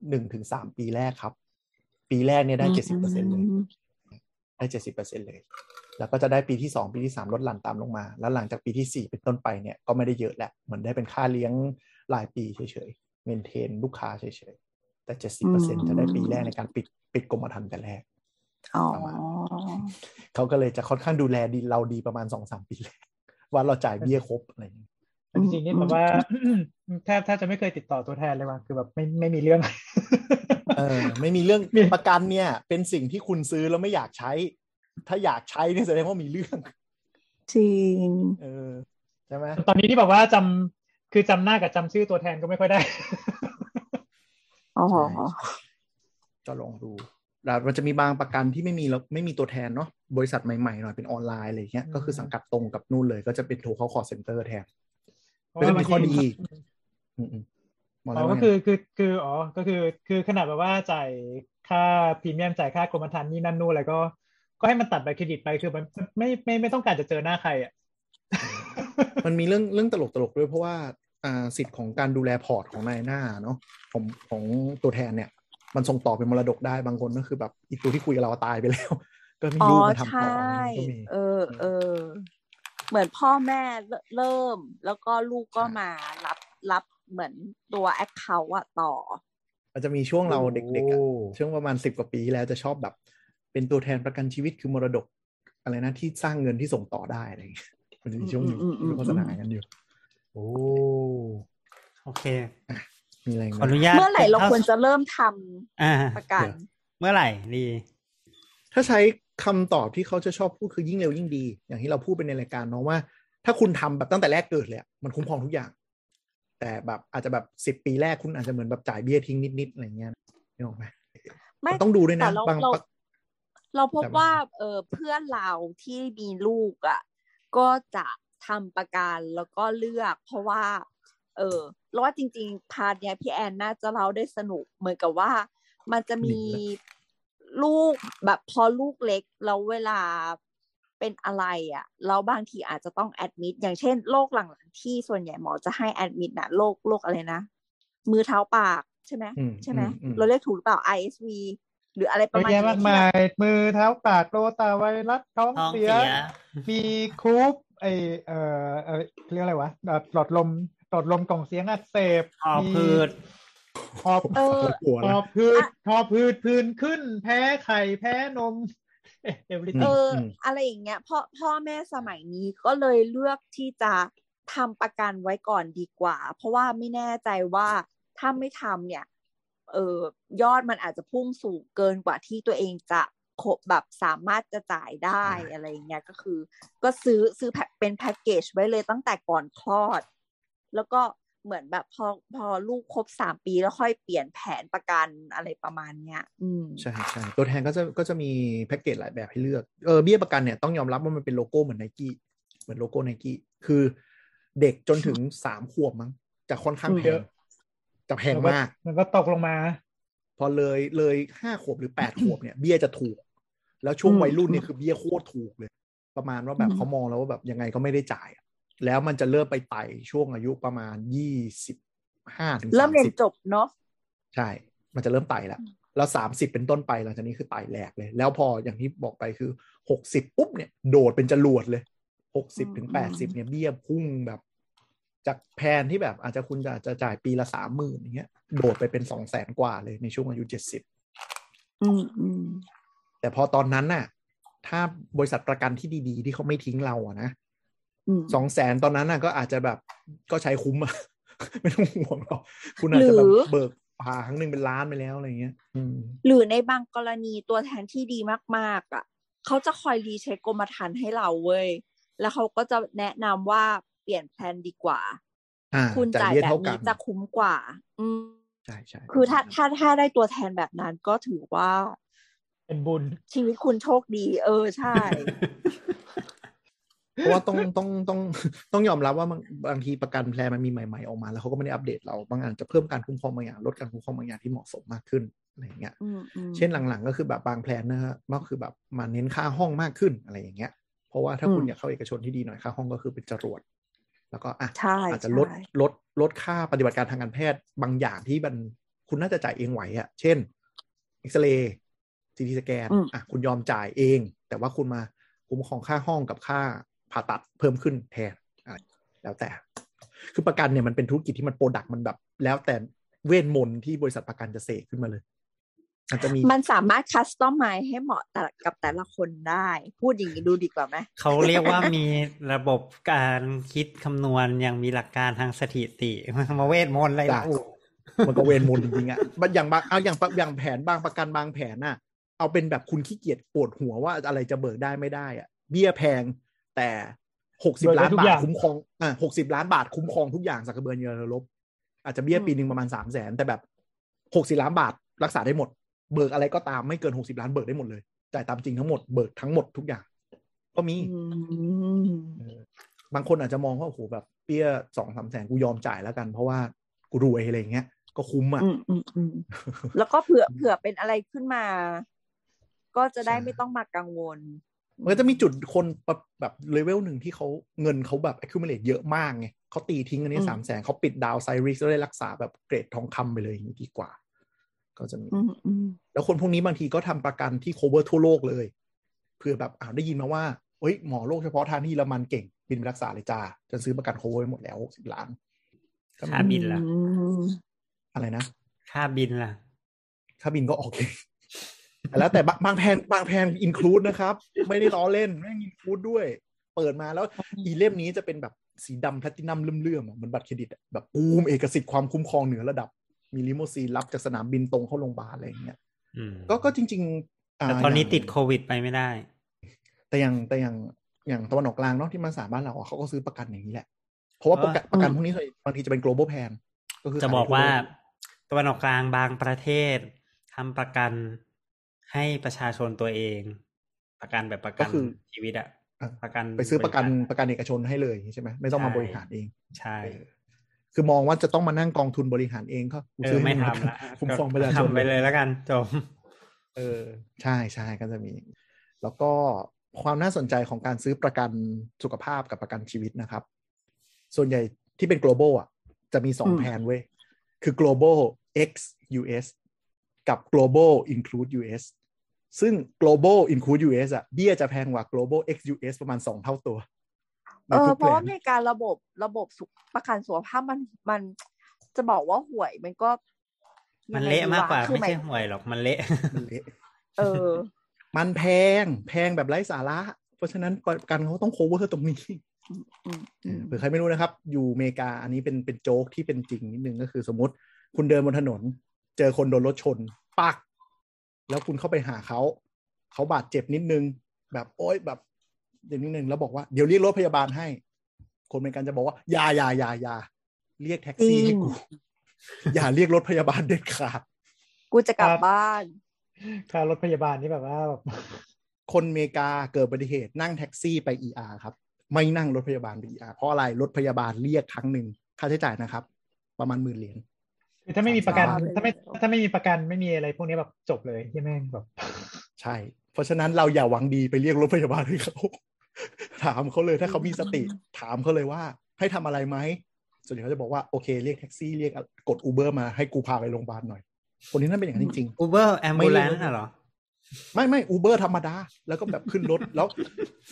หนึ่งถึงสามปีแรกครับ ปีแรกเนี่ยได้เจ็ดสิบเปอร์เซ็นเลย ได้เจ็ดสิบเปอร์เซ็นเลย แล้วก็จะได้ปีที่สองปีที่สามลดหลั่นตามลงมา แล้วหลังจากปีที่สี่เป็นต้นไปเนี่ยก็ไม่ได้เยอะแหละเหมือนได้เป็นค่าเลี้ยงรายปีเฉยๆเมนเทนลูกค้าเฉยๆ แต่เจ็ดสิบเปอร์เซ็นจะได้ปีแรกในการปิดปิดกรมธรรม์แต่แรกอ๋อประมาณเขาก็เลยจะค่อนข้างดูแลดีเราดีประมาณสองสามปีแรกว่าเราจ่ายเบี้ยครบอะไรอย่างเงี้ยจริงๆนี่แบบว่าแทบแทบจะไม่เคยติดต่อตัวแทนเลยว่ะคือแบบไม่ไม่มีเรื่อง เออ ไม่มีเรื่องมีประกันเนี่ย เป็นสิ่งที่คุณซื้อแล้วไม่อยากใช้ ถ้าอยากใช้เนี่ยแสดงว่ามีเรื่อง จริง เออใช่ไหมตอนนี้ที่แบบว่าจำคือจำหน้ากับจำชื่อตัวแทนก็ไม่ค่อยได้อ๋อ ก็ลองดูแล้วมันจะมีบางประกันที่ไม่มีแล้วไม่มีตัวแทนเนาะบริษัทใหม่ๆหน่อยเป็นออนไลน์อะไรเงี้ยอืมก็คือสังกัดตรงกับนู่นเลย ก็จะเป็นโทรเข้า call center แทนเพราะก็จะว่ามีบางข้อทีดีอืมๆมองอ๋แล้อวก็ว่าไงคือคือคืออ๋อก็คือคือขนาดแบบว่าจ่ายค่าพรีเมียมจ่ายค่ากรมธรรม์นี่นั่นนู่นอะไรก็ ก็ให้มันตัดบัตรเครดิตไปคือมันไม่ไม่ไม่ต้องการจะเจอหน้าใครอะมันมีเรื่องเรื่องตลกตลกๆด้วยเพราะว่าอ่า สิทธิ์ของการดูแลพอร์ตของนายหน้าเนาะของของตัวแทนเนี่ย มันส่งต่อเป็นมรดกได้บางคนก็คือแบบอีกตัวที่คุยกับเราตายไปแล้ว ก็มีอ๋อลูกมาทำใชต่ออ่ย่างเงี้ยก็มีเออเออเหมือนพ่อแม่เริ่ม แล้วก็ลูกก็ใช่มารับรับเหมือนตัวแอคเคาท์อะต่อ มันจะมีช่วงเราเด็กๆอะโอ้ช่วงประมาณสิบกว่าปีที่แล้วจะชอบแบบ เป็นตัวแทนประกันชีวิตคือมรดก อะไรนะที่สร้างเงินที่ส่งต่อได้อะไรอย่างเงี้ยมันจะมีช่วงหนึ่งอืมอืมอืมที่โฆษณากันอยู่ โอ้โอเคมีอะไรไหมขออนุญาตเมื่อไหร่เราท่ควรจะเริ่มทำอ่าประกันเมื่อไหร่ดีถ้าใช้คำตอบที่เขาจะชอบพูดคือยิ่งเร็วยิ่งดี อย่างที่เราพูดไปในรายการเนาะว่า ถ้าคุณทำแบบตั้งแต่แรกเกิดเลยอะมันคุ้มครองทุกอย่าง แต่แบบอาจจะแบบสิบปีแรกคุณอาจจะเหมือนแบบจ่ายเบี้ยทิ้งนิดๆอะไรเงี้ยนึกออกไหมไม่ต้องดูด้วยนะแต่เราบางเราปะเราพบแต่ว่าว่าเออเพื่อนเราที่มีลูกอะ ก็จะ ทำประกันแล้วก็เลือก เพราะว่า เออเราว่าจริง ๆ พาร์ทเนี้ยพี่แอนน่าจะเล่าได้สนุกเหมือนกับว่า มันจะมีลูกแบบพอลูกเล็กแล้วเวลาเป็นอะไรอะแล้วบางทีอาจจะต้องแอดมิดอย่างเช่นโรคหลังๆที่ส่วนใหญ่หมอจะให้แอดมิดนะโรคโรคอะไรนะ มือเท้าปากใช่ไหมอืมใช่ไหมอืมอืมเราเรียกถูกหรือเปล่า ISV หรืออะไรปเยระอะมาณแยะนี้มากที่มาแบบยมือเท้าปากโรตาไวรัสท้องท้องเสีเสียยมีคูป ไอเอ่อเอ่อเรียกอะไรวะเอ่อหลอดลมหลอดลมกล่องเสียงอักเสบหอบมีพืชหอบเออกลัวหแล้อวบพืดหอบพืดพื้นขึ้น แพ้ไข่แพ้นมเอเวอร์เอติออืมอะไรอย่างเงี้ยพ่อพ่อแม่สมัยนี้ก็เลยเลือกที่จะทำประกันไว้ก่อนดีกว่า เพราะว่าไม่แน่ใจว่าถ้าไม่ทำเนี่ย เออยอดมันอาจจะพุ่งสูงเกินกว่าที่ตัวเองจะโค แบบสามารถจะจ่ายได้ใช่อะไรอย่างเงี้ยก็คือ ก็ซื้อซื้อแพ็คเป็นแพ็กเกจไว้เลยตั้งแต่ก่อนคลอด แล้วก็เหมือนแบบพอพอลูกครบสามปีแล้วค่อยเปลี่ยนแผนประกันอะไรประมาณเนี้ย อืมใช่ใช่ตัวแทนก็จะก็จะมีแพ็กเกจหลายแบบให้เลือกเออเบี้ยประกันเนี่ยต้องยอมรับว่ามันเป็นโลโก้เหมือนไนกี้เหมือนโลโก้ไนกี้คือเด็กจนถึงสามขวบมั้งจะค่อนข้างแพเยงอะจะแพงมาก มันก็ตกลงมา พอเลยเลยห้าขวบหรือแปดขวบเนี่ยเบี้ยจะถูก แล้วช่วงอืมวัยรุ่นเนี่ยคือเบี้ยโคตรถูกเลย ประมาณว่าแบบอืมเขามองแล้วว่าแบบยังไงก็ไม่ได้จ่ายอะแล้วมันจะเริ่มไปไต่ช่วงอายุประมาณยี่สิบห้าถึงเริ่สามมเรียนสิบจบเนาะใช่ มันจะเริ่มไต่แล้วแล้วสามสิบเป็นต้นไปหลังจากนี้คือไต่แหลกเลย แล้วพออย่างที่บอกไปคือหกสิบปุ๊บเนี่ยโดดเป็นจรวดเลยหกสิบถึงแปดสิบเนี่ยเบี้ยพุ่งแบบ จากแพนที่แบบอาจจะคุณจะจะจ่ายปีละสามหมื่นอย่างเงี้ย โดดไปเป็นสองแสนกว่าเลยในช่วงอายุเจ็ดสิบอืมอืม แต่พอตอนนั้นน่ะ ถ้าบริษัทประกันที่ดีๆ ที่เขาไม่ทิ้งเราอะนะอืมสองแสนตอนนั้นน่ะ ก็อาจจะแบบก็ใช้คุ้มอะไม่ต้องห่วงหรอกคุณอาจจะแบบหรือเบิกผ่าครั้งหนึ่งเป็นล้านไปแล้วอะไรเงี้ยอืมหรือในบางกรณีตัวแทนที่ดีมากๆอะเขาจะคอยรีเช็คกรมธรรม์ให้เราเว้ย แล้วเขาก็จะแนะนำว่าเปลี่ยนแพลนดีกว่าอ่าคุณจ่ายเบี้แบบเท่ากันี้จะคุ้มกว่า อืมใช่ใช่คือถ้าถ้าถ้าได้ตัวแทนแบบนั้นก็ถือว่า เป็นบุญชีวิตคุณโชคดี เออใช่ เพราะว่าต้องต้องต้องต้องยอมรับว่าบางบางทีประกันแพลนมันมีใหม่ๆออกมา แล้วเขาก็ไม่ได้อัปเดตเราบางอันจะเพิ่มการคุ้มครองบางอย่างลดการคุ้มครองบางอย่างที่เหมาะสมมากขึ้นอะไรอย่างเงี้ยอืมอืมเช่นหลังๆ ก็คือแบบบางแพลนนะฮะก็คือแบบมาเน้นค่าห้องมากขึ้นอะไรอย่างเงี้ย เพราะว่าถ้าคุณอืมอยากเข้าเอกชนที่ดีหน่อยค่าห้องก็คือเป็นจรวดแล้วก็อะใช่อาจจะใช่ลดลดลดค่าปฏิบัติการทางการแพทย์บางอย่างที่มันคุณน่าจะจ่ายเองไหวอะเช่นเอ็กซเรย์ CT scan อืมอะคุณยอมจ่ายเอง แต่ว่าคุณมาคุ้มครองค่าห้องกับค่าผ่าตัดเพิ่มขึ้นแทนอะไรแล้วแต่ คือประกันเนี่ยมันเป็นธุรกิจที่มัน product มันแบบ แล้วแต่เวทมนต์ที่บริษัทประกันจะเสกขึ้นมาเลยอาจจะมีมันสามารถ customize ให้เหมาะแต่กับแต่ละคนได้ พูดอย่างนี้ดูดีกว่าไหมเขาเรียกว่ามีระบบการคิดคำนวณอย่างมีหลักการทางสถิติมาเวทมนต์อะไรจ้ะนะอู๋มันก็เวรมนต์จริงๆอะมันอย่างบางเอาอย่างอย่างแผนบางประกันบางแผนน่ะ เอาเป็นแบบคุณขี้เกียจปวดหัวว่าอะไรจะเบิกได้ไม่ได้อะเบี้ยแพงแต่หกสิบเบิกได้ล้านทุกบาอทย่างคุ้มครองอ่าหกสิบล้านบาทคุ้มครองทุกอย่างสักกระเบือเงินลบ อาจจะเบี้ยปีหนึ่งประมาณสามแสนแต่แบบหกสิบล้านบาทรักษาได้หมด เบิกอะไรก็ตามไม่เกินหกสิบล้านเบิกได้หมดเลยจ่ายตามจริงทั้งหมดเบิกทั้งหมดทุกอย่าง ก็มีอืมเออบางคนอาจจะมองว่าโอ้โหแบบเบี้ยสองสามแสนกูยอมจ่ายแล้วกัน เพราะว่ากูรวยอะไรอย่างเงี้ย ก็คุ้มอะอืมอืมอืมแล้วก็เผื่อเผื่อเป็นอะไรขึ้นมา ก็จะได้ใช่ไม่ต้องมากังวลมันก็จะมีจุดคนแบบแบบเลเวลหนึ่งที่เขาเงินเขาแบบ accumulate เยอะมากไงเขาตีทิ้งอันนี้อืมสามแสนเขาปิด downside risk แล้วได้รักษาแบบเกรดทองคำไปเลยอย่างนี้ดีกว่า ก็จะมีอืมอืมแล้วคนพวกนี้บางทีก็ทำประกันที่ cover ทั่วโลกเลยเผื่อแบบอ้าวได้ยินมาว่าเฮ้ยหมอโรคเฉพาะทางที่เยอรมันเก่งบินไปรักษาเลยจ้าจะซื้อประกัน cover ไว้หมดแล้วสิบล้านก็มีค่าบินล่ะอืมอะไรนะ ค่าบินล่ะ ค่าบินก็ออกเอง แต่แล้วแต่บางบาง plan บาง plan include นะครับ ไม่ได้ล้อเล่นแม่ง include ด้วย เปิดมาแล้วอีเล่มนี้จะเป็นแบบสีดำแพลตินัมเลื่อมๆอะเหมือนบัตรเครดิตอะแบบปูมเอกสิทธิ์ความคุ้มครองเหนือระดับ มีลิโมซีนรับจากสนามบินตรงเข้าโรงพยาบาลอะไรอย่างเงี้ยอืมก็ก็จริงๆาแต่ตอนนี้ย่างติดโควิดไปไม่ได้ แต่อย่างแต่อย่างอย่างตะวันออกกลางเนาะที่มาสามบ้านเราอะเขาก็ซื้อประกันอย่างนี้แหละ เพราะว่าประกันประกันพวกนี้ส่วนใหญ่บางทีจะเป็น global plan ก็คือจะขยบอกว่าทั่โลตะวันออกกลางบางประเทศทำประกัน ให้ประชาชนตัวเอง ประกันแบบประกันชีวิตอะอะประกันไปซื้อประกันบษัทประกันเอกชนให้เลยใช่ไหมไม่ต้องมาใช่บริหารเองใช่เออคือมองว่าจะต้องมานั่งกองทุนบริหารเองก็กูเอซื้ออไม่ให้งทำละคุ้มครองประชาชนทำไปเลยแล้วกันจบเออใช่ใช่ก็จะมี แล้วก็ความน่าสนใจของการซื้อประกันสุขภาพกับประกันชีวิตนะครับ ส่วนใหญ่ที่เป็น global อะ จะมีสองอืมแผนเว้ย คือ global x US กับ global include US ซึ่ง global include US อะเบี้ยจะแพงกว่า global x US ประมาณสองเท่าตัวในเออทุกเพราะว่าแผนอเมริการระบบระบบสุขประกันสุขภาพมันมันจะบอกว่าห่วยมันก็ มันยังไงเละดีมากกว่าคือไม่หใช่ห่วยหรอกมันเละมันเละเออ มันแพงแพงแบบไร้สาระ เพราะฉะนั้นประกันเขาต้อง cover ตรงนี้อืมอืมเผื่อใครไม่รู้นะครับ อยู่อเมริกาอันนี้เป็นเป็นโจ๊กที่เป็นจริงนิดนึงก็คือสมมติคุณเดินบนถนน เจอคนโดนรถชน ปัก แล้วคุณเข้าไปหาเขา เขาบาดเจ็บนิดนึง แบบโอ๊ยแบบเดี๋ยวนิดนึงแล้วบอกว่าเดี๋ยวเรียกรถพยาบาลให้ คนอเมริกันจะบอกว่าอย่าอย่าอย่าอย่าเรียกแท็กซี่จริให้งกูอย่าเรียกรถพยาบาลเด็ดขาดกูจะกลับครับบ้านค่ารถพยาบาลนี่แบบว่าแบบคนอเมริกาเกิดอุบัติเหตุนั่งแท็กซี่ไป ER ครับ ไม่นั่งรถพยาบาลไป ER เพราะอะไรรถพยาบาลเรียกครั้งหนึ่งค่าใช้จ่ายนะครับ ประมาณหมื่นเหรียญคือ ถ้าไม่มีประกันสามสิบถ้าไม่ถ้าไม่มีประกันไม่มีอะไรพวกนี้แบบจบเลยที่แม่งแบบใช่ เพราะฉะนั้นเราอย่าหวังดีไปเรียกรถพยาบาลให้เขาถามเขาเลยถ้าเขามีสติ ถามเขาเลยว่า ให้ทำอะไรไหมส่วนใหญ่เขาจะบอกว่าโอเคเรียกแท็กซี่เรียกกดอูเบอร์มาให้กูพาไปโรงพยาบาลหน่อย คนนี้นั่นเป็นอย่างนั้นจริงอูเบอร์แอมบูเลนไม่ซ์รู้เหรอๆไม่ไม่อูเบอร์ธรรมดา แล้วก็แบบขึ้นรถแล้ว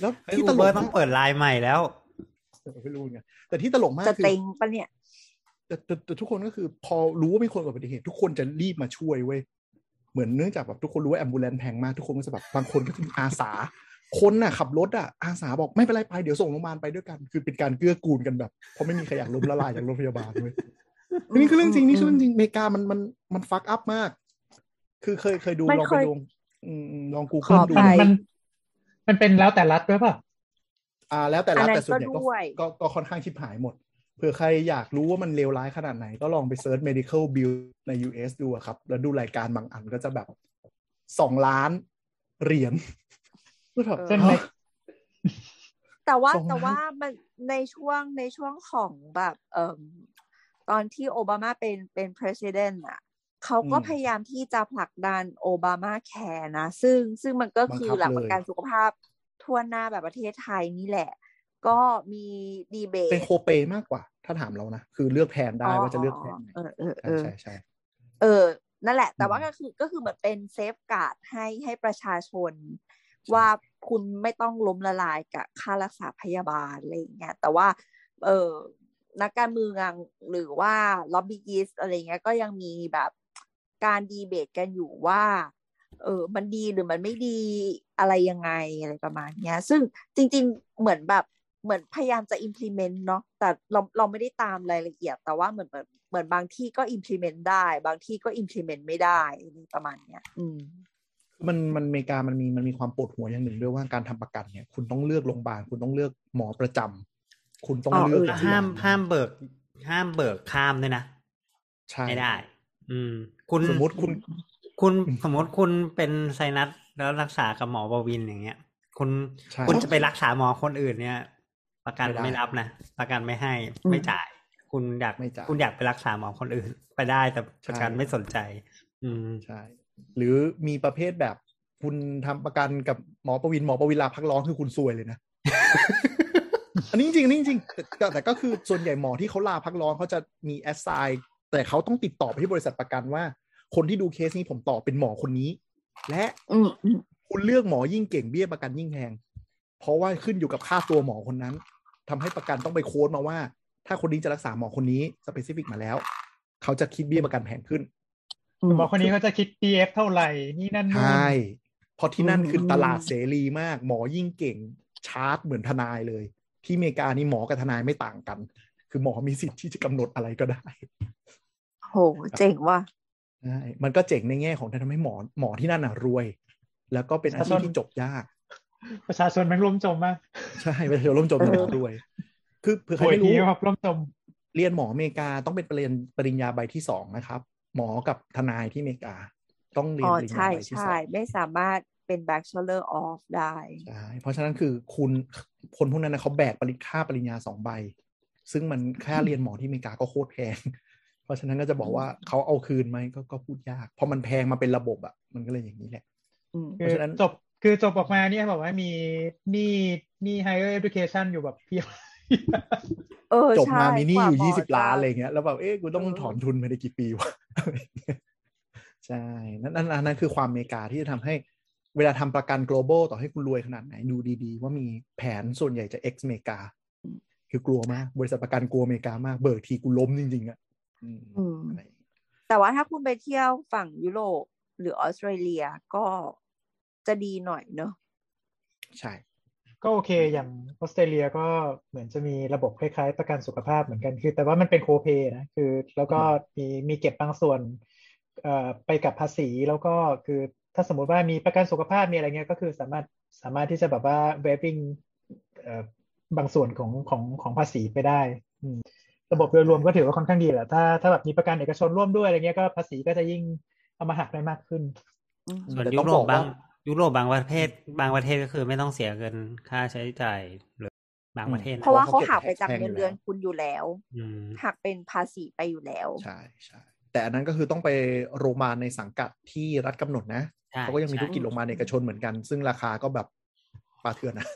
แล้วเฮ้ยที่อูตลเบอกร์ต้มาอกงเปิดไลน์ใหม่แล้วเออไม่รู้ไงแต่ที่ตลกมากจะคือเต็งปะเนี่ย แต่แต่แต่ทุกคนก็คือพอรู้ว่ามีคนเกิดอุบัติเหตุทุกคนจะรีบมาช่วยเว้ยเหมือนเนื่องจากแบบทุกคนรู้ว่าแอมบูเลนแพงมากทุกคนก็จะแบบบางคนก็คืออาสา คนน่ะขับรถอะอาสาบอกไม่เป็นไรไปเดี๋ยวส่งโรงพยาบาลไปด้วยกัน คือเป็นการเกื้อกูลกันแบบเพราะไม่มีใครอยากล้มละลายจากโรงพยาบาลเว้ยนี่คือเรื่องจริงนี่คือเรื่องจริงอเมริกามันมันมันฟักอัพมาก คือเคยเคยดูมันลองเคไปยดูอืมอืมลองกูขเกิลอดูไปมันมันมันเป็นแล้วแต่รัฐด้วยป่ะอ่า แล้วแต่อัละนนั้นแต่ส่วนใหญ่ก็ก็ด้วยก็ก็ค่อนข้างชิบหายหมด เผื่อใครอยากรู้ว่ามันเลวร้ายขนาดไหน ก็ลองไป search medical bill ใน US ดูอะครับ แล้วดูรายการบางอันก็จะแบบสองล้านเหรียญก็แบบเออเส้นเล็กแต่ว่าสองล้านแต่ว่ามันในช่วงในช่วงของแบบเอ่มตอนที่โอบามาเป็นเป็น president อะเขาก็พยายามที่จะผลักดันโอบามาแคร์นะ ซึ่งซึ่งมันก็คือหลักประกันสุขภาพทั่วหน้าแบบประเทศไทยนี่แหละ ก็มีดีเบตเป็นโคเปมากกว่า ถ้าถามเรานะคือเลือกแผนได้ว่าจะเลือกแผนไหนเออเออเอใช่อใช่ใช่เออ นั่นแหละ แต่ว่าอืมก็คือก็คือเหมือนเป็น safeguard ให้ให้ประชาชน ว่าคุณไม่ต้องล้มละลายกับค่ารักษาพยาบาลอะไรอย่างเงี้ยแต่ว่า เออนักการเมืองหรือว่า lobbyist อะไรเงี้ยก็ยังมีแบบการดีเบตกันอยู่ว่า เออ มันดีหรือมันไม่ดีอะไรยังไงอะไรประมาณเนี้ย ซึ่งจริง ๆ เหมือนแบบ เหมือนพยายามจะ implement เนาะแต่เราเราไม่ได้ตามรายละเอียด แต่ว่าเหมือนเหมือนเหมือนบางที่ก็ implement ได้ บางที่ก็ implement ไม่ได้ประมาณเนี้ย อืมมันมันอเมริกามันมีมันมีความปวดหัวอย่างหนึ่งด้วยว่าการทำประกันเนี่ย คุณต้องเลือกโรงพยาบาลคุณต้องเลือกหมอประจำคุณต้องอ๋อเลือกเออแล้วห้ามห้ามเบิก ห้ามเบิกข้ามด้วยนะใช่ไม่ได้ อืม คุณสมมติคุณ คุณสมมติคุณเป็นไซนัสแล้วรักษากับหมอบวินอย่างเงี้ย คุณใช่คุณจะไปรักษาหมอคนอื่นเนี่ย ประกันไม่ได้ไม่รับนะ ประกันไม่ให้อืมไม่จ่าย คุณอยากไม่จ่ายคุณอยากไปรักษาหมอคนอื่น ไปได้แต่ประกันใช่ไม่สนใจ อืมใช่หรือมีประเภทแบบคุณทำประกันกับหมอประวินหมอประวินลาพักร้อนคือคุณซวยเลยนะอันนี้จริงๆอันนี้จริงๆแต่แต่แต่ก็คือส่วนใหญ่หมอที่เขาลาพักร้อนเขาจะมี assign แต่เขาต้องติดต่อไปที่บริษัทประกันว่า คนที่ดูเคสนี้ผมต่อเป็นหมอคนนี้ และอืมอืมคุณเลือกหมอยิ่งเก่งเบี้ยประกันยิ่งแพง เพราะว่าขึ้นอยู่กับค่าตัวหมอคนนั้นทำให้ประกันต้องไป quote มาว่า ถ้าคนนี้จะรักษาหมอคนนี้ specific มาแล้ว เขาจะคิดเบี้ยประกันแพงขึ้นหมอคนนี้เขาจะคิด PF เท่าไหร่นี่นั่นนู่นใช่เพราะที่นั่นอืมคือตลาดเสรีมาก หมอยิ่งเก่งชาร์จเหมือนทนายเลย ที่อเมริกานี่หมอกับทนายไม่ต่างกัน คือหมอมีสิทธิ์ที่จะกำหนดอะไรก็ได้โหเจ๋งว่ะใช่มันก็เจ๋งในแง่ของทำให้หมอหมอที่นั่นน่ะรวย แล้วก็เป็นอาชีพที่จบยาก ประชาชนแมันร่วมจมมาก ใช่ประชาชนร่วมจมเออหมอรวย คือเผื่อใครป่วยไม่ทีรู้ครับร่วมจม เรียนหมออเมริกาต้องเป็นปริญปริญญาใบที่สองนะครับ หมอกับทนายที่อเมริกา ต้องเรียนอ๋อปริญญาใช่ใบที่สใช่องไม่สามารถเป็น bachelor of ได้ใช่เพราะฉะนั้นคือคุณคนพวกนั้นนะเขาแบกปริญค่าปริญญาสองใบ ซึ่งมันค่าเรียนหมอที่อเมริกาก็โคตรแพงเพราะฉะนั้นก็จะบอกว่าเขาเอาคืนไหมก็ก็พูดยากเพราะมันแพงมาเป็นระบบอะมันก็เลยอย่างนี้แหละอืมเพคือราะฉะนั้นจบ คือจบออกมาเนี่ยบอกว่ามีหนี่นี่ higher education อยู่แบบเพียบเออจบมาใช่มีหนี้อยู่กว่ายี่สิบหมอจะล้านอะไรเงี้ยแล้วแบบเอ๊ะกูต้องเออถอนทุนไปได้กี่ปีวะอะไรเงี้ยใช่นั่นนั่นนั่นนั่นคือความอเมริกาที่จะทำให้เวลาทำประกัน global ต่อให้คุณรวยขนาดไหนดูดีๆ ว่ามีแผนส่วนใหญ่จะ ex อเมริกา คือกลัวมาก บริษัทประกันกลัวอเมริกามาก เบิกทีกูล้มจริงๆอะอืมอืมอะไรแต่ว่าถ้าคุณไปเที่ยวฝั่งยุโรปหรือออสเตรเลียก็ จะดีหน่อยเนอะใช่ ก็โอเคอย่างออสเตรเลียก็เหมือนจะมีระบบคล้ายๆ ประกันสุขภาพเหมือนกันคือ แต่ว่ามันเป็นโคเพนะคือ แล้วก็มีมีเก็บบางส่วนเอ่อไปกับภาษีแล้วก็คือถ้าสมมุติว่ามีประกันสุขภาพมีอะไรเงี้ยก็คือสามารถสามารถที่จะแบบว่า waiving เอ่อบางส่วนของของของภาษีไปได้อืมระบบโดยรวมก็ถือว่าค่อนข้างดีแหละถ้าถ้าแบบมีประกันเอกชนร่วมด้วยอะไรเงี้ยก็ภาษีก็จะยิ่งเอามาหักได้มากขึ้นอืมส่วนแต่ยุต้องโรบปอกว่าบาง ยุโรปบางประเทศบางประเทศก็คือไม่ต้องเสียเงินค่าใช้จ่ายหรือบางประเทศ เพราะว่าเพราะเขาเขาหักเก็บไปจากแพงอยู่เงินเดือนแล้วคุณอยู่แล้วอืมหักเป็นภาษีไปอยู่แล้ว ใช่ใช่แต่อันนั้นก็คือต้องไปโรงพยาบาลในสังกัดที่รัฐกำหนดนะใช่เขาก็ยังมีใช่ธุรกิจโรงพยาบาลเอกชนเหมือนกัน ซึ่งราคาก็แบบปลาเถื่อนนะ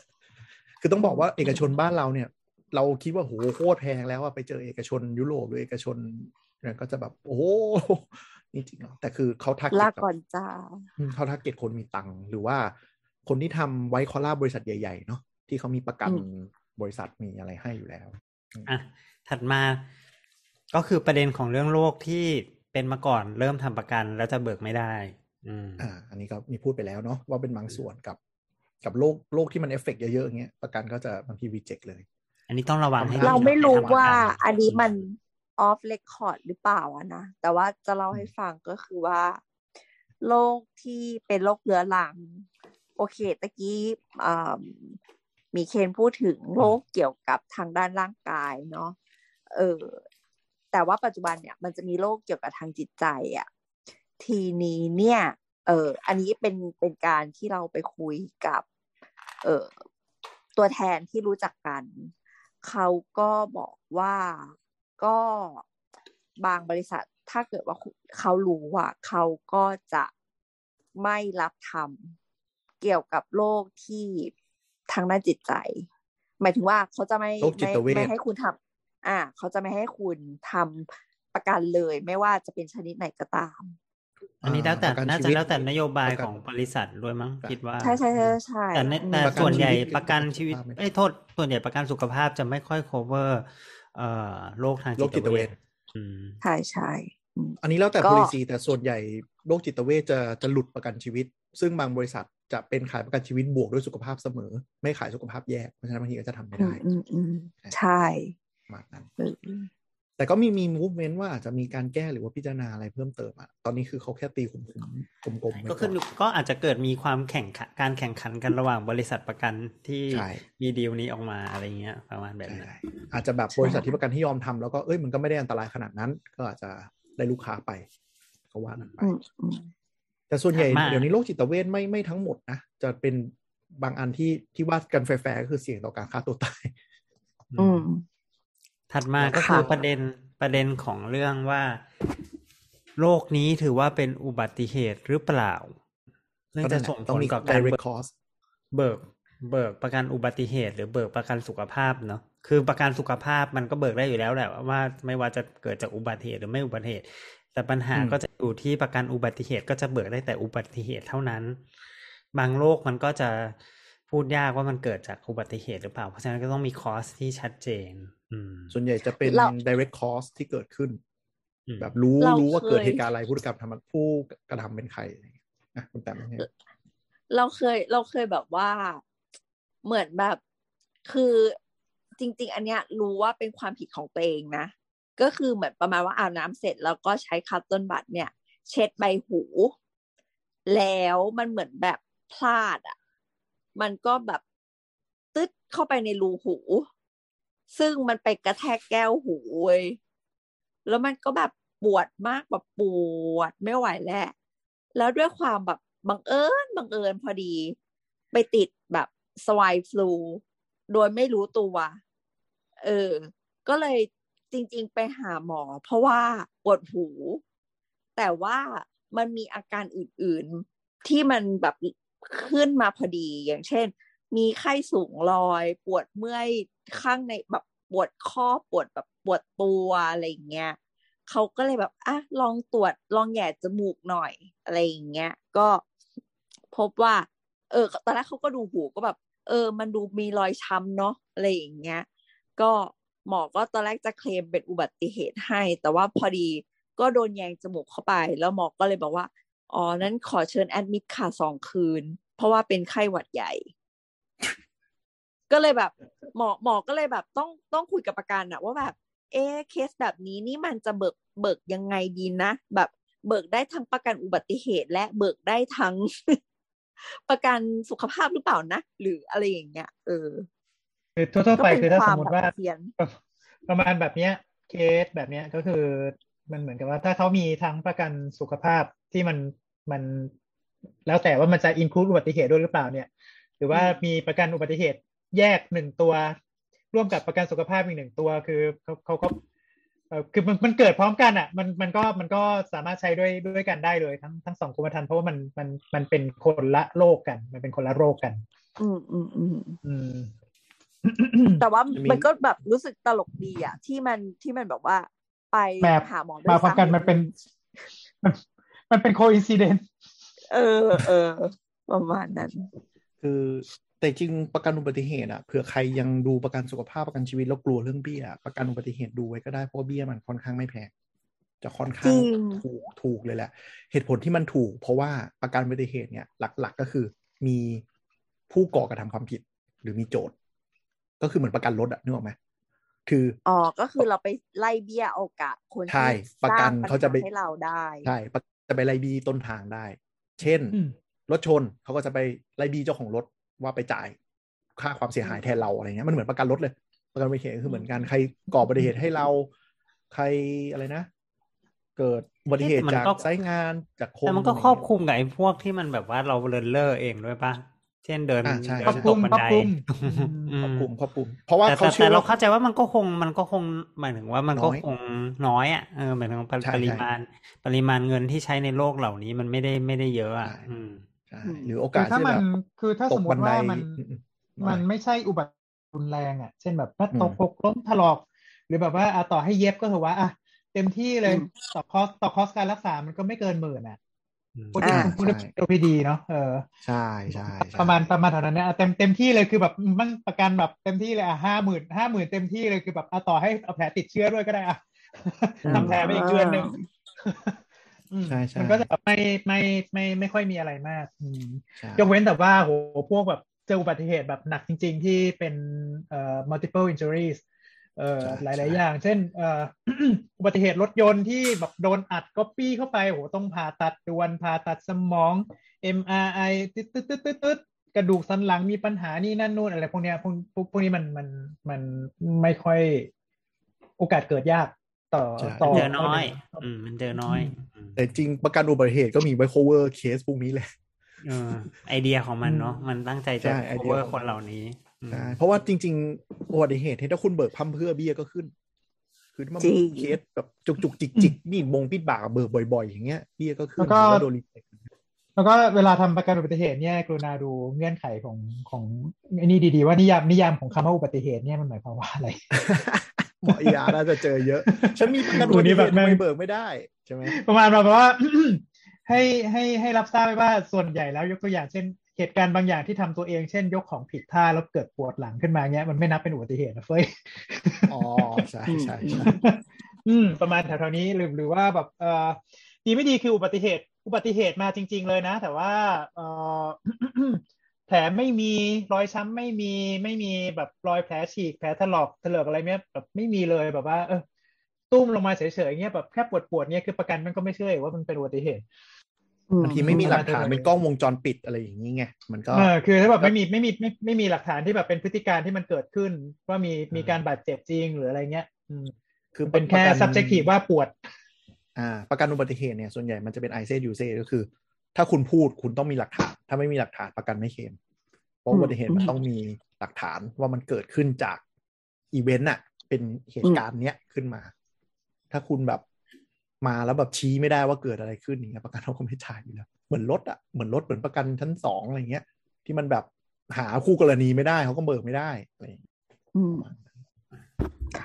คือต้องบอกว่าเอกชนบ้านเราเนี่ย เราคิดว่าโหโคตรแพงแล้วอะไปเจอเอกชนยุโรปหรือเอกชนเนี่ยก็จะแบบโอ้โห นี่จริงเหรอแต่คือเขาทักลาก่อนจ้าเขาทักเก็ตคนมีตังค์หรือว่าคนที่ทำไว้คอล่าบริษัทใหญ่ ๆ เนาะที่เขามีประกันอืมบริษัทมีอะไรให้อยู่แล้วอะถัดมาก็คือประเด็นของเรื่องโรคที่เป็นมาก่อนเริ่มทำประกันแล้วจะเบิกไม่ได้ อืมอ่า อันนี้ก็มีพูดไปแล้วเนาะว่าเป็นบางส่วนกับกับโรคโรคที่มันเอฟเฟกต์เยอะๆอย่างเงี้ยประกันก็จะบางทีรีเจ็คเลย อันนี้ต้องระวังให้เราเราดีไม่รู้ใทำประกั นว่าอันนี้มัน off record หรือเปล่าอะนะ แต่ว่าจะเล่าให้ฟังก็คือว่าโรคที่เป็นโรคเรื้อรัง โอเคตะกี้อ่ามีเคนพูดถึงโรคเกี่ยวกับทางด้านร่างกายเนาะเออแต่ว่าปัจจุบันเนี่ยมันจะมีโรคเกี่ยวกับทางจิตใจอะทีนี้เนี่ยเอออันนี้เป็นเป็นการที่เราไปคุยกับ เออตัวแทนที่รู้จักกัน เขาก็บอกว่า ก็บางบริษัทถ้าเกิดว่าเขารู้ว่าเขาก็จะไม่รับทำเกี่ยวกับโรคที่ทางด้านจิตใจ หมายถึงว่าเขาจะไม่โรคจิตไม่เวชไม่ให้คุณทำอ่า เขาจะไม่ให้คุณทำประกันเลย ไม่ว่าจะเป็นชนิดไหนก็ตาม อันนี้แล้วแต่ประกันน่าชีจะวิตแล้วแต่นโยบายประกันของบริษัทด้วยมั้งคิดว่า ใช่ใช่ใช่ใช่แต่ในอืมแต่ประกันส่วนใหญ่ชีวิตประกันชีวิตสุขภาพไม่ได้ไอ้ยโทษส่วนใหญ่ประกันสุขภาพจะไม่ค่อย cover เอ่อ โรคทางโรคจิตเวชอืมใช่ใช่มอันนี้แล้วแต่ก็ policy แต่ส่วนใหญ่โรคจิตเวชจะจะหลุดประกันชีวิต ซึ่งบางบริษัทจะเป็นขายประกันชีวิตบวกด้วยสุขภาพเสมอ ไม่ขายสุขภาพแยกเพราะฉะนั้นบางทีก็จะทำไม่อืได้มอืมอืมใช่ประมาณนั้นเออ แต่ก็มีมี movement ว่าอาจจะมีการแก้หรือว่าพิจารณาอะไรเพิ่มเติมอะตอนนี้คือเขาแค่ตีขุมๆกลมๆไว้ก็ขึ้นอยู่ก็อาจจะเกิดมีความแข่งขันการแข่งขันกันระหว่างบริษัทประกันที่ใช่มีดีลนี้ออกมาอะไรเงี้ยประมาณแบบใช่นั้นใช่อาจจะแบบบริษัทที่ประกันที่ยอมทำแล้วก็เอ้ยมันก็ไม่ได้อันตรายขนาดนั้น ก็อาจจะได้ลูกค้าไปก็ว่ากันไปอืมอืมแต่ส่วนใหญ่ถัดมาเดี๋ยวนี้โรคจิตเวชไม่ไม่ทั้งหมดนะจะเป็นบางอันที่ที่ว่ากันแฟร์ๆก็คือเสี่ยงต่อการฆ่าตัวตาย อืม ถัดมาก็คือค่ะประเด็นประเด็นของเรื่องว่า โรคนี้ถือว่าเป็นอุบัติเหตุหรือเปล่าซึ่งจะส่งผต้องลมีกับการ direct cost เบิกเบิกประกันอุบัติเหตุ หรือเบิกประกันสุขภาพเนาะคือประกันสุขภาพมันก็เบิกได้อยู่แล้วแหละว่าไม่ว่าจะเกิดจากอุบัติเหตุหรือไม่อุบัติเหตุ แต่ปัญหาอืมก็จะอยู่ที่ประกันอุบัติเหตุก็จะเบิกได้แต่อุบัติเหตุเท่านั้น บางโรคมันก็จะพูดยากว่ามันเกิดจากอุบัติเหตุหรือเปล่า เพราะฉะนั้นก็ต้องมีคอสที่ชัดเจนอืม ส่วนใหญ่จะเป็นเรา direct cost ที่เกิดขึ้นอืมแบบรู้เรารู้ว่าเกิดเคยเหตุการณ์อะไรผู้กระทำทำผู้กระทำเป็นใครอะไรอย่างเงี้ยอะคุณแต้มว่าไงเราเคยเราเคยแบบว่าเหมือนแบบคือจริง ๆ อันเนี้ยรู้ว่าเป็นความผิดของตัวเองนะ ก็คือเหมือนประมาณว่าอาบน้ำเสร็จแล้วก็ใช้คัตเติ้ลบัตเนี่ย เช็ดใบหู แล้วมันเหมือนแบบพลาดอะ มันก็แบบตึ๊ดเข้าไปในรูหู ซึ่งมันไปกระแทกแก้วหูเว้ยแล้วมันก็แบบปวดมากแบบปวดไม่ไหวแล้วแล้วด้วยความแบบบังเอิญบังเอิญพอดี ไปติดแบบสวายฟลูโดยไม่รู้ตัว เออ ก็เลยจริง ๆ ไปหาหมอ เพราะว่าปวดหู แต่ว่ามันมีอาการอื่น ๆ ที่มันแบบขึ้นมาพอดีอย่างเช่น มีไข้สูงลอย ปวดเมื่อยข้างในแบบปวดข้อปวดแบบปวดตัวอะไรอย่างเงี้ยเขาก็เลยแบบอะลองตรวจลองแหย่จมูกหน่อยอะไรอย่างเงี้ย ก็พบว่า เออ ตอนแรกเขาก็ดูหูก็แบบ เออ มันดูมีรอยช้ำเนาะอะไรอย่างเงี้ย ก็หมอก็ตอนแรกจะเคลมเป็นอุบัติเหตุให้ แต่ว่าพอดีก็โดนแยงจมูกเข้าไป แล้วหมอก็เลยบอกว่า อ๋อ นั้นขอเชิญแอดมิดค่ะสองคืน เพราะว่าเป็นไข้หวัดใหญ่ ก็เลยแบบหมอหมอก็เลยแบบต้องต้องคุยกับประกันอะว่าแบบ เอ๊ะเคสแบบนี้นี่มันจะเบิกเบิกยังไงดีนะ แบบเบิกได้ทั้งประกันอุบัติเหตุ และเบิกได้ทั้งประกันสุขภาพหรือเปล่านะหรืออะไรอย่างเงี้ยเออคือทั่วๆไปคือถ้าสมมติว่าก็เป็นความแบบเพี้ยนประมาณแบบเนี้ย เคสแบบเนี้ยก็คือมันเหมือนกับว่าถ้าเขามีทั้งประกันสุขภาพที่มันมัน แล้วแต่ว่ามันจะอินคลูดอุบัติเหตุด้วยหรือเปล่าเนี่ย หรือว่าอืมมีประกันอุบัติเหตุ แยกหนึ่งตัว ร่วมกับประกันสุขภาพอีกหนึ่งตัวคือเขาเขาก็เออคือมันมันเกิดพร้อมกันอะ มันมันก็มันก็สามารถใช้ด้วยด้วยกันได้เลยทั้งทั้งสองกรมธรรม์เพราะว่ามันมันมันเป็นคนละโรคกัน มันเป็นคนละโรคกัน อืมอืมอืมอืมแต่ว่าจะมีมันก็แบบรู้สึกตลกดีอะที่มันที่มันแบบว่าไปแบบหาหมอด้วยมาพร้อมกันสาหตุมันเป็นมันมันเป็นโคอินซิเดนเออเออประมาณนั้น คือ แต่จริงประกันอุบัติเหตุอะเผื่อใครยังดูประกันสุขภาพประกันชีวิตแล้วกลัวเรื่องเบี้ยประกันอุบัติเหตุดูไว้ก็ได้เพราะว่าเบี้ยมันค่อนข้างไม่แพงจะค่อนข้างจริงถูกถูกเลยแหละ เหตุผลที่มันถูก เพราะว่าประกันอุบัติเหตุเนี่ย หลัก ๆ ก็คือมีผู้ก่อกระทำความผิด หรือมีโจทย์ ก็คือเหมือนประกันรถอะนึกออกไหมคืออ๋อก็คือเราไปไล่เบี้ยเอากับคนใช่ที่ประกันสงเขาจะไปปัญหให้เราได้ใช่ประจะไปไล่บี้ต้นทางได้ เช่นอืมรถชนเขาก็จะไปไล่บี้เจ้าของรถ ว่าไปจ่ายค่าความเสียหายแทนเราอะไรเงี้ยมันเหมือนประกันรถเลย ประกันอุบัติเหตุคือเหมือนกันใครก่ออุบัติเหตุให้เรา ใครอะไรนะ เกิดอุบัติเหตุแต่มันจากก็ไซต์งานจากคนแต่มันก็ครอบคลุมกับไอ้พวกที่มันแบบว่าเราเลินเลอร์เองด้วยปะเช่นเดินอ่าใช่เดิครอบนคลุตกมบันครอบไดคลุมอืครอบมคลุมครอบคลุมเพราะว่าแต่เขาแต่เชื่แต่อเราว่าเข้าใจว่ามันก็คงมันก็คงหมายถึงว่ามันก็น้อยคงน้อยอะเออหมายถึงปริใช่ปริใช่มาณ ปริมาณเงินที่ใช้ในโลกเหล่านี้มันไม่ได้ไม่ได้เยอะอะ ใช่อืมใช่อืมหรือโอคืกาอสถ้าที่มัแบนบคือถ้าตสกมมบันติไดว่ามันอืมอืมมันไม่ใช่อุบัติเหตุรุนแรงอะ เช่นแบบถ้าอืมตกหกล้มถลอก หรือแบบว่าอะต่อให้เย็บก็ถือว่าอะเต็มที่เลยอืมต่อคอสต่อคอสการรักษา มันก็ไม่เกินหมื่นอะอืมพูดถึงอ่าคุณพูดถึงใช่ LPD เนาะเออใช่ใช่ใช่ประมาณประมาณเท่านั้นเนี่ยอะเต็มเต็มที่เลยคือแบบมันประกันแบบเต็มที่เลยอะห้าหมื่นห้าหมื่นเต็มที่เลยคือแบบเอาต่อให้เอาแผลติดเชื้อด้วยก็ได้อะทำแผลไปอีกเดือนหนึ่งอืม ใช่ใช่มันก็จะแบบไม่ไม่ไม่ไม่ค่อยมีอะไรมากอืมใช่ยกเว้นแต่ว่าโหพวกแบบเจออุบัติเหตุแบบหนักจริง ๆ ที่เป็นเอ่อ multiple injuries เอ่อใช่หลายใช่ๆอย่าง เช่นเอ่ออุบัติเหตุรถยนต์ที่แบบโดนอัดก๊อปปี้เข้าไปโหต้องผ่าตัดด่วนผ่าตัดสมอง MRI ตึ๊ดตึ๊ดตึ๊ดตึ๊ดตึ๊ดกระดูกสันหลังมีปัญหานี่นั่นนู่นอะไรพวกเนี้ยพวกพวกพวกนี้มันมันมันไม่ค่อยโอกาสเกิดยาก ต่อใช่ต่อเจอน้อย อืมมันเจอน้อยอืมแต่จริงประกันอุบัติเหตุก็มีไว้ cover เคสพวกนี้แหละเออไอเดียของมันเนาะมันตั้งใจจะใช่ไอเดีย cover ของมันคนเหล่านี้อืมใช่เพราะว่าจริงๆอุบัติเหตุถ้าคุณเบิกพัมเพื่อเบี้ยก็ขึ้น คือถ้ามันจริงเคสแบบจุกจุกจิกจิกมีดบงปิดบากเบิกบ่อยๆ อย่างเงี้ยเบี้ยก็ขึ้นแล้วก็หรือว่าโดนรีเจ็คแล้วก็เวลาทำประกันอุบัติเหตุเนี่ยกรุณาดูเงื่อนไขของของไอ้นี่ดีๆ ว่านิยามนิยามของคำว่าอุบัติเหตุเนี่ยมันหมายความว่าอะไร หมอเอียน่าจะเจอเยอะ ฉันมีประกันอุตับัวนี้ติเหแบบตุแม่ทำงไมเบิกไม่ได้ใช่ไหมประมาณแบบว่า ให้ให้ให้รับทราบไว้ว่าส่วนใหญ่แล้วยกตัวอย่างเช่นเหตุการณ์บางอย่างที่ทำตัวเองเช่น ยกของผิดท่าแล้วเกิดปวดหลังขึ้นมาเงี้ยมันไม่นับเป็นอุบัติเหตุนะเฟ้ย อ๋อ ใช่ใช่ใช่อืม ประมาณแถวๆนี้หรือหรือว่าแบบเอ่อดีไม่ดีคืออุบัติเหตุ อุบัติเหตุมาจริง ๆ เลยนะ แต่ว่าเอ่อ แผลไม่มีรอยช้ำไม่มีไม่มีแบบรอยแผลฉีกแผลถลอกถลอกอะไรเนี้ยแบบไม่มีเลยแบบว่า เออตุ้มลงมาเฉยๆเงี้ยแบบแค่ปวดปวดๆเงี้ยคือประกันมันก็ไม่เชื่อว่ามันเป็นอุบัติเหตุบางทีไม่มีหลักฐานเป็นกล้องวงจรปิดอะไรอย่างนี้ไงมันก็เออคือถ้าแบบไม่มีไม่มีไม่ไม่มีหลักฐานที่แบบเป็นพฤติการณ์ที่มันเกิดขึ้น ว่ามีมีการบาดเจ็บจริงหรืออะไรเงี้ย อืมคือเป็นแค่ประกัน subjective ว่าปวด อ่า ประกันอุบัติเหตุเนี่ยส่วนใหญ่มันจะเป็น I say you say ก็คือ ถ้าคุณพูดคุณต้องมีหลักฐาน ถ้าไม่มีหลักฐานประกันไม่เคลมเพราะอุบัติเหตุมันต้องมีหลักฐานว่ามันเกิดขึ้นจากอีเวนต์อะเป็นเหตุการณ์เนี้ยขึ้นมา ถ้าคุณแบบมาแล้วแบบชี้ไม่ได้ว่าเกิดอะไรขึ้นอย่างเงี้ยประกันเขาก็ไม่จ่ายอยู่แล้วเหมือนรถอะเหมือนรถเหมือนประกันชั้นสองอะไรเงี้ย ที่มันแบบหาคู่กรณีไม่ได้เขาก็เบิกไม่ได้อะไรอย่างเงี้ยอืม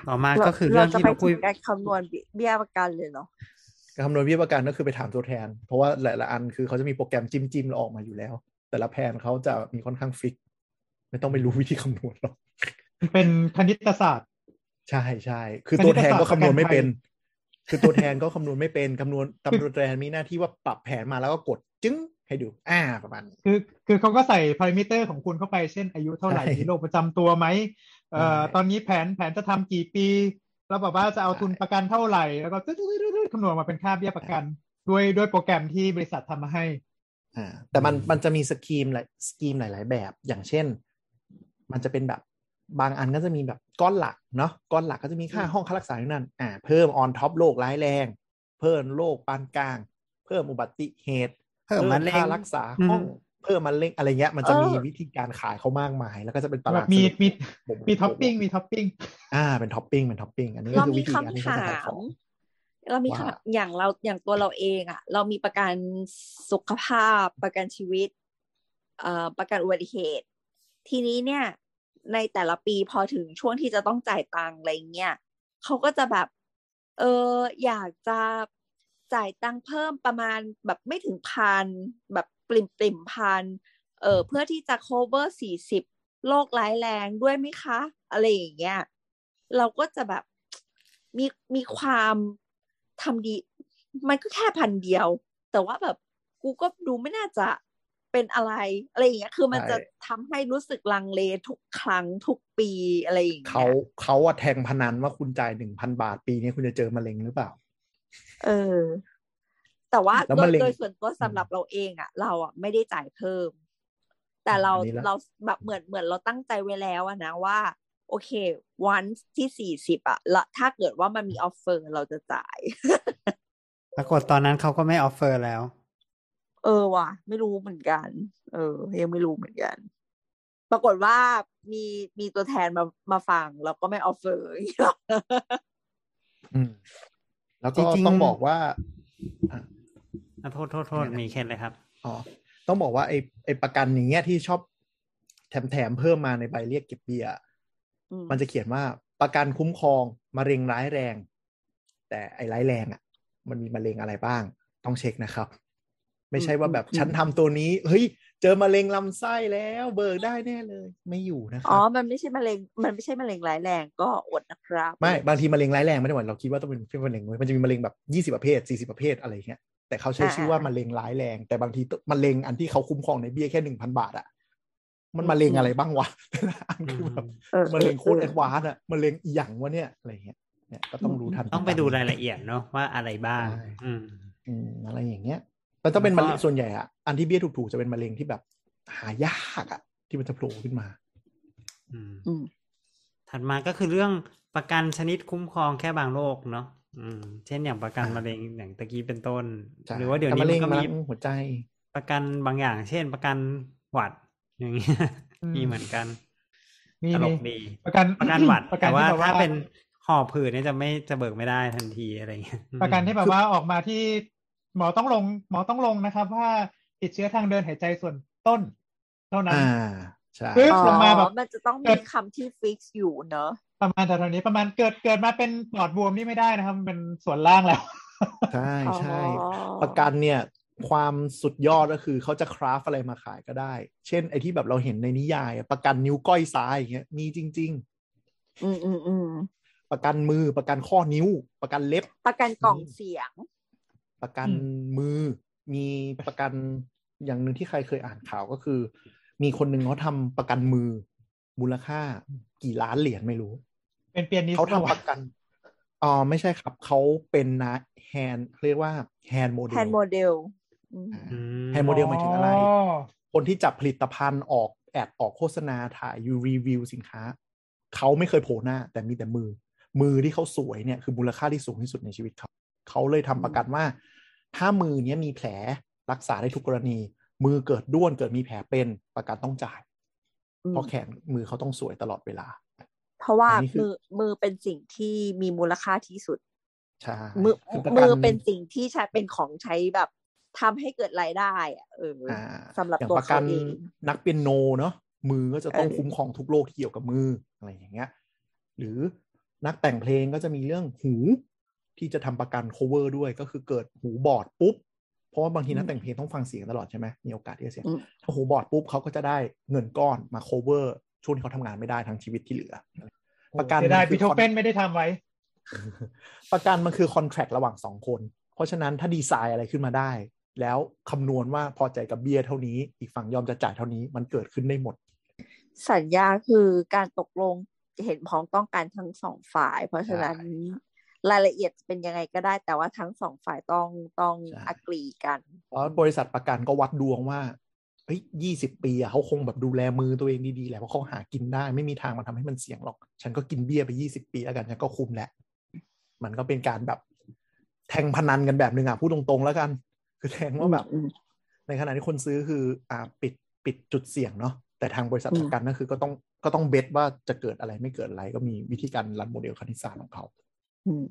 ต่อมาก็คือเรื่องจะที่ไปเราคุถึยงการคำนวณเบี้ยประกันเลยเนาะ การคำนวณเบี้ยประกันก็คือไปถามตัวแทน เพราะว่าหลายๆอันคือเขาจะมีโปรแกรมจิ้มจิ้มๆแล้วออกมาอยู่แล้ว แต่ละแผนเขาจะมีค่อนข้างฟิก ไม่ต้องไปรู้วิธีคำนวณหรอกเป็นคณิตศาสตร์ ใช่ใช่คือตัวแทนก็คำนวณไม่เป็น คือตัวแทนก็คำนวณไม่เป็นคำนวณตำรวจแทนมีหน้าที่ว่าปรับแผนมาแล้วก็กดจึ้งให้ดู อ่าประมาณนี้คือคือเขาก็ใส่พารามิเตอร์ของคุณเข้าไปเช่นอายุเท่าไหร่ใช่มีโรคประจำตัวไหมเอ่อใช่ตอนนี้แผนแผนจะทำกี่ปี แล้วแบบว่าจะเอาใช่ทุนประกันเท่าไหร่ แล้วก็ตึ๊ดๆๆๆคำนวณมาเป็นค่าเบี้ยประกัน ด้วยด้วยโปรแกรมที่บริษัททำมาให้อ่าแต่มันมันจะมีสกีมหลายสกีมหลาย ๆ แบบ อย่างเช่น มันจะเป็นแบบบางอันก็จะมีแบบก้อนหลักเนาะก้อนหลักก็จะมีค่าห้องค่ารักษาอยู่นั่นอ่าเพิ่มออนท็อปโรคร้ายแรง เพิ่มโรคปานกลาง เพิ่มอุบัติเหตุ เพิ่มมะเร็งค่ารักษาห้องอืม เพิ่มมะเร็งอะไรเงี้ย มันจะเออมีวิธีการขายเขามากมาย แล้วก็จะเป็นตแบลาดบมีสนุกมีบ่มมีท็อปปิ้งมีท็อปปิ้งอ่าเป็นท็อปปิ้งเป็นท็อปปิ้งอันนี้ก็เราคือมีวิธีการที่คำเขาถาจะขายขอมงเรามีว่าคำถามอย่างเราอย่างตัวเราเองอะเรามีประกันสุขภาพประกันชีวิตเอ่อประกันอุบัติเหตุ ทีนี้เนี่ยในแต่ละปีพอถึงช่วงที่จะต้องจ่ายตังค์อะไรเงี้ยเขาก็จะแบบ เอออยากจะจ่ายตังค์เพิ่มประมาณแบบไม่ถึงพันแบบ ปริมปริมพันเออเพื่อที่จะ cover สี่สิบโรคร้ายแรงด้วยไหมคะ อะไรอย่างเงี้ยเราก็จะแบบมีมีความทำดี มันก็แค่พันเดียว แต่ว่าแบบกูก็ดูไม่น่าจะเป็นอะไร อะไรอย่างเงี้ย คือมันใช่จะทำให้รู้สึกลังเลทุกครั้งทุกปีอะไรอย่างเขาเงี้ยเขาอะแทงพนันว่าคุณจ่ายหนึ่งพันบาทปีนี้คุณจะเจอมะเร็งหรือเปล่า เออ แต่ว่าแล้วโดมะยเร็งโดยส่วนตัวสำหรับเราเองอะ เราอะไม่ได้จ่ายเพิ่ม แต่เราอันนี้ละเราแบบเหมือนเหมือนเราตั้งใจไว้แล้วอะนะว่า โอเค วันที่สี่สิบอะละถ้าเกิดว่ามันมี offer เราจะจ่ายปรากฏตอนนั้นเขาก็ไม่ offer แล้ว เออว่ะ ไม่รู้เหมือนกัน เออ ยังไม่รู้เหมือนกัน ปรากฏว่ามีมีตัวแทนมามาฟังแล้วก็ไม่ offer อย่างเงี้ยอืมแล้วก็จริงๆต้องบอกว่าอะอะ โทษโทษโทษเนี่ยนะมีเคนเลยครับอ๋อต้องบอกว่าไอ้ไอ้ประกันอย่างเงี้ยที่ชอบแถมแถมเพิ่มมาในใบเรียกเก็บเบี้ยอืมมันจะเขียนว่าประกันคุ้มครองมะเร็งร้ายแรง แต่ไอ้ร้ายแรงอะ มันมีมะเร็งอะไรบ้าง ต้องเช็คนะครับ ไม่ใช่ว่าแบบฉันทำตัวนี้ เฮ้ย เจอมะเร็งลำไส้แล้วเบิกได้แน่เลย ไม่อยู่นะคอ๋รัอบมันไม่ใช่มะเร็งมันไม่ใช่มะเร็งร้ายแรง ก็อดนะครับ ไม่บางทีมะเร็งร้ายแรงไม่ได้หมายเราคิดว่าต้องเป็นมะเร็งเว้ยมันจะมีมะเร็งแบบยี่สิบประเภทสี่สิบประเภทอะไรอย่างเงี้ย แต่เขาใช้ชื่อว่ามะเร็งร้ายแรง แต่บางทีมะเร็งอันที่เขาคุ้มครองในเบี้ยแค่หนึ่งพันบาทอะมันมะเร็งอะไรบ้างวะอันคือแบบเออมะเร็งโคตร advance อะมะเร็งอีหยังวะเนี่ยอะไรอย่างเงี้ยเนี่ยก็ต้องรู้ทันต้องไปดูรายละเอียดเนาะว่าอะไรบ้างใช่อืมอืมอะไรอย่างเงี้ยมันต้องเป็นมะเร็งแล้วก็ส่วนใหญ่อะอันที่เบี้ยถูกๆจะเป็นมะเร็งที่แบบ หายากอะที่มันจะโผล่ขึ้นมา อืมอืมถัดมาก็คือเรื่องประกันชนิดคุ้มครองแค่บางโรคเนาะ อืมเช่นอย่างประกันอ่ามะเร็งอย่างตะกี้เป็นต้นใช่หรือว่าเดี๋ยวแต่นี้มะมัเร็งนก็มะมีเร็งหัวใจ ประกันบางอย่าง เช่น ประกันหวัด อย่างเงี้ยอืมมีเหมือนกันมีตลมีกดีประกันประกันหวัดประกัแต่นว่าที่แบบถ้าว่าเป็นหอบผืดเนี่ยจะไม่จะเบิกไม่ได้ทันทีอะไรเงี้ยประกันที่แบบว่าออกมาที่หมอต้องลง หมอต้องลงนะครับ ว่าติดเชื้อทางเดินหายใจส่วนต้น เท่านั้นอ่าใช่ปึ๊บอ๋อลงมาแบบมันจะต้องเกิมีดคำที่ฟิกซ์อยู่เนอะ ประมาณแต่เท่านี้ประมาณเกิดเกิดมาเป็นปอดบวมนี่ไม่ได้นะครับมันเป็นส่วนล่างแล้ว ใช่ใช่อ๋อประกันเนี่ยความสุดยอดก็คือเขาจะคราฟอะไรมาขายก็ได้ เช่น ไอ้ที่แบบเราเห็นในนิยายอะประกันนิ้วก้อยซ้ายอย่างเงี้ยมีจริงอืมอืมอืมๆประกันมือประกันข้อนิ้ว ประกันเล็บ ประกันกล่องเสียง ประกันอืมมือ มีประกันอย่างหนึ่งที่ใครเคยอ่านข่าวก็คือ มีคนหนึ่งเขาทำประกันมือ มูลค่า กี่ล้านเหรียญไม่รู้ เป็น pianist เขาทำประกันอ๋อไม่ใช่ครับเขาเป็นนะ hand เรียกว่า hand model hand model อืมอืม hand model หมายถึงอะไร คนที่จับผลิตภัณฑ์ออก ad ออกโฆษณาถ่ายยูรีวิวสินค้า เขาไม่เคยโผล่หน้า แต่มีแต่มือ มือที่เขาสวยเนี่ยคือมูลค่าที่สูงที่สุดในชีวิตเขาเขาเลยทำประกันว่า ถ้ามือเนี้ยมีแผลรักษาได้ทุกกรณี มือเกิดด้วนเกิดมีแผลเป็นประกันต้องจ่ายอืมเพราะแขนมือเขาต้องสวยตลอดเวลา เพราะว่าอันนี้คือมือมือเป็นสิ่งที่มีมูลค่าที่สุดใช่มือคือประกัมือเป็นสิ่งที่ใช้เป็นของใช้แบบทำให้เกิดรายได้อะเออออ่าสำหรับอย่างตัวประกัเขานเองนักเปียโนเนาะมือก็จะต้องเออคุ้มครองทุกโรคที่เกี่ยวกับมืออะไรอย่างเงี้ย หรือนักแต่งเพลงก็จะมีเรื่องหูที่จะทำประกัน cover ด้วยก็คือเกิดหูบอดปุ๊บ เพราะว่าบางทีนักแต่งเพลงต้องฟังเสียงตลอดใช่ไหมมีโอกาสที่จะเสียงอืมถ้าหูบอดปุ๊บเขาก็จะได้เงินก้อนมา cover ช่วงที่เขาทำงานไม่ได้ทั้งชีวิตที่เหลือ ประกันเสียดายมันคือบีโธเฟนไม่ได้ทำไว้ ประกันมันคือคอนแท c t ระหว่างสองคน เพราะฉะนั้นถ้าดีไซน์อะไรขึ้นมาได้ แล้วคำนวณว่าพอใจกับเบี้ยเท่านี้ อีกฝั่งยอมจะจ่ายเท่านี้มันเกิดขึ้นได้หมด สัญญาคือการตกลงเห็นพ้องต้องการทั้งสองฝ่าย เพราะฉะนั้นรายละเอียดเป็นยังไงก็ได้แต่ว่าทั้งสองฝ่ายต้องต้องใช่อักรีกันเพราะบริษัทประกันก็วัดดวงว่า เฮ้ยยี่สิบปีอะเขาคงแบบดูแลมือตัวเองดีๆแหละเพราะเขาหากินได้ไม่มีทางมาทำให้มันเสี่ยงหรอก ฉันก็กินเบี้ยไปยี่สิบปีแล้วกันฉันก็คุมแหละ มันก็เป็นการแบบแทงพนันกันแบบหนึ่งอะพูดตรงๆแล้วกัน คือแทงว่าแบบอืมในขณะที่คนซื้อคือ อ่าปิดปิดจุดเสี่ยงเนาะแต่ทางบริษัทอืมประกันก็คือก็ต้องก็ต้องเบสว่าจะเกิดอะไรไม่เกิดอะไรก็มีวิธีการรันโมเดลคณิตศาสตร์ของเขาอืม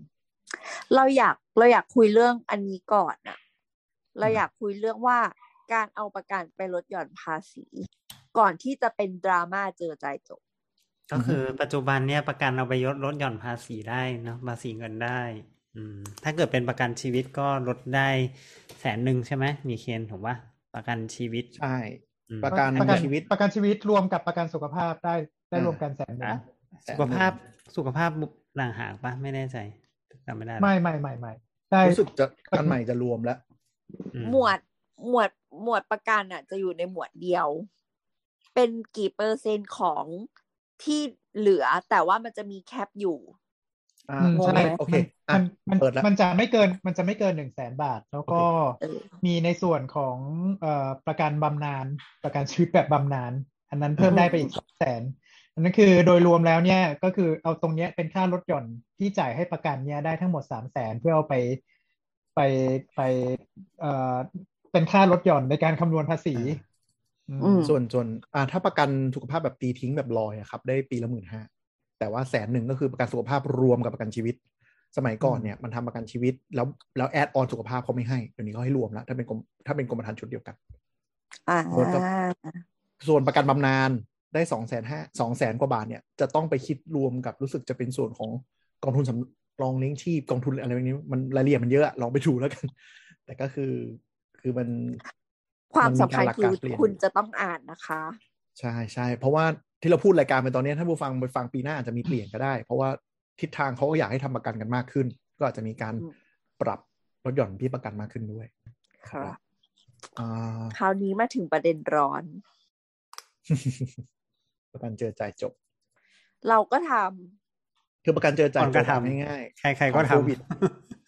เราอยากเราอยากคุยเรื่องอันนี้ก่อนอะเราอืมอยากคุยเรื่องว่า การเอาประกันไปลดหย่อนภาษี ก่อนที่จะเป็นดราม่าเจอใจจบ ก็คือปัจจุบันเนี่ยประกันเอาไปลดลดหย่อนภาษีได้เนาะภาษีเงินได้อืมถ้าเกิดเป็นประกันชีวิตก็ลดได้แสนหนึ่งใช่ไหมมีเคนถูกปะประกันชีวิตใช่อืมประกันประกันชีวิตประกันชีวิตรวมกับประกันสุขภาพได้ได้อ่ารวมกันแสนหนึ่งอะสุขภาพสุขภาพต่างหากปะไม่แน่ใจจำไม่ได้ละไม่ไม่ไม่ไม่ได้รู้สึกจะอันใหม่จะรวมแล้วอืหมวด หมวดหมวดประกันอะ จะอยู่ในหมวดเดียว เป็นกี่เปอร์เซ็นต์ของที่เหลือแต่ว่ามันจะมีแคปอยู่อ่าอืมงงใช่ไหมโอเคอะมันมันเปิดแล้วมันจะไม่เกิน มันจะไม่เกินหนึ่งแสนบาท แล้วก็เออมีในส่วนของเอ่อประกันบำนาญประกันชีวิตแบบบำนาญอันนั้นเพิ่มได้ไปอีกสองแสนอันนั้นคือโดยรวมแล้วเนี่ยก็คือเอาตรงเนี้ยเป็นค่าลดหย่อนที่จ่ายให้ประกันเนี่ยได้ทั้งหมดสามแสนเพื่อเอาไปไปไปเอ่อ เป็นค่าลดหย่อนในการคำนวณภาษีอืมอืมส่วนส่วนอ่าถ้าประกันสุขภาพแบบตีทิ้งแบบลอยอะครับ ได้ปีละหมื่นห้าแต่ว่าแสนหนึ่งก็คือประกันสุขภาพรวมกับประกันชีวิต สมัยก่อนเนี่ยมันทำประกันชีวิต แล้วแล้วแอดออนสุขภาพเขาไม่ให้เดี๋ยวนี้เขาให้รวมแล้วถ้าเป็นกรมถ้าเป็นกรมธรรม์ชุดเดียวกันอ่ารถกับส่วนประกันบำนาญได้สองแสนห้าสองแสนกว่าบาทเนี่ยจะต้องไปคิดรวมกับรู้สึกจะเป็นส่วนของกองทุนสำรองเลี้ยงชีพกองทุนอะไรแบบนี้มันรายละเอียดมันเยอะอะลองไปดูแล้วกัน แต่ก็คือ คือมันความมันมีสำคัญการหลักคืการอเปลี่ยนคุณจะต้องอ่านนะคะ ใช่ใช่เพราะว่าที่เราพูดรายการไปตอนนี้ท่านผู้ฟังไปฟังปีหน้าอาจจะมีเปลี่ยนก็ได้ เพราะว่าทิศทางเขาก็อยากให้ทำประกันกันมากขึ้น ก็อาจจะมีการอืมปรับลดหย่อนเบี้ยประกันมากขึ้นด้วยครับอ่าคราวนี้มาถึงประเด็นร้อน ประกันเจอจ่ายจบ เราก็ทคือประกันเจอจ่ายคนจก็บทำง่ายใครๆก็ของทำโควิด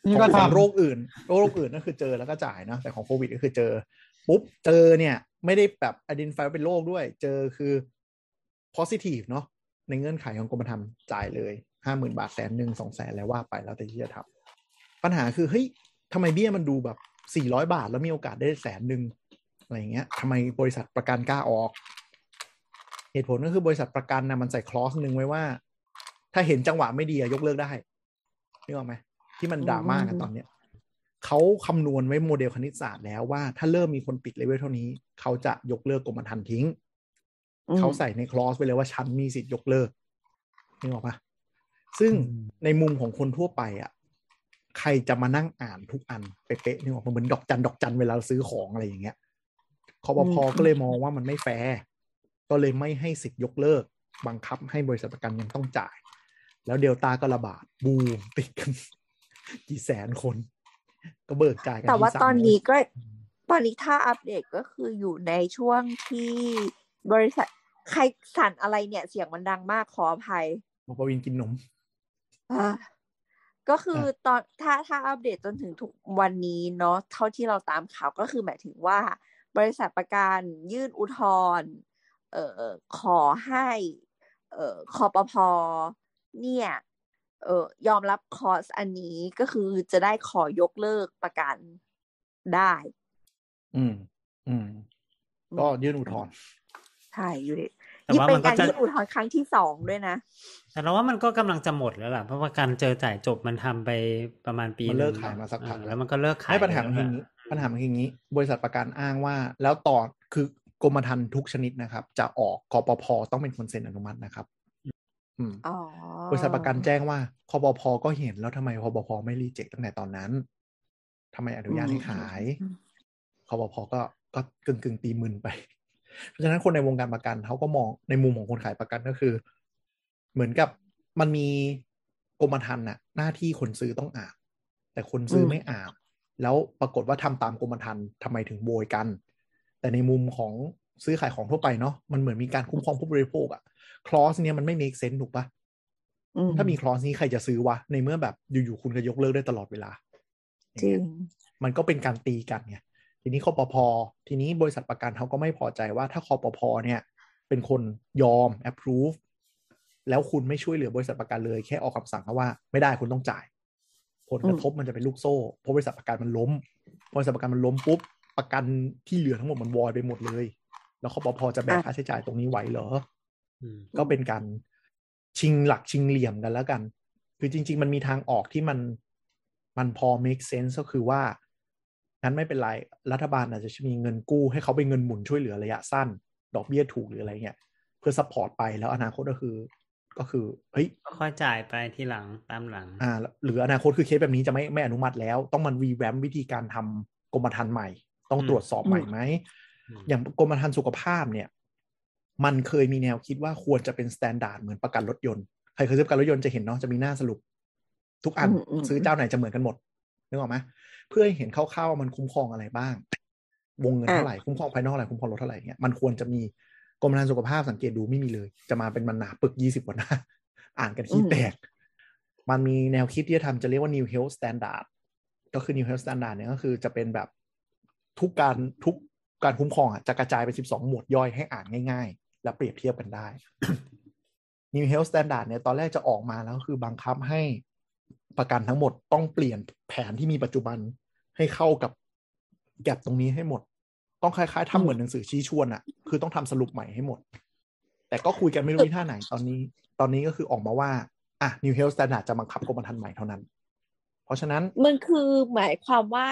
นี่ก็ของทำโรคอื่น โรคอื่นก็คือเจอแล้วก็จ่ายนะแต่ของโควิดก็คือเจอ ปุ๊บเจอเนี่ยไม่ได้แบบ identify ว่าเป็นโรคด้วย เจอคือ positive เนาะในเงื่อนไขของกรมธรรม์จ่ายเลยห้าหมื่นบาทแสนหนึ่งสองแสนแล้วว่าไปแล้วแต่ที่จะทำปัญหาคือเฮ้ยทำไมเบี้ยมันดูแบบสี่ร้อยบาทแล้วมีโอกาสได้แสนหนึ่งอะไรอย่างเงี้ยทำไมบริษัทประกันกล้าออก เหตุผลก็คือบริษัทประกันนะมันใส่คลอสหนึ่งไว้ว่า ถ้าเห็นจังหวะไม่ดีอะยกเลิกได้นึกออกไหม ที่มันดราม่ากันตอนเนี้ยเขาคำนวณไว้โมเดลคณิตศาสตร์แล้วว่าถ้าเริ่มมีคนปิดเลเวลเท่านี้ เขาจะยกเลิกกรมธรรม์ทิ้งำอืมเขาใส่ในคลอสไปเลยว่าฉันมีสิทธิ์ยกเลิกนึกออกปะซึ่งอืมในมุมของคนทั่วไปอะใครจะมานั่งอ่านทุกอันเป๊ะๆนึกออกปะเหมือนดอกจันดอกจันเวลาเราซื้อของอะไรอย่างเงี้ยคปภ ก็เลยมองว่ามันไม่แฟร์ก็เลยไม่ให้สิทธิ์ยกเลิก บังคับให้บริษัทประกันยังต้องจ่าย แล้วเดลต้าก็ระบาดบูมติดกัน กี่แสนคน ก็เบิกจ่ายกันแต่ว่าที่ตอนนี้300ก็ตอนนี้ถ้าอัปเดตก็คืออยู่ในช่วงที่บริษัทใครสั่นอะไรเนี่ยเสียงมันดังมากขออภัยบอกว่าวินกินนมอ่าก็คือตอนถ้าถ้าอัปเดตจนถึงทุกวันนี้เนาะเท่าที่เราตามข่าวก็คือหมายถึงว่า บริษัทประกันยื่นอุทธรณ์เอ่อขอให้ เอ่อคอปพเนี่ย เอ่อยอมรับคอสอันนี้ก็คือจะได้ขอยกเลิกประกันได้ อืม อืม ก็ยื่นอุทธรณ์ใช่อยู่ดิแต่นี่ว่าเป็มันนก็การจะยื่นอุทธรณ์ครั้งที่สองด้วยนะ แต่เราว่ามันก็กำลังจะหมดแล้วล่ะ เพราะว่าการเจอจ่ายจบมันทำไปประมาณปีมันเลิกหงขายมาสักพักเออแล้วมันก็เลิกขายไม่ปัญหาไปมันแล้คือวอย่างนี้ปัญหามันคืออย่างนี้ บริษัทประกันอ้างว่า แล้วต่อคือกรมธรรม์ทุกชนิดนะครับ จะออกกปพต้องเป็นคนเซ็นอนุมัตินะครับอืมอ๋อ บริษัทประกันแจ้งว่าคปพก็เห็นแล้วทำไมคปพไม่รีเจ็คตั้งแต่ตอนนั้นทำไมอนุญาตให้ขายอืมคปพก็ก็กึ่งกึ่งๆตีมึนไป เพราะฉะนั้นคนในวงการประกันเขาก็มองในมุมของคนขายประกันก็คือ เหมือนกับมันมีกรมธรรม์น่ะ หน้าที่คนซื้อต้องอ่านแต่คนซื้อไม่อ่านแล้วปรากฏว่าทำตามกรมธรรม์ทำไมถึงโวยกัน แต่ในมุมของซื้อขายของทั่วไปเนาะมันเหมือนมีการคุ้มครองผู้บริโภคอะ คลอสเนี้ยมันไม่ make sense ถูกปะอืมถ้ามีคลอสนี้ใครจะซื้อวะ ในเมื่อแบบอยู่ๆคุณก็ยกเลิกได้ตลอดเวลาจริงมันก็เป็นการตีกันไงทีนี้คอปพทีนี้บริษัทประกันเขาก็ไม่พอใจว่าถ้าคอปพเนี่ย เป็นคนยอม approve แล้วคุณไม่ช่วยเหลือบริษัทประกันเลย แค่ออกคำสั่งเขาว่า ไม่ได้คุณต้องจ่าย ผลกระทบมันจะเป็นลูกโซ่เพราะบริษัทประกันมันล้ม บริษัทประกันมันล้มปุ๊บประกันที่เหลือทั้งหมดมันวอยไปหมดเลย แล้วคอปพจะแบกอะค่าใช้จ่ายตรงนี้ไหวเหรออืม ก็เป็นการชิงหลักชิงเหลี่ยมกันแล้วกัน คือจริง ๆ มันมีทางออกที่มันมันพอ make sense ก็คือว่างั้นไม่เป็นไร รัฐบาลอาจจะมีเงินกู้ให้เขาเป็นเงินหมุนช่วยเหลือระยะสั้น ดอกเบี้ยถูกหรืออะไรเงี้ยเพื่อ support ไปแล้วอนาคตก็คือ ก็คือเฮ้ยค่อยจ่ายไปทีหลังตามหลังอ่าหรืออนาคตคือเคสแบบนี้จะไม่ไม่อนุมัติแล้ว ต้องมัน revamp วิธีการทำกรมธรรม์ใหม่ ต้องอืมตรวจสอบใหม่ไหมอืมอย่างกรมธรรม์สุขภาพเนี่ย มันเคยมีแนวคิดว่าควรจะเป็น standard เหมือนประกันรถยนต์ใครเคยซื้อประกันรถยนต์จะเห็นเนาะจะมีหน้าสรุป ทุกอันอืมอืมซื้อเจ้าไหนจะเหมือนกันหมดนึกออกไหมเพื่อให้เห็นคร่าวๆว่ามันคุ้มครองอะไรบ้าง วงเงินเท่าไหร่คุ้มครองภายนอกอะไรคุ้มครองรถเท่าไหร่เนี่ยมันควรจะมีกรมธรรม์สุขภาพสังเกตดูไม่มีเลย จะมาเป็นมันหนาปึกยี่สิบกว่าหน้าอ่านกันขี้แตก มันมีแนวคิดที่จะทำจะเรียกว่า New Health Standard ก็คือ New Health Standard เนี่ยก็คือจะเป็นแบบทุกการทุกการคุ้มครองอะจะกระจายเป็น12 หมวดย่อยให้อ่านง่ายๆ และเปรียบเทียบกันได้ New Health Standard เนี่ยตอนแรกจะออกมาแล้วคือบังคับให้ประกันทั้งหมดต้องเปลี่ยนแผนที่มีปัจจุบันให้เข้ากับแกลบตรงนี้ให้หมด ต้องคล้ายๆทำเหมือนหนังสือชี้ชวนอะคือต้องทำสรุปใหม่ให้หมด แต่ก็คุยกันไม่รู้ท่าไหนตอนนี้ ตอนนี้ก็คือออกมาว่าอะ New Health Standard จะบังคับกรมธรรม์ใหม่เท่านั้น เพราะฉะนั้นมันคือหมายความว่า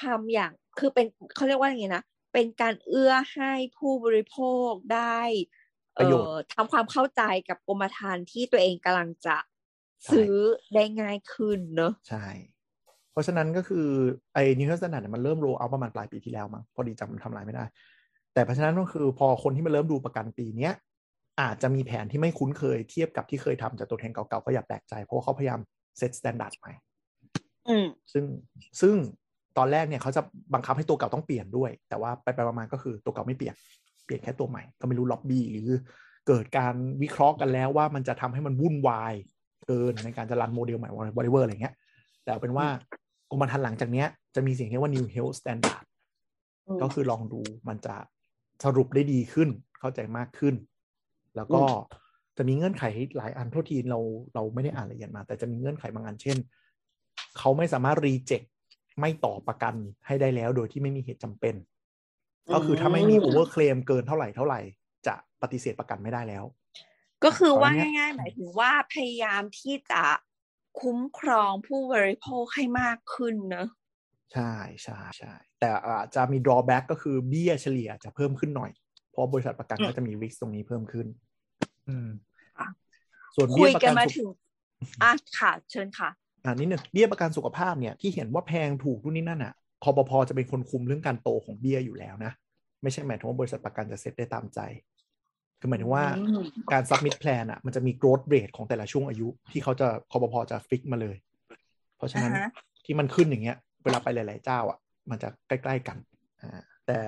ทำอย่างคือเป็นเขาเรียกว่าอย่างไงนะ เป็นการเอื้อให้ผู้บริโภคได้ประโยชน์เอ่อทำความเข้าใจกับกรมธรรม์ที่ตัวเองกำลังจะใช่ซื้อได้ง่ายขึ้นเนอะใช่ เพราะราะฉะนั้นก็คือไอ้ New Health Standard มันเริ่ม roll out ประมาณปลายปีที่แล้วมั้งพอดีจำมันทำลายไม่ได้ แต่เพราะฉะนั้นก็คือพอคนที่มาเริ่มดูประกันปีเนี้ยอาจจะมีแผนที่ไม่คุ้นเคยเทียบกับที่เคยทำจากตัวแทนเก่าๆก็อย่าแปลกใจ เพราะว่าเขาพยายามset standard ใหม่อืมซึ่งซึ่ง ตอนแรกเนี่ยเขาจะบังคับให้ตัวเก่าต้องเปลี่ยนด้วย แต่ว่าไปไปๆมาๆก็คือตัวเก่าไม่เปลี่ยน เปลี่ยนแค่ตัวใหม่ ก็ไม่รู้ล็อบบี้หรือเกิดการวิเคราะห์กันแล้วว่ามันจะทำให้มันวุ่นวายเกินในการจะ run model ใหม่ whatever อะไรเงี้ย แต่เอาเป็นว่ากรมธรรม์หลังจากเนี้ยจะมีสิ่งที่เรียกว่า New Health Standard อืมก็คือลองดูมันจะสรุปได้ดีขึ้นเข้าใจมากขึ้น แล้วก็จะมีเงื่อนไขหลายอันโทษทีเราเราไม่ได้อ่านละเอียดมา แต่จะมีเงื่อนไขบางอันเช่น เขาไม่สามารถรีเจ็ค ไม่ต่อประกันให้ได้แล้วโดยที่ไม่มีเหตุจำเป็น ก็คือถ้าไม่มีโอเวอร์เคลมเกินเท่าไหร่เท่าไหร่ จะปฏิเสธประกันไม่ได้แล้ว ก็คือว่าตอนเนี้ยง่าย ๆ หมายถึงว่าพยายามที่จะคุ้มครองผู้บริโภคให้มากขึ้นเนอะใช่ใช่ใช่แต่อาจจะมี drawback ก็คือเบี้ยเฉลี่ยจะเพิ่มขึ้นหน่อย เพราะบริษัทประกันอืมก็จะมี risk ตรงนี้เพิ่มขึ้น อืมอะส่วนคุเบี้ยยประกักันนมาสุถึงอะค่ะ เชิญค่ะ อ่านิดหนึ่งเบี้ยประกันสุขภาพเนี่ยที่เห็นว่าแพงถูกนู่นนี่นั่นอะคอปพจะเป็นคนคุมเรื่องการโตของเบี้ยอยู่แล้วนะไม่ใช่หมายถึงว่าบริษัทประกันจะเซ็ตได้ตามใจคือหมายถึงว่าอืมการ submit plan อะมันจะมี growth rate ของแต่ละช่วงอายุ ที่เขาจะคอปพจะฟิกมาเลย เพราะฉะนั้นอ่าฮะที่มันขึ้นอย่างเงี้ย เวลาไปหลาย ๆ เจ้าอะ มันจะใกล้ ๆ กันอ่าแต่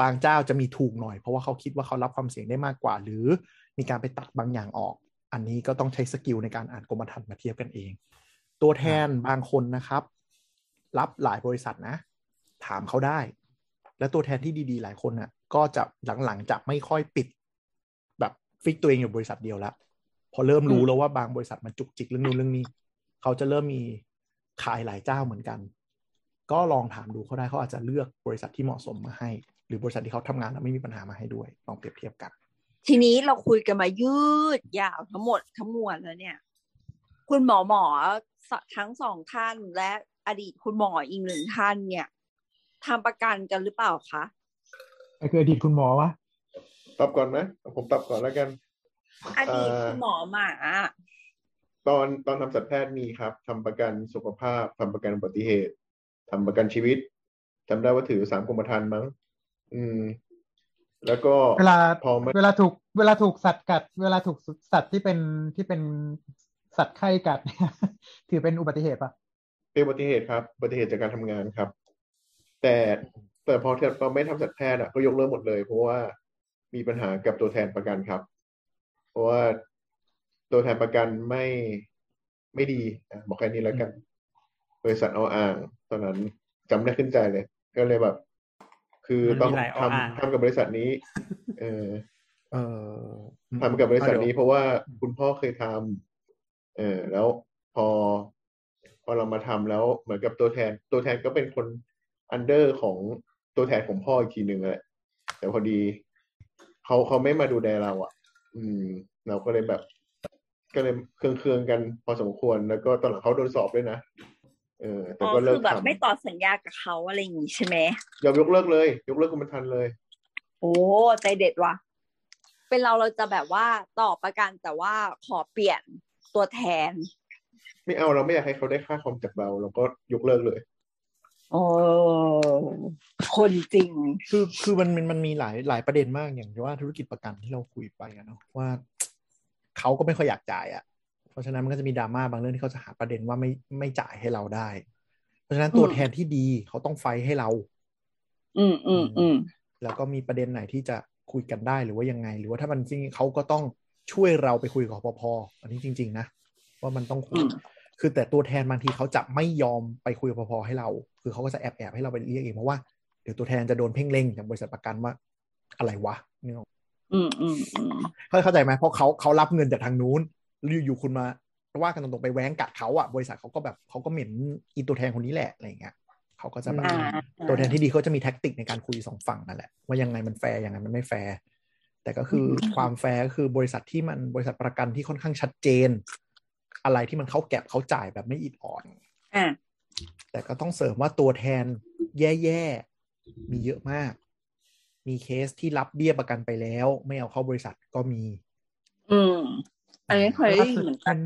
บางเจ้าจะมีถูกหน่อย เพราะว่าเขาคิดว่าเขารับความเสี่ยงได้มากกว่า หรือมีการไปตัดบางอย่างออก อันนี้ก็ต้องใช้ skill ในการอ่านกรมธรรม์มาเทียบกันเอง ตัวแทนบางคนนะครับ รับหลายบริษัทนะ ถามเขาได้ และตัวแทนที่ดีๆ หลายคนน่ะ ก็จะหลังๆจะไม่ค่อยปิด แบบ fix ตัวเองอยู่บริษัทเดียวแล้วพอเริ่มรู้แล้วว่าบางบริษัทมันจุกจิกเรื่องนู้นเรื่องนี้ เขาจะเริ่มมีขายหลายเจ้าเหมือนกัน ก็ลองถามดูเขาได้เขาอาจจะเลือกบริษัทที่เหมาะสมมาให้ หรือบริษัทที่เขาทำงานแล้วไม่มีปัญหามาให้ด้วยลองเปรียบเทียบกัน ทีนี้เราคุยกันมายืดยาวทั้งหมดทั้งมวลแล้วเนี่ย คุณหมอหมอทั้งสองท่านและอดีตคุณหมออีกหนึ่งท่านเนี่ยทำประกันกันหรือเปล่าคะใครคืออดีตคุณหมอวะตอบก่อนไหมผมตอบก่อนแล้วกัน อดีตเอ่อคุณหมอหมาตอนตอนทำสัตวแพทย์มีครับทำประกันสุขภาพทำประกันอุบัติเหตุทำประกันชีวิตจำได้ว่าถือสามกรมธรรม์มั้ง อืม แล้วก็เวลาพอมาเวลาถูก เวลาถูกสัตว์กัด เวลาถูกสัตว์ที่เป็นที่เป็น สัตว์ไข้กัดเนี่ยถือเป็นอุบัติเหตุปะเป็นอุบัติเหตุครับอุบัติเหตุจากการทำงานครับ แต่แต่พอเราไม่ทำสัตวแพทย์อะก็ยกเลิกหมดเลย เพราะว่ามีปัญหากับตัวแทนประกันครับ เพราะว่าตัวแทนประกันไม่ไม่ดีอะบอกแค่นี้แล้วกันบริษัทเอาอ่างตอนนั้นจำได้ขึ้นใจเลย ก็เลยแบบ คือมันต้องมีหลายทเอาอ่างำทำกับบริษัทนี้ เออเออทำกับบริษัทนี้อะเพราะว่าคุณพ่อเคยทำ เออแล้วพอพอเรามาทำแล้วเหมือนกับตัวแทน ตัวแทนก็เป็นคนอันเดอร์ของตัวแทนของพ่ออีกทีหนึ่งแหละแต่พอดีเขาเขาไม่มาดูแลเราอะ อืม เราก็เลยแบบ ก็เลยเคืองเคืองๆกันพอสมควรแล้วก็ตอนหลังเขาโดนสอบด้วยนะเออแต่อ๋อก็เลิคืกอแบบทำไม่ต่อสัญญากับเขาอะไรอย่างงี้ใช่ไหมยอมยกเลิกเลย ยกเลิกกรมธรรม์เลย โอ้ใจเด็ดว่ะ เป็นเราเราจะแบบว่าต่อประกันแต่ว่าขอเปลี่ยน ตัวแทน ไม่เอาเราไม่อยากให้เขาได้ค่าคอมจากเรา เราก็ยกเลิกเลยโอ้คนจริง คือคือมันมันมันมีหลายหลายประเด็นมากอย่างที่ว่าธุรกิจประกันที่เราคุยไปอะเนาะว่าเขาก็ไม่ค่อยอยากจ่ายอะเพราะฉะนั้นมันก็จะมีดราม่าบางเรื่องที่เขาจะหาประเด็นว่าไม่ไม่จ่ายให้เราได้ เพราะฉะนั้นตัวอืมแทนที่ดีเขาต้องไฟท์ให้เรา อืมอืมอืมแล้วก็มีประเด็นไหนที่จะคุยกันได้หรือว่ายังไง หรือว่าถ้ามันจริงเขาก็ต้อง ช่วยเราไปคุยกับ คปภ อันนี้จริง ๆ นะ ว่ามันต้องคุยอืมคือแต่ตัวแทนบางทีเขาจะไม่ยอมไปคุยกับ คปภ ให้เรา คือเขาก็จะแอบแอบให้เราไปเรียกเองเพราะว่าเดี๋ยวตัวแทนจะโดนเพ่งเล็งจากบริษัทประกันว่าอะไรวะเนี่ยอืมอืมอืมเข้าเข้าใจไหมเพราะเขาเขารับเงินจากทางนู้นแล้วอยู่ๆคุณมาว่ากันตรงๆไปแว้งกัดเขาอะบริษัทเขาก็แบบเขาก็เหม็นอีตัวแทนคนนี้แหละอะไรอย่างเงี้ยเขาก็จะแบบอ่าตัวแทนที่ดีเขาจะมี tactic ในการคุยสองฝั่งนั่นแหละว่ายังไงมันแฟร์ยังไงมันไม่แฟร์ แต่ก็คืออมความแฟร์ก็คือบริษัทที่มันบริษัทประกันที่ค่อนข้างชัดเจน อะไรที่มันเข้า gap เขาจ่ายแบบไม่อิดออดอ่าแต่ก็ต้องเสริมว่าตัวแทนแย่ๆ มีเยอะมาก มีเคสที่รับเบี้ยประกันไปแล้ว ไม่เอาเข้าบริษัทก็มี อืมอันนี้เคยได้ยินเหมือนกัน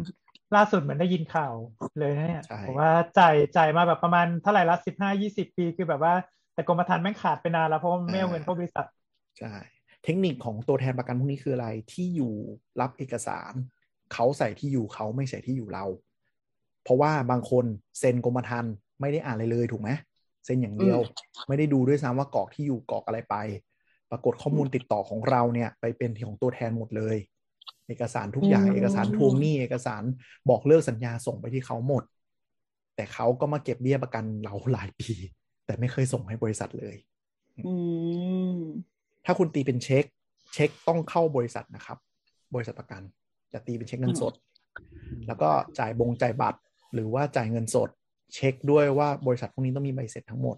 ล่าสุดเหมือนได้ยินข่าวเลยนะเนี่ยใช่ผมว่าจ่ายจ่ายมาแบบประมาณเท่าไหร่ละสิบห้ายี่สิบปี คือแบบว่าแต่กรมธรรม์แม่งขาดไปนานแล้วเพราะว่ามันไม่เอาเงินเข้าบริษัท ใช่ เทคนิคของตัวแทนประกันพวกนี้คืออะไรที่อยู่รับเอกสาร เขาใส่ที่อยู่เขาไม่ใส่ที่อยู่เรา เพราะว่าบางคนเซ็นกรมธรรม์ไม่ได้อ่านอะไรเลยถูกไหมเซ็นอย่างเดียว ไม่ได้ดูด้วยซ้ำว่ากรอกที่อยู่กรอกอะไรไป ปรากฏข้อมูลติดต่อของเราเนี่ย ไปเป็นที่ของตัวแทนหมดเลย เอกสารทุกอย่างอืมเอกสารทวงหนี้เอกสารบอกเลิกสัญญาส่งไปที่เขาหมด แต่เขาก็มาเก็บเบี้ยประกันเราหลายปี แต่ไม่เคยส่งให้บริษัทเลย อืม ถ้าคุณตีเป็นเช็ค เช็คต้องเข้าบริษัทนะครับ บริษัทประกันจะตีเป็นเช็คเงินสด แล้วก็จ่ายบงจ่ายบัตร หรือว่าจ่ายเงินสด เช็คด้วยว่าบริษัทพวกนี้ต้องมีใบเสร็จทั้งหมด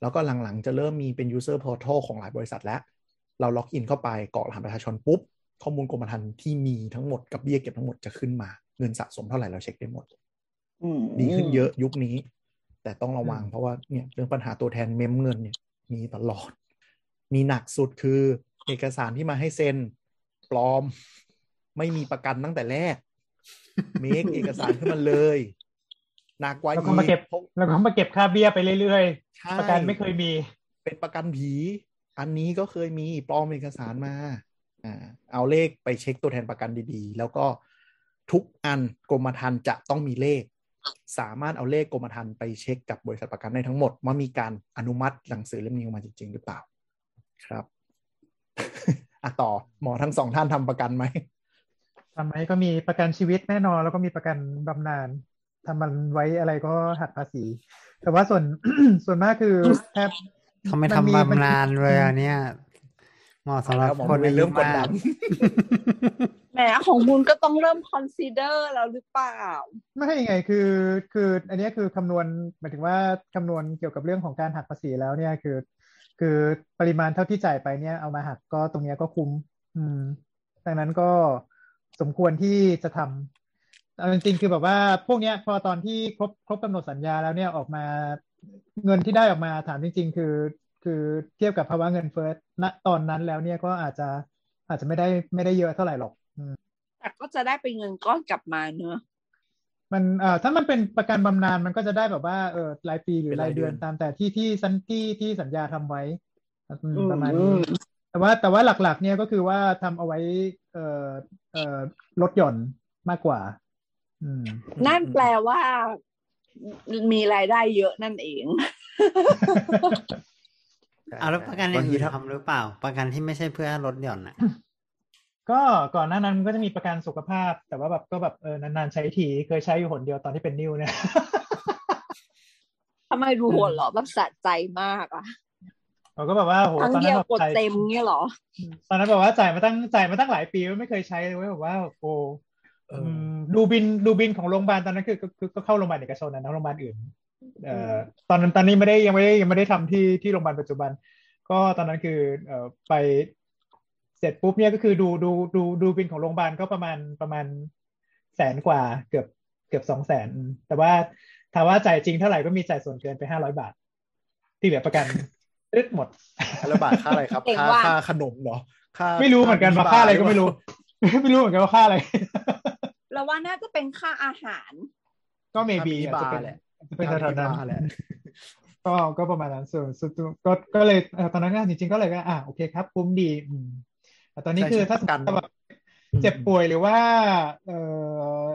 แล้วก็หลังๆ จะเริ่มมีเป็น user portal ของหลายบริษัทแล้ว เราล็อกอินเข้าไปกรอกรหัสประชาชนปุ๊บข้อมูลกรมธรรม์ที่มีทั้งหมดกับเบี้ยเก็บทั้งหมดจะขึ้นมา เงินสะสมเท่าไหร่เราเช็คได้หมดอืมดีขึ้นเยอะยุคนี้ แต่ต้องระวังอืมเพราะว่าเนี่ยเรื่องปัญหาตัวแทนเมมเงินเนี่ยมีตลอด มีหนักสุดคือเอกสารที่มาให้เซ็น ปลอม ไม่มีประกันตั้งแต่แรก เมคเอกสารขึ้นมาเลยหนักกว่าแล้วอีก็มาเก็บพราะแล้วก็มาเก็บค่าเบี้ยไปเรื่อยใช่ๆประกันไม่เคยมี เป็นประกันผี อันนี้ก็เคยมีปลอมเอกสารมาอ่าเอาเลขไปเช็คตัวแทนประกันดีๆ แล้วก็ทุกอันกรมธรรม์จะต้องมีเลข สามารถเอาเลขกรมธรรม์ไปเช็คกับบริษัทประกันได้ทั้งหมดว่ามีการอนุมัติหนังสือเล่มนี้ออกมาจริง ๆ หรือเปล่า ครับอะต่อหมอทั้งสองท่านทำประกันไหมทำไหมก็มีประกันชีวิตแน่นอน แล้วก็มีประกันบำนาญทำมันไว้อะไรก็หักภาษี แต่ว่าส่วนส่วนมากคือแทบทำไมนทำมีบำนาญเลยอันเนี้ยเหมาะสำหรับแล้วหมอคนเป็นอาเริ่ยุมกดมาดักนแหมของบุญก็ต้องเริ่ม consider แล้วหรือเปล่า ไม่ไงคือคือ อันเนี้ยคือคำนวณหมายถึงว่าคำนวณเกี่ยวกับเรื่องของการหักภาษีแล้วเนี่ยคือ คือปริมาณเท่าที่จ่ายไปเนี่ยเอามาหักก็ตรงเนี้ยก็คุ้ม อืมดังนั้นก็สมควรที่จะทำเอาจริงๆคือแบบว่าพวกเนี้ยพอตอนที่ครบครบกำหนดสัญญาแล้วเนี่ยออกมาเงินที่ได้ออกมาถามจริง ๆ คือ คือเทียบกับภาวะเงินเฟ้อณตอนนั้นแล้วเนี่ยก็อาจจะอาจจะไม่ได้ไม่ได้เยอะเท่าไหร่หรอกอืมแต่ก็จะได้เป็นเงินก้อนกลับมาเนอะ มันเอ่อถ้ามันเป็นประกันบำนาญมันก็จะได้แบบว่าเออรายปีหรือเป็นายยรารเดือนเดือนตามแต่ที่ที่สัญที่ที่สัญญาทำไว้อืมอืมประมาณนี้แต่ว่าแต่ว่าหลักๆ เนี่ยก็คือว่าทำเอาไว้เอ่อเอ่อลดหย่อนมากกว่า อืม นั่นแปลว่ามีรายได้เยอะนั่นเองเอาแล้วประกันอย่าบางงทีอื่นถ้าทำหรือเปล่า ประกันที่ไม่ใช่เพื่อลดหย่อนอะ ก็ก่อนหน้านั้นมันก็จะมีประกันสุขภาพ แต่ว่าแบบก็แบบเออนานๆใช้ทีเคยใช้อยู่หนเดียวตอนที่เป็นนิ้วเนี่ยทำไมดูหัวเราะแบบสะใจมากอะเราก็แบบว่าโหครั้งตอนเดีนั้ยนวแบบกดจ่ายเต็มเงี้ยเหรอ ตอนนั้นแบบว่าจ่ายมาตั้งจ่ายมาตั้งหลายปีไม่เคยใช้เลยเว้ยแบบว่าโอ้เออือมดูบินดูบินของโรงพยาบาลตอนนั้นคือก็คือก็เข้าโรงพยาบาลเอกชนนะนะโรงพยาบาลอื่นเอ่อตอนนั้นตอนนี้ไม่ได้ยังไม่ได้ยังไม่ได้ทำที่ที่โรงพยาบาลปัจจุบัน ก็ตอนนั้นคือเอ่อไป เสร็จปุ๊บเนี่ยก็คือดูดูดูดูบินของโรงพยาบาลก็ประมาณประมาณแสนกว่าเกือบเกือบสองแสนแต่ว่าถามว่าจ่ายจริงเท่าไหร่ก็มีจ่ายส่วนเกินไปห้าร้อยบาท ที่เหลือประกันรึดหมดแล้วบาทค่าอะไรครับเก่งค่าว่ะค่าขนมเหรอค่าไม่รู้เหมือนกันว่าค่าอะไรก็ไม่รู้ ไม่รู้เหมือนกันว่าค่าอะไรแล้วว่าน่าจะเป็นค่าอาหาร ก็เมค่าบีมินิอาจบาจะเป็นร์แหละอาจจะเป็นค่าแถวๆนั้นมินิบาร์แหละก็ก็ประมาณนั้นส่วนส่วนตัวก็ก็เลยเอ่อตอนนั้นก็จริงๆก็เลยก็อะโอเคครับคุ้มดีอืมแต่ตอนนี้ใช่คือใช่ถ้าประกันสมมุติว่าแบบเจ็บป่วยหรือว่า เอ่อ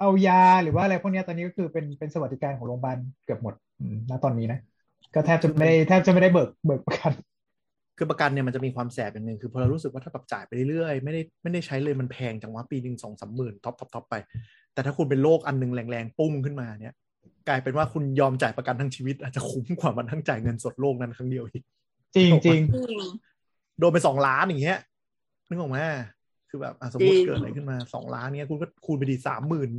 เอายาหรือว่าอะไรพวกเนี้ยตอนนี้ก็คือเป็นเป็นสวัสดิการของโรงพยาบาลเกือบหมดอืมณตอนนี้นะ ก็แทบจะไม่ได้แทบจะไม่ได้เบิกเบิกประกัน คือประกันเนี่ยมันจะมีความแสบอย่างหนึ่งคือพอเรารู้สึกว่าถ้าแบบจ่ายไปเรื่อยๆไม่ได้ไม่ได้ใช้เลยมันแพงจังวะปีหนึ่งสองสามหมื่นท็อปท็อปท็อปไป แต่ถ้าคุณเป็นโรคอันหนึ่งแรงๆปุ้งขึ้นมาเนี่ยกลายเป็นว่าคุณยอมจ่ายประกันทั้งชีวิต อาจจะคุ้มกว่ามันทั้งจ่ายเงินสดโรคนั้นครั้งเดียวอีก จริงจริงจริง โดนไปสองล้านอย่างเงี้ยนึกออกไหมคือแบบอะสมมติจริงเกิดอะไรขึ้นมาสองล้านเนี้ยคุณก็คูณไปดีสามหมื่น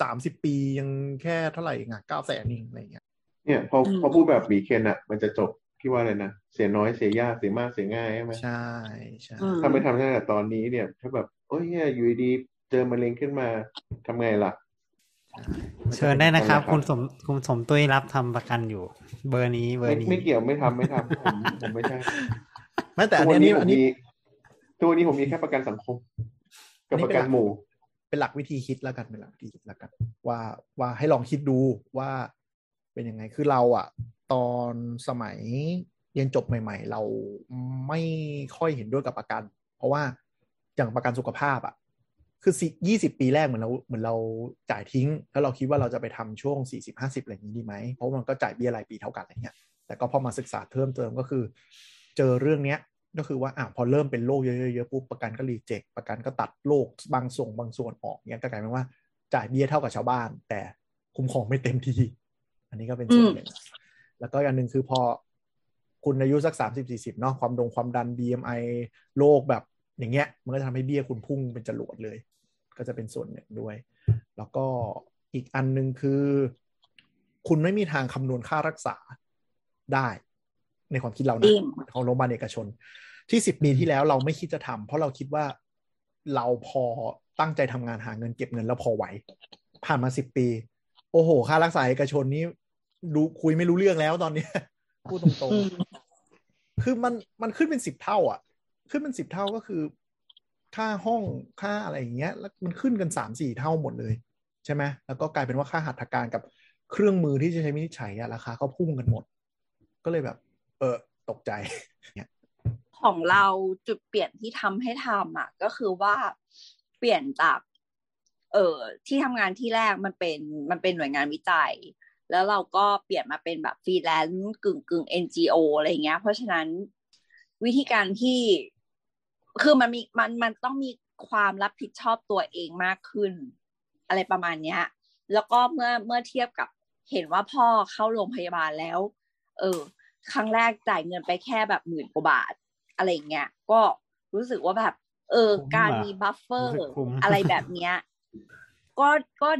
สามสิบปียังแค่เท่าไหร่เองอะเก้าแสนเองอะไรอย่างเงี้ยเนี่ยพอพอพูดแบบบีเคนอะ มันจะจบที่ว่าอะไรนะเสียน้อยเสียยากเสียมากเสียง่ายใช่ไหมใช่ใช่อืมถ้าไม่ทำตั้งแต่ตอนนี้เนี่ยถ้าแบบโอ้ยเนี่ยอยู่ดีๆเจอมะเร็งขึ้นมาทำไงล่ะ เชิญได้นะครับเอาละครับ คุณสมคุณสมตุ้ยรับทำประกันอยู่ เบอร์นี้เบอไม่ร์นี้ไม่เกี่ยวไม่ทำไม่ทำผมผมไม่ใช่ ไม่แต่อันทุกวัเนี้ยนี้นี่ผมอันนี้มีทุกวันนี้ผมมีแค่ประกันสังคม กับประกันหมู่ เป็นหลักวิธีคิดแล้วกันเป็นหลักวิธีคิดแล้วกัน ว่าว่าให้ลองคิดดูว่าเป็นยังไงคือเราอะตอนสมัยเรียนจบใหม่ ๆ เราไม่ค่อยเห็นด้วยกับประกัน เพราะว่าอย่างประกันสุขภาพอะคือยี่สิบปีแรกเหมือนเราเหมือนเราจ่ายทิ้ง แล้วเราคิดว่าเราจะไปทำช่วงสี่สิบห้าสิบอะไรอย่างนี้ดีไหมเพราะมันก็จ่ายเบี้ยรายปีเท่ากันอะไรเงี้ยแต่ก็พอมาศึกษาเพิ่มเติมก็คือ เจอเรื่องเนี้ยก็คือว่าอ่าพอเริ่มเป็นโรคเยอะๆปุ๊บประกันก็รีเจ็คประกันก็ตัดโรคบางส่วนบางส่วนออกเนี้ยก็กลายเป็นว่าจ่ายเบี้ยเท่ากับชาวบ้าน แต่คุ้มครองไม่เต็มที่ อันนี้ก็เป็นส่วนหนึ่งแล้วก็อย่างหนึ่งคือพอคุณอายุสักสามสิบสี่สิบเนาะความดงความดัน BMI โรคแบบอย่างเงี้ย มันก็จะทำให้เบี้ยคุณพุ่งเป็นจรวดเลย ก็จะเป็นส่วนหนึ่งด้วย แล้วก็อีกอันหนึ่งคือ คุณไม่มีทางคำนวณค่ารักษาได้ ในความคิดเรานะของโรงพยาบาลเอกชน ที่สิบปีที่แล้วเราไม่คิดจะทำเพราะเราคิดว่าเราพอตั้งใจทำงานหาเงินเก็บเงินแล้วพอไหว ผ่านมาสิบปี โอ้โห ค่ารักษาเอกชนนี้ดูคุยไม่รู้เรื่องแล้วตอนนี้พูดตรงๆ คือมันมันขึ้นเป็นสิบเท่า อะ ขึ้นเป็นสิบเท่าก็คือ ค่าห้องค่าอะไรอย่างเงี้ย แล้วมันขึ้นกันสามสี่เท่าหมดเลย ใช่ไหมแล้วก็กลายเป็นว่าค่าหัตถการกับเครื่องมือที่จะใช้วินิจฉัยอะราคาก็พุ่งกันหมด ก็เลยแบบ เออตกใจ ของเราจุดเปลี่ยนที่ทำให้ทำอะ ก็คือว่าเปลี่ยนจาก เออที่ทำงานที่แรกมันเป็นมันเป็นหน่วยงานวิจัย แล้วเราก็เปลี่ยนมาเป็นแบบฟรีแลนซ์กึ่งกึ่ง NGO อะไรเงี้ย เพราะฉะนั้นวิธีการที่คือมันมีมันมันต้องมีความรับผิดชอบตัวเองมากขึ้น อะไรประมาณเนี้ย แล้วก็เมื่อเมื่อเทียบกับเห็นว่าพ่อเข้าโรงพยาบาลแล้ว เออ ครั้งแรกจ่ายเงินไปแค่แบบหมื่นกว่าบาท อะไรเงี้ยก็รู้สึกว่าแบบ เออ การมี buffer อะไรแบบเนี้ย ก็ก็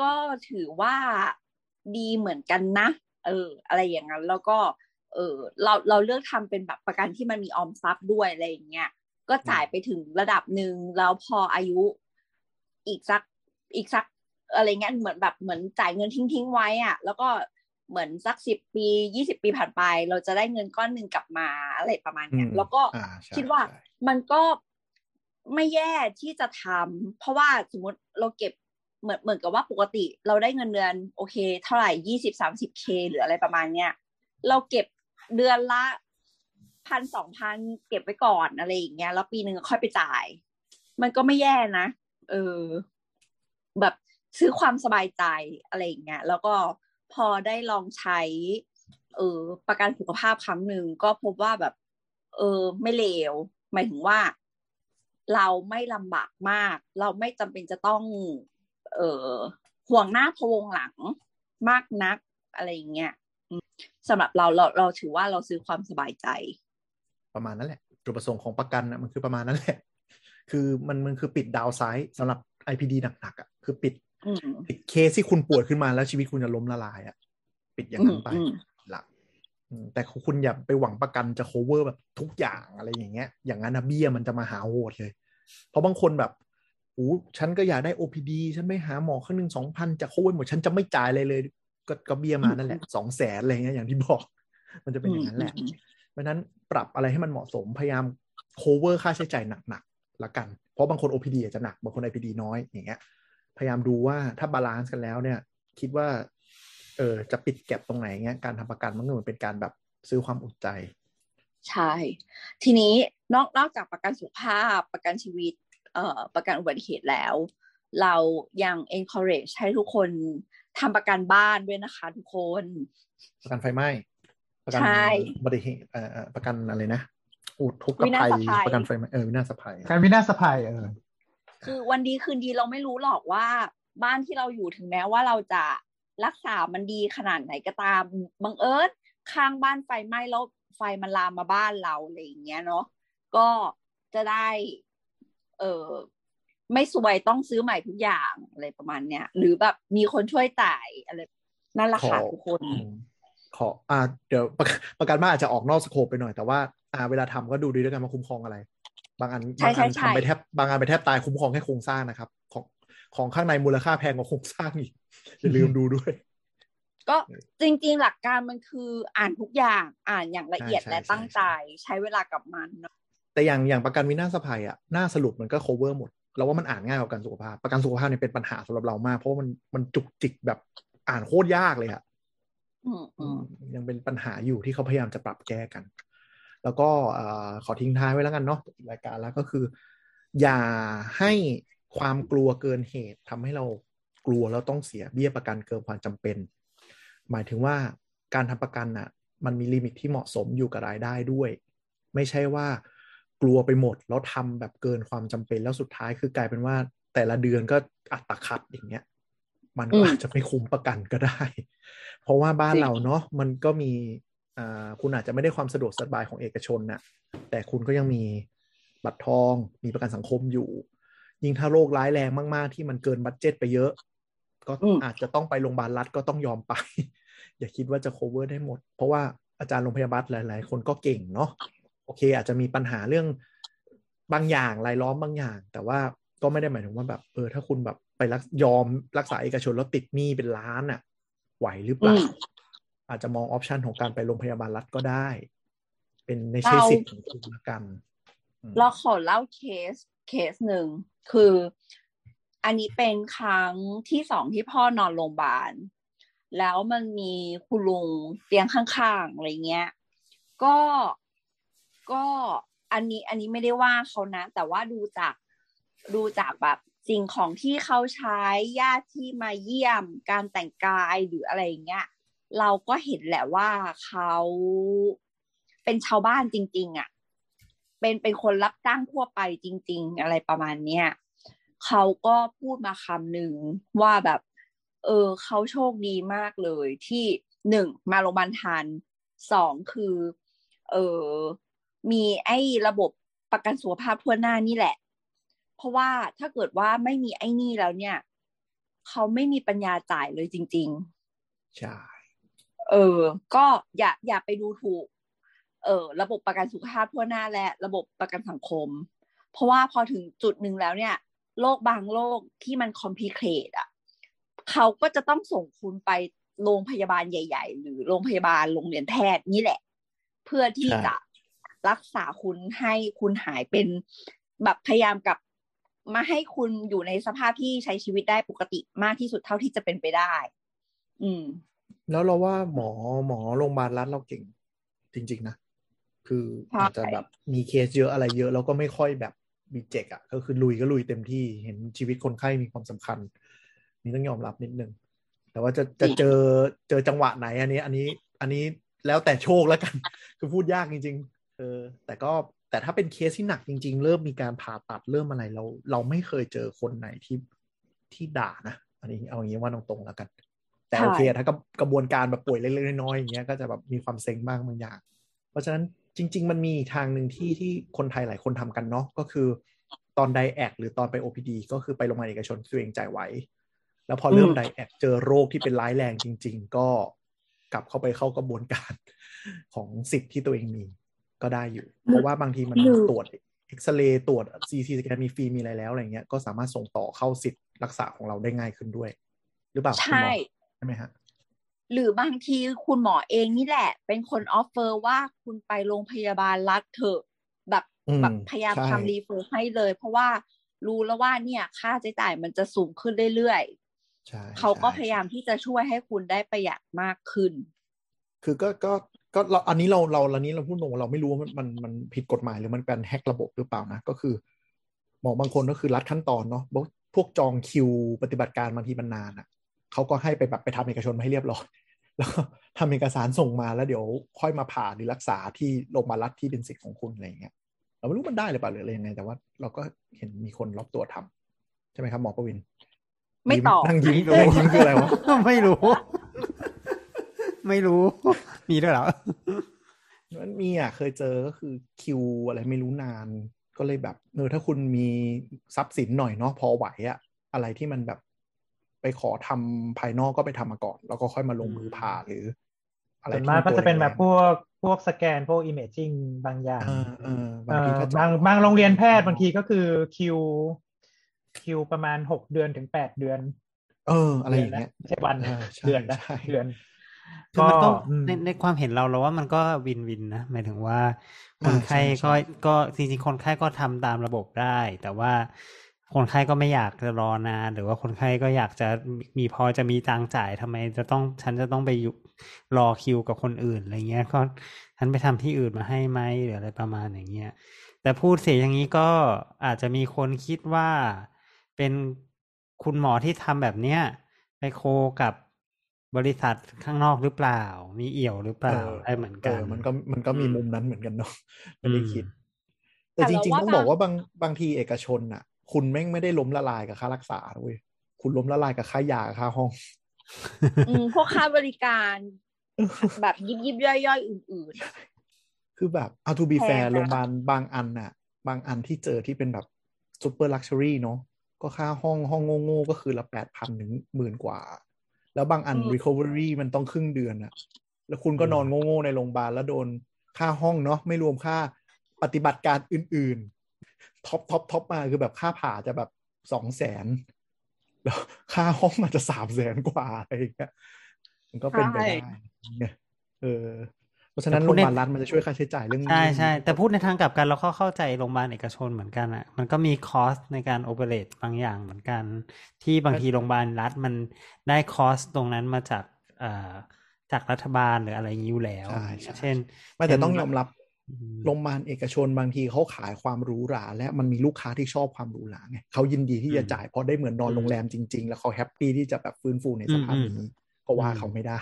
ก็ถือว่าดีเหมือนกันนะ เออ อะไรอย่างนั้น แล้วก็ เออ เราเราเลือกทำเป็นแบบประกันที่มันมีออมทรัพย์ด้วยอะไรอย่างเงี้ยก็จ่ายไปถึงระดับหนึ่งแล้วพออายุอีกสักอีกสักอะไรเงี้ยเหมือนแบบเหมือนจ่ายเงินทิ้งทิ้งไว้อะแล้วก็ เหมือนสักสิบปียี่สิบปีผ่านไป เราจะได้เงินก้อนหนึ่งกลับมาอะไรประมาณเนี้ยแล้วก็คิดว่ามันก็ไม่แย่ที่จะทำเพราะว่าสมมติเราเก็บเหมือนเหมือนกับว่าปกติ เราได้เงินเดือนโอเค เท่าไหร่ยี่สิบสามสิบเคหรืออะไรประมาณเนี้ยเราเก็บเดือนละพันสองพันเก็บไว้ก่อนอะไรอย่างเงี้ยแล้วปีหนึ่งค่อยไปจ่าย มันก็ไม่แย่นะ เออ แบบซื้อความสบายใจอะไรอย่างเงี้ยแล้วก็ พอได้ลองใช้ เออประกันสุขภาพครั้งหนึ่งก็พบว่าแบบ เออไม่เลวหมายถึงว่า เราไม่ลำบากมาก เราไม่จำเป็นจะต้อง เออห่วงหน้าพวงหลังมากนักอะไรอย่างเงี้ยสำหรับเราเราเราถือว่าเราซื้อความสบายใจ ประมาณนั้นแหละจุดประสงค์ของประกันนะมันคือประมาณนั้นแหละ คือมันมันคือปิดดาวไซด์สำหรับ IPD หนักๆอะคือปิด เคสที่คุณป่วยขึ้นมาแล้วชีวิตคุณจะล้มละลายอะปิดอย่างนั้นไปหลักแต่คุณอย่าไปหวังประกันจะ cover แบบทุกอย่างอะไรอย่างเงี้ย อย่างนั้นนะเบี้ยมันจะมาหาโหดเลย เพราะบางคนแบบอู้ฉันก็อยากได้ OPD ฉันไม่หาหมอครั้งหนึ่งสองพันจะโค้ดหมดฉันจะไม่จ่ายเลยเลย ก็ก็เบี้ยมานั่นแหละสองแสนอะไรเงี้ยอย่างที่บอก มันจะเป็นอย่างนั้นแหละเพราะนั้นปรับอะไรให้มันเหมาะสมพยายาม cover ค่าใช้จ่ายหนักๆละกัน เพราะบางคน OPD อาจจะหนักบางคน IPD น้อยอย่างเงี้ย พยายามดูว่าถ้า balance กันแล้วเนี่ย คิดว่า เออจะปิด gap ตรงไหนเงี้ยการทำประกันมันก็เหมือนเป็นการแบบซื้อความอุ่นใจ ใช่ ทีนี้นอกนอกจากประกันสุขภาพประกันชีวิตเอ่อประกันอุบัติเหตุแล้ว เรายัง encourage ให้ทุกคนทำประกันบ้านด้วยนะคะ ทุกคน ประกันไฟไหม้ประกันอุบัติเหตุเอ่อประกันอะไรนะอุทกภัยประกันไฟไหม้เออวินาศภัยการวินาศภัยเออ คือวันดีคืนดีเราไม่รู้หรอกว่าบ้านที่เราอยู่ถึงแม้ว่าเราจะรักษามันดีขนาดไหนก็ตามบังเอิญข้างบ้านไฟไหม้แล้วไฟมันลามมาบ้านเราอะไรอย่างเงี้ยเนาะก็จะได้ เออไม่สวยต้องซื้อใหม่ทุกอย่างอะไรประมาณเนี้ยหรือแบบมีคนช่วยจ่ายอะไรนั่นแหละค่ะทุกคน ขอ อ่า เดี๋ยวประกันบ้านอาจจะออกนอกสโคปไปหน่อยแต่ว่า อ่า เวลาทำก็ดูดีด้วยกันมาคุ้มครองอะไร บางอันบางอันทำไปแทบบางอันไปแทบตายคุ้มครองแค่โครงสร้างนะครับ ของของข้างในมูลค่าแพงกว่าโครงสร้างอีกอย่าลืมดูด้วย ก็จริง ๆ หลักการมันคืออ่านทุกอย่างอ่านอย่างละเอียดและตั้งใจใช้เวลากับมันเนาะแต่อย่างอย่างประกันวินาศภัยอะหน้าสรุปมันก็ cover หมดเราว่ามันอ่านง่ายกว่าประกันสุขภาพ ประกันสุขภาพเนี่ยเป็นปัญหาสำหรับเรามาก เพราะว่ามันมันจุกจิกแบบอ่านโคตรยากเลยอะอืมอืมยังเป็นปัญหาอยู่ที่เขาพยายามจะปรับแก้กัน แล้วก็เอ่อขอทิ้งท้ายไว้แล้วกันเนาะรายการแล้วก็คือ อย่าให้ความกลัวเกินเหตุทำให้เรากลัวแล้วต้องเสียเบี้ยประกันเกินความจำเป็น หมายถึงว่าการทำประกันน่ะมันมีลิมิตที่เหมาะสมอยู่กับรายได้ด้วย ไม่ใช่ว่ากลัวไปหมดแล้วทำแบบเกินความจำเป็นแล้วสุดท้ายคือกลายเป็นว่าแต่ละเดือนก็อัตคัดอย่างเงี้ย มันก็อาจจะไม่คุ้มประกันก็ได้ เพราะว่าบ้านเราเนาะมันก็มีอ่า คุณอาจจะไม่ได้ความสะดวกสบายของเอกชนน่ะแต่คุณก็ยังมีบัตรทอง มีประกันสังคมอยู่ ยิ่งถ้าโรคร้ายแรงมากๆ ที่มันเกินบัตเจ็ตไปเยอะ ก็อืมอาจจะต้องไปโรงพยาบาลรัฐก็ต้องยอมไป อย่าคิดว่าจะ cover ได้หมด เพราะว่าอาจารย์โรงพยาบาลหลาย ๆ คนก็เก่งเนาะโอเค อาจจะมีปัญหาเรื่องบางอย่างรายล้อมบางอย่าง แต่ว่าก็ไม่ได้หมายถึงว่าแบบเออถ้าคุณแบบไปรักยอมรักษาเอกชนแล้วติดหนี้เป็นล้านอะ่ะ ไหวหรือเปล่า อืมอาจจะมอง option ของการไปโรงพยาบาลรัฐก็ได้ เป็นในใช้เราสิทธิ์ของคุณละกันอืมเราขอเล่าเคสเคสหนึ่งคือ อันนี้เป็นครั้งที่สองที่พ่อนอนโรงพยาบาล แล้วมันมีคุณลุงเตียงข้างๆอะไรเงี้ย ก็ก็อันนี้อันนี้ไม่ได้ว่าเขานะ แต่ว่าดูจากดูจากแบบสิ่งของที่เขาใช้ญาติที่มาเยี่ยมการแต่งกายหรืออะไรอย่างเงี้ย เราก็เห็นแหละว่าเขาเป็นชาวบ้านจริง ๆอะ เป็นเป็นคนรับจ้างทั่วไปจริง ๆ อะไรประมาณเนี้ยเขาก็พูดมาคำหนึ่งว่าแบบ เออเขาโชคดีมากเลยที่หนึ่งมาโรงพยาบาลทันสองคือ เออมีไอ้ระบบประกันสุขภาพทั่วหน้านี่แหละ เพราะว่าถ้าเกิดว่าไม่มีไอ้นี่แล้วเนี่ย เขาไม่มีปัญญาจ่ายเลยจริง ๆ ใช่ เออ ก็อย่าอย่าไปดูถูก เออ ระบบประกันสุขภาพทั่วหน้าและระบบประกันสังคม เพราะว่าพอถึงจุดหนึ่งแล้วเนี่ยโรคบางโรคที่มันคอมพลีเคทอะเขาก็จะต้องส่งคุณไปโรงพยาบาลใหญ่ ๆ หรือโรงพยาบาลโรงเรียนแพทย์นี่แหละ เพื่อที่จะรักษาคุณให้คุณหายเป็นแบบพยายามกับมาให้คุณอยู่ในสภาพที่ใช้ชีวิตได้ปกติมากที่สุดเท่าที่จะเป็นไปได้ อืม แล้วเราว่าหมอหมอโรงพยาบาลรัฐเราเก่ง จริง ๆ นะ คือใช่อาจจะแบบมีเคสเยอะอะไรเยอะ แล้วก็ไม่ค่อยแบบมีเจกอะก็คือลุยก็ลุยเต็มที่เห็นชีวิตคนไข้มีความสำคัญ นี่ต้องยอมรับนิดนึง แต่ว่าจะจะเจอเจอจังหวะไหนอันนี้ อันนี้อันนี้แล้วแต่โชคแล้วกัน คือพูดยากจริง ๆ เออ แต่ก็แต่ถ้าเป็นเคสที่หนักจริง ๆ เริ่มมีการผ่าตัดเริ่มอะไรเรา เราไม่เคยเจอคนไหนที่ที่ด่านะ อันนี้เอาอย่างนี้ว่าตรงๆแล้วกัน แต่ใช่โอเคถ้ากระกระบวนการแบบป่วยเล็กๆน้อยๆอย่างเงี้ยก็จะแบบมีความเซ็งบ้างบางอย่าง เพราะฉะนั้นจริง ๆ มันมีทางหนึ่งที่ที่คนไทยหลายคนทำกันเนาะก็คือตอน diag หรือตอนไป OPD ก็คือไปโรงพยาบาลเอกชนที่ตัวเองจ่ายไว้ แล้วพอเริ่มอืม diag เจอโรคที่เป็นร้ายแรงจริง ๆ ก็กลับเข้าไปเข้ากระบวนการของสิทธิ์ที่ตัวเองมีก็ได้อยู่ เพราะว่าบางทีมันหรือตรวจเอ็กซเรย์ตรวจ CT scan มีฟรีมีอะไรแล้วอะไรเงี้ยก็สามารถส่งต่อเข้าสิทธิ์รักษาของเราได้ง่ายขึ้นด้วย หรือเปล่าคุณหมอใช่ใช่ไหมฮะหรือบางทีคุณหมอเองนี่แหละ เป็นคน offer ว่าคุณไปโรงพยาบาลรัฐเถอะแบบอืมแบบพยายามใช่ทำ refer ให้เลย เพราะว่ารู้แล้วว่าเนี่ยค่าใช้จ่ายมันจะสูงขึ้นเรื่อยใช่ๆเขาก็ใช่พยายามที่จะช่วยให้คุณได้ประหยัดมากขึ้น คือก็ก็ก็เราอันนี้เราเราอันนี้เราพูดตรงว่าเราไม่รู้ว่ามันมันมันผิดกฎหมายหรือมันเป็น hack ระบบหรือเปล่านะก็คือหมอบางคนก็คือลัดขั้นตอนเนาะพวกพวกจองคิวปฏิบัติการบางทีมันนานอะ เขาก็ให้ไปแบบไปทำเอกชนมาให้เรียบร้อยแล้วก็ทำเอกสารส่งมาแล้วเดี๋ยวค่อยมาผ่าหรือรักษาที่โรงพยาบาลรัฐที่เป็นสิทธิ์ของคุณอะไรอย่างเงี้ยเราไม่รู้มันได้หรือเปล่าหรืออะไรยังไงแต่ว่าเราก็เห็นมีคนรอบตัวทำใช่ไหมครับหมอประวิน ไม่ยิ้ตอบนั่งยิ้มไม่รู้นั่งยิ้มคืออะไรวะไม่รู้ ไม่รู้ มีด้วยเหรอมันมีอะเคยเจอก็คือคิวอะไรไม่รู้นาน ก็เลยแบบเออถ้าคุณมีทรัพย์สินหน่อยเนาะพอไหวอะอะไรที่มันแบบ ไปขอทำภายนอกก็ไปทำมาก่อน แล้วก็ค่อยมาลงมือผ่าหรืออะไรส่วนที่มากก็จะเป็นแบบตัพววกพวกสแกนพวก imaging บางอย่างแรงๆเออเออบางเอ่ทีอถ้าบางบางโรงเรียนแพทย์บางทีก็คือคิว คิวประมาณหกเดือนถึงแปดเดือน เออ อะไรอย่างเงี้ยไม่ใช่วันนะเออใช่เดือนนะใช่เดือนคือมันต้องอืมในในความเห็นเราเราว่ามันก็วินวินนะหมายถึงว่าคนอ่าไข้ใช่ก็ใช่ก็จริงๆคนไข้ก็ทำตามระบบได้ แต่ว่า คนไข้ก็ไม่อยากจะรอนาน หรือว่าคนไข้ก็อยากจะมีพอจะมีตังค์จ่ายทำไม จะต้องฉันจะต้องไปอยู่รอคิวกับคนอื่นอะไรเงี้ยก็ฉันไปทำที่อื่นมาให้ไหมหรืออะไรประมาณอย่างเงี้ยแต่พูดเสียอย่างนี้ก็อาจจะมีคนคิดว่าเป็นคุณหมอที่ทำแบบเนี้ยไปโคกับบริษัทข้างนอกหรือเปล่า มีเอี่ยวหรือเปล่าเออได้เหมือนเอกันอมันก็มันก็มีอืมมุมนั้นเหมือนกันเนาะไม่ได้คิดอืมแต่แต่จเราริงว่าๆต้องบอกบางว่าบางบางทีเอกชนอะ คุณแม่งไม่ได้ล้มละลายกับค่ารักษาเว้ยคุณล้มละลายกับค่ายากับค่าห้องอืมพวกค่าบริการแบบยิบยิบย่อยย่อยๆอื่นๆอะคือแบบเอาทูบีแพงแฟร์นะโรงพยาบาลบางอันน่ะ บางอันที่เจอที่เป็นแบบ super luxury เนาะก็ค่าห้องห้องโง่ๆก็คือละแปดพันถึงหมื่นกว่า แล้วบางอัน recovery มันต้องครึ่งเดือนอะแล้วคุณก็นอนโง่ๆในโรงพยาบาลแล้วโดนค่าห้องเนาะไม่รวมค่าปฏิบัติการอื่นๆ ท็อปท็อปท็อปมาคือแบบค่าผ่าจะแบบสองแสนแล้วค่าห้องอาจจะสามแสนกว่าอะไรอย่างเงี้ยมันก็เป็นไปได้เนี่ยเออเพราะฉะนั้นแต่โรพูดงพในยาบาลรัฐมันจะช่วยค่าใช้จ่ายเรื่องใช่เรื่องใช่แต่พูดในทางกลับกันเราก็เข้าใจโรงพยาบาลเอกชนเหมือนกันอะ มันก็มี cost ในการ operate บางอย่างเหมือนกัน ที่บางทีโรงพยาบาลรัฐมันได้ cost ตรงนั้นมาจากเอ่อจากรัฐบาลหรืออะไรอย่างนี้อยู่แล้วใช่ใช่เช่นไม่แต่ต้องยอมรับอืม โรงพยาบาลเอกชนบางทีเขาขายความหรูหรา และมันมีลูกค้าที่ชอบความหรูหราไงเขายินดีที่จะจ่ายเพราะได้เหมือนนอนโรงแรมจริง ๆ แล้วเขา happy ที่จะแบบฟื้นฟูในสภาพนี้ก็ว่าเขาไม่ได้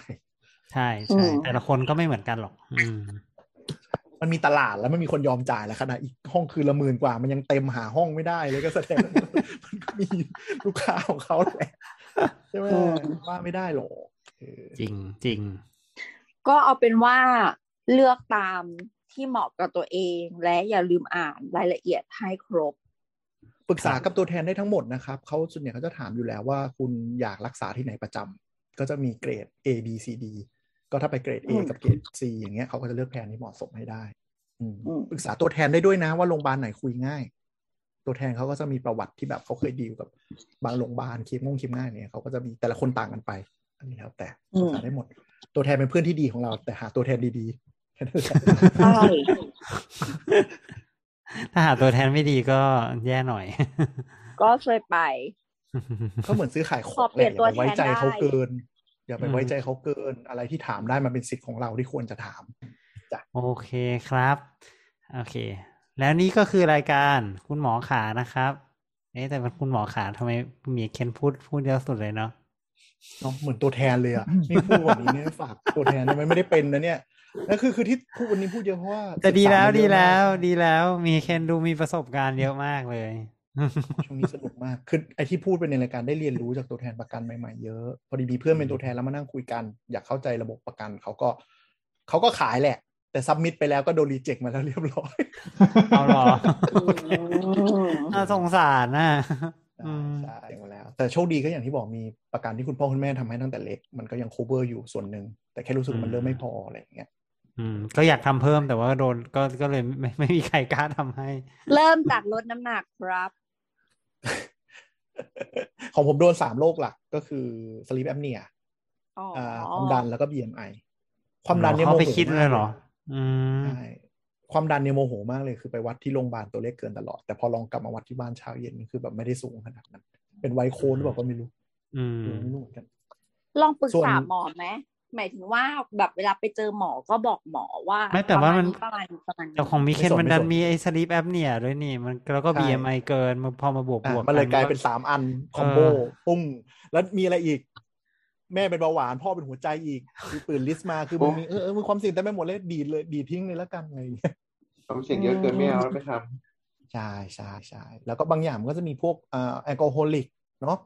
ใช่ใช่แต่ละคนก็ไม่เหมือนกันหรอก อืมมันมีตลาดแล้วมันมีคนยอมจ่ายแล้วขนาดอีกห้องคืนละหมื่นกว่า มันยังเต็มหาห้องไม่ได้เลยก็แสดงว่ามันก็มีลูกค้าของเขาแหละใช่ไหมว่าไม่ได้หรอกเออจริงจริงก็เอาเป็นว่าเลือกตาม ที่เหมาะกับตัวเอง และอย่าลืมอ่านรายละเอียดให้ครบ ปรึกษากับตัวแทนได้ทั้งหมดนะครับเขาส่วนใหญ่เขาจะถามอยู่แล้วว่าคุณอยากรักษาที่ไหนประจำก็จะมีเกรด A B C D ก็ถ้าไปเกรด A อืมกับเกรด C อย่างเงี้ยเขาก็จะเลือกแผนที่เหมาะสมให้ได้อืมอืมปรึกษาตัวแทนได้ด้วยนะว่าโรงพยาบาลไหนคุยง่าย ตัวแทนเขาก็จะมีประวัติที่แบบเขาเคยดีลกับบางโรงพยาบาลเคมงงเคมง่ายเนี่ยเขาก็จะมีแต่ละคนต่างกันไป อันนี้แล้วแต่ปรึกษาได้หมด ตัวแทนเป็นเพื่อนที่ดีของเรา แต่หาตัวแทนดี ๆแค่นั้นแหละใช่ถ้าหาตัวแทนไม่ดีก็แย่หน่อย ก็เคยไป ก็เหมือนซื้อขายขขอองเปลี่ยนแหละตัวอย่าไปไว้ใจแทนได้เขาเกิน อย่าไปอืมไว้ใจเขาเกิน อะไรที่ถามได้มันเป็นสิทธิ์ของเราที่ควรจะถามโอเคครับ โอเค แล้วนี่ก็คือรายการคุณหมอขานะครับเอ๊ะแต่เป็นคุณหมอขาทำไมมีเคนพูดพูดเยอะสุดเลยเนาะเนาะเหมือนตัวแทนเลยอะนี่พูดวันนี้เนี่ยฝากตัวแทนได้ไหมไม่ได้เป็นนะเนี่ย นั่นคือคือที่พูดวันนี้พูดเยอะเพราะว่าแต่ดีแล้วศึกษามาเยดีอะแล้วมากดีแล้ว มีเคนดูมีประสบการณ์เยอะมากเลยช่วงนี้สนุกมากคือไอที่พูดไปในรายการได้เรียนรู้จากตัวแทนประกันใหม่ๆเยอะพอดีมีเพื่อนเป็นตัวแทนแล้วมานั่งคุยกัน อยากเข้าใจระบบประกันเขาก็เขาก็ขายแหละ แต่ซับมิดไปแล้วก็โดนรีเจ็คมาแล้วเรียบร้อยเอาเหรอโอเคอืมน่าสงสารน่ะอืมใช่มาแล้วแต่โชคดีก็อย่างที่บอกมีประกันที่คุณพ่อคุณแม่ทำให้ตั้งแต่เล็ก มันก็ยัง cover อยู่ส่วนหนึ่งแต่แค่รู้สึกมันเริ่มไม่พออะไรอย่างเงี้ย อืม ก็อยากทำเพิ่มแต่ว่าโดนก็ก็เลยไม่ไม่มีใครกล้าทำให้ เริ่มจากลดน้ำหนักครับ ของผมโดนสามโรคหลักก็คือ sleep apnea อ๋อออ่าความดันแล้วก็ BMI ความดันเนี่ยเขาโมไปโหคิดมากเลยเหรอ อืมใช่ความดันเนี่ยโมโหมากเลยคือไปวัดที่โรงพยาบาลตัวเลขเกินตลอด แต่พอลองกลับมาวัดที่บ้านเช้าเย็นคือแบบไม่ได้สูงขนาดนั้น เป็นไวโคนหรือเปล่าก็ไม่รู้ อืมไม่รู้เหมือนกันลองปรึกส่วนษาหมอไหม หมายถึงว่าแบบเวลาไปเจอหมอก็บอกหมอว่าไม่แต่ว่ามันประมาณนี้ประมาณนี้แต่ของมิเคนมันดันมีไอ้สลีปแอปเนี่ยด้วยนี่มันแล้วก็ใช่ BMI เกินมาพอมาบวกบอะวกมันเลยกลายเป็นก็สามอันคอมโบเออปุ้งแล้วมีอะไรอีก แม่เป็นเบาหวานพ่อเป็นหัวใจอีกคือปืนลิสต์มาคือมันมีเออเออมีความเสี่ยงแต่ไม่หมดเลยดีดเลยดีดทิ้งเลยแล้วกันอะไรอย่างเงี้ยความเสี่ยงเยอะเกินไม่เอาแล้วไม่ทใช่ใช่ใช่แล้วก็บางอย่างมันก็จะมีพวกอ่าแอลกอฮอลิกเนาะ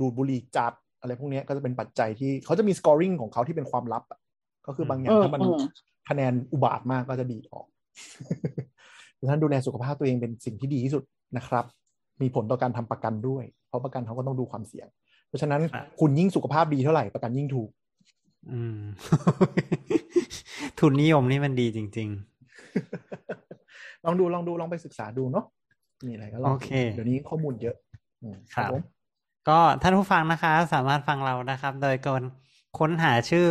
ดูดบุหรี่จัด อะไรพวกเนี้ยก็จะเป็นปัจจัยที่เขาจะมีสกอริงของเขาที่เป็นความลับอะก็คือบางอย่างถ้ามันอืมคะแนนอุบาทมากก็จะดีดออกดังนั้นดูแลสุขภาพตัวเองเป็นสิ่งที่ดีที่สุดนะครับ มีผลต่อการทำประกันด้วย เพราะประกันเขาก็ต้องดูความเสี่ยง เพราะฉะนั้นคุณยิ่งสุขภาพดีเท่าไหร่ประกันยิ่งถูก อืม ทุนนิยมนี่มันดีจริงลองดูลองดูลองไปศึกษาดูเนาะมีอะไรก็ลองโอเคเดี๋ยวนี้ข้อมูลเยอะอืมครับผมๆ ก็ท่านผู้ฟังนะคะ สามารถฟังเรานะครับ โดยการค้นหาชื่อ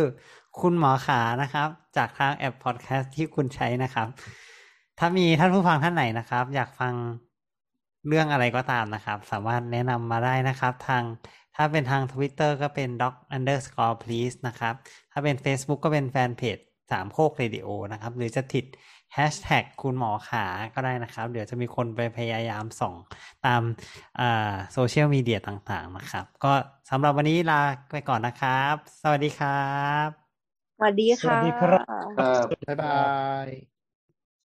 คุณหมอขานะครับ จากทางแอปพอดแคสต์ที่คุณใช้นะครับ ถ้ามีท่านผู้ฟังท่านไหนนะครับ อยากฟังเรื่องอะไรก็ตามนะครับ สามารถแนะนำมาได้นะครับ ทางถ้าเป็นทาง Twitter ก็เป็น doc underscore please นะครับ ถ้าเป็น Facebook ก็เป็นแฟนเพจสามโคกเรดิโอนะครับ หรือจะติด hashtag คุณหมอขาก็ได้นะครับ เดี๋ยวจะมีคนไปพยายามส่องตามโซเชียลมีเดียต่างๆนะครับ ก็สำหรับวันนี้ลาไปก่อนนะครับ สวัสดีครับ สวัสดีสวัค่ะสดีครับครับ บ๊ายบาย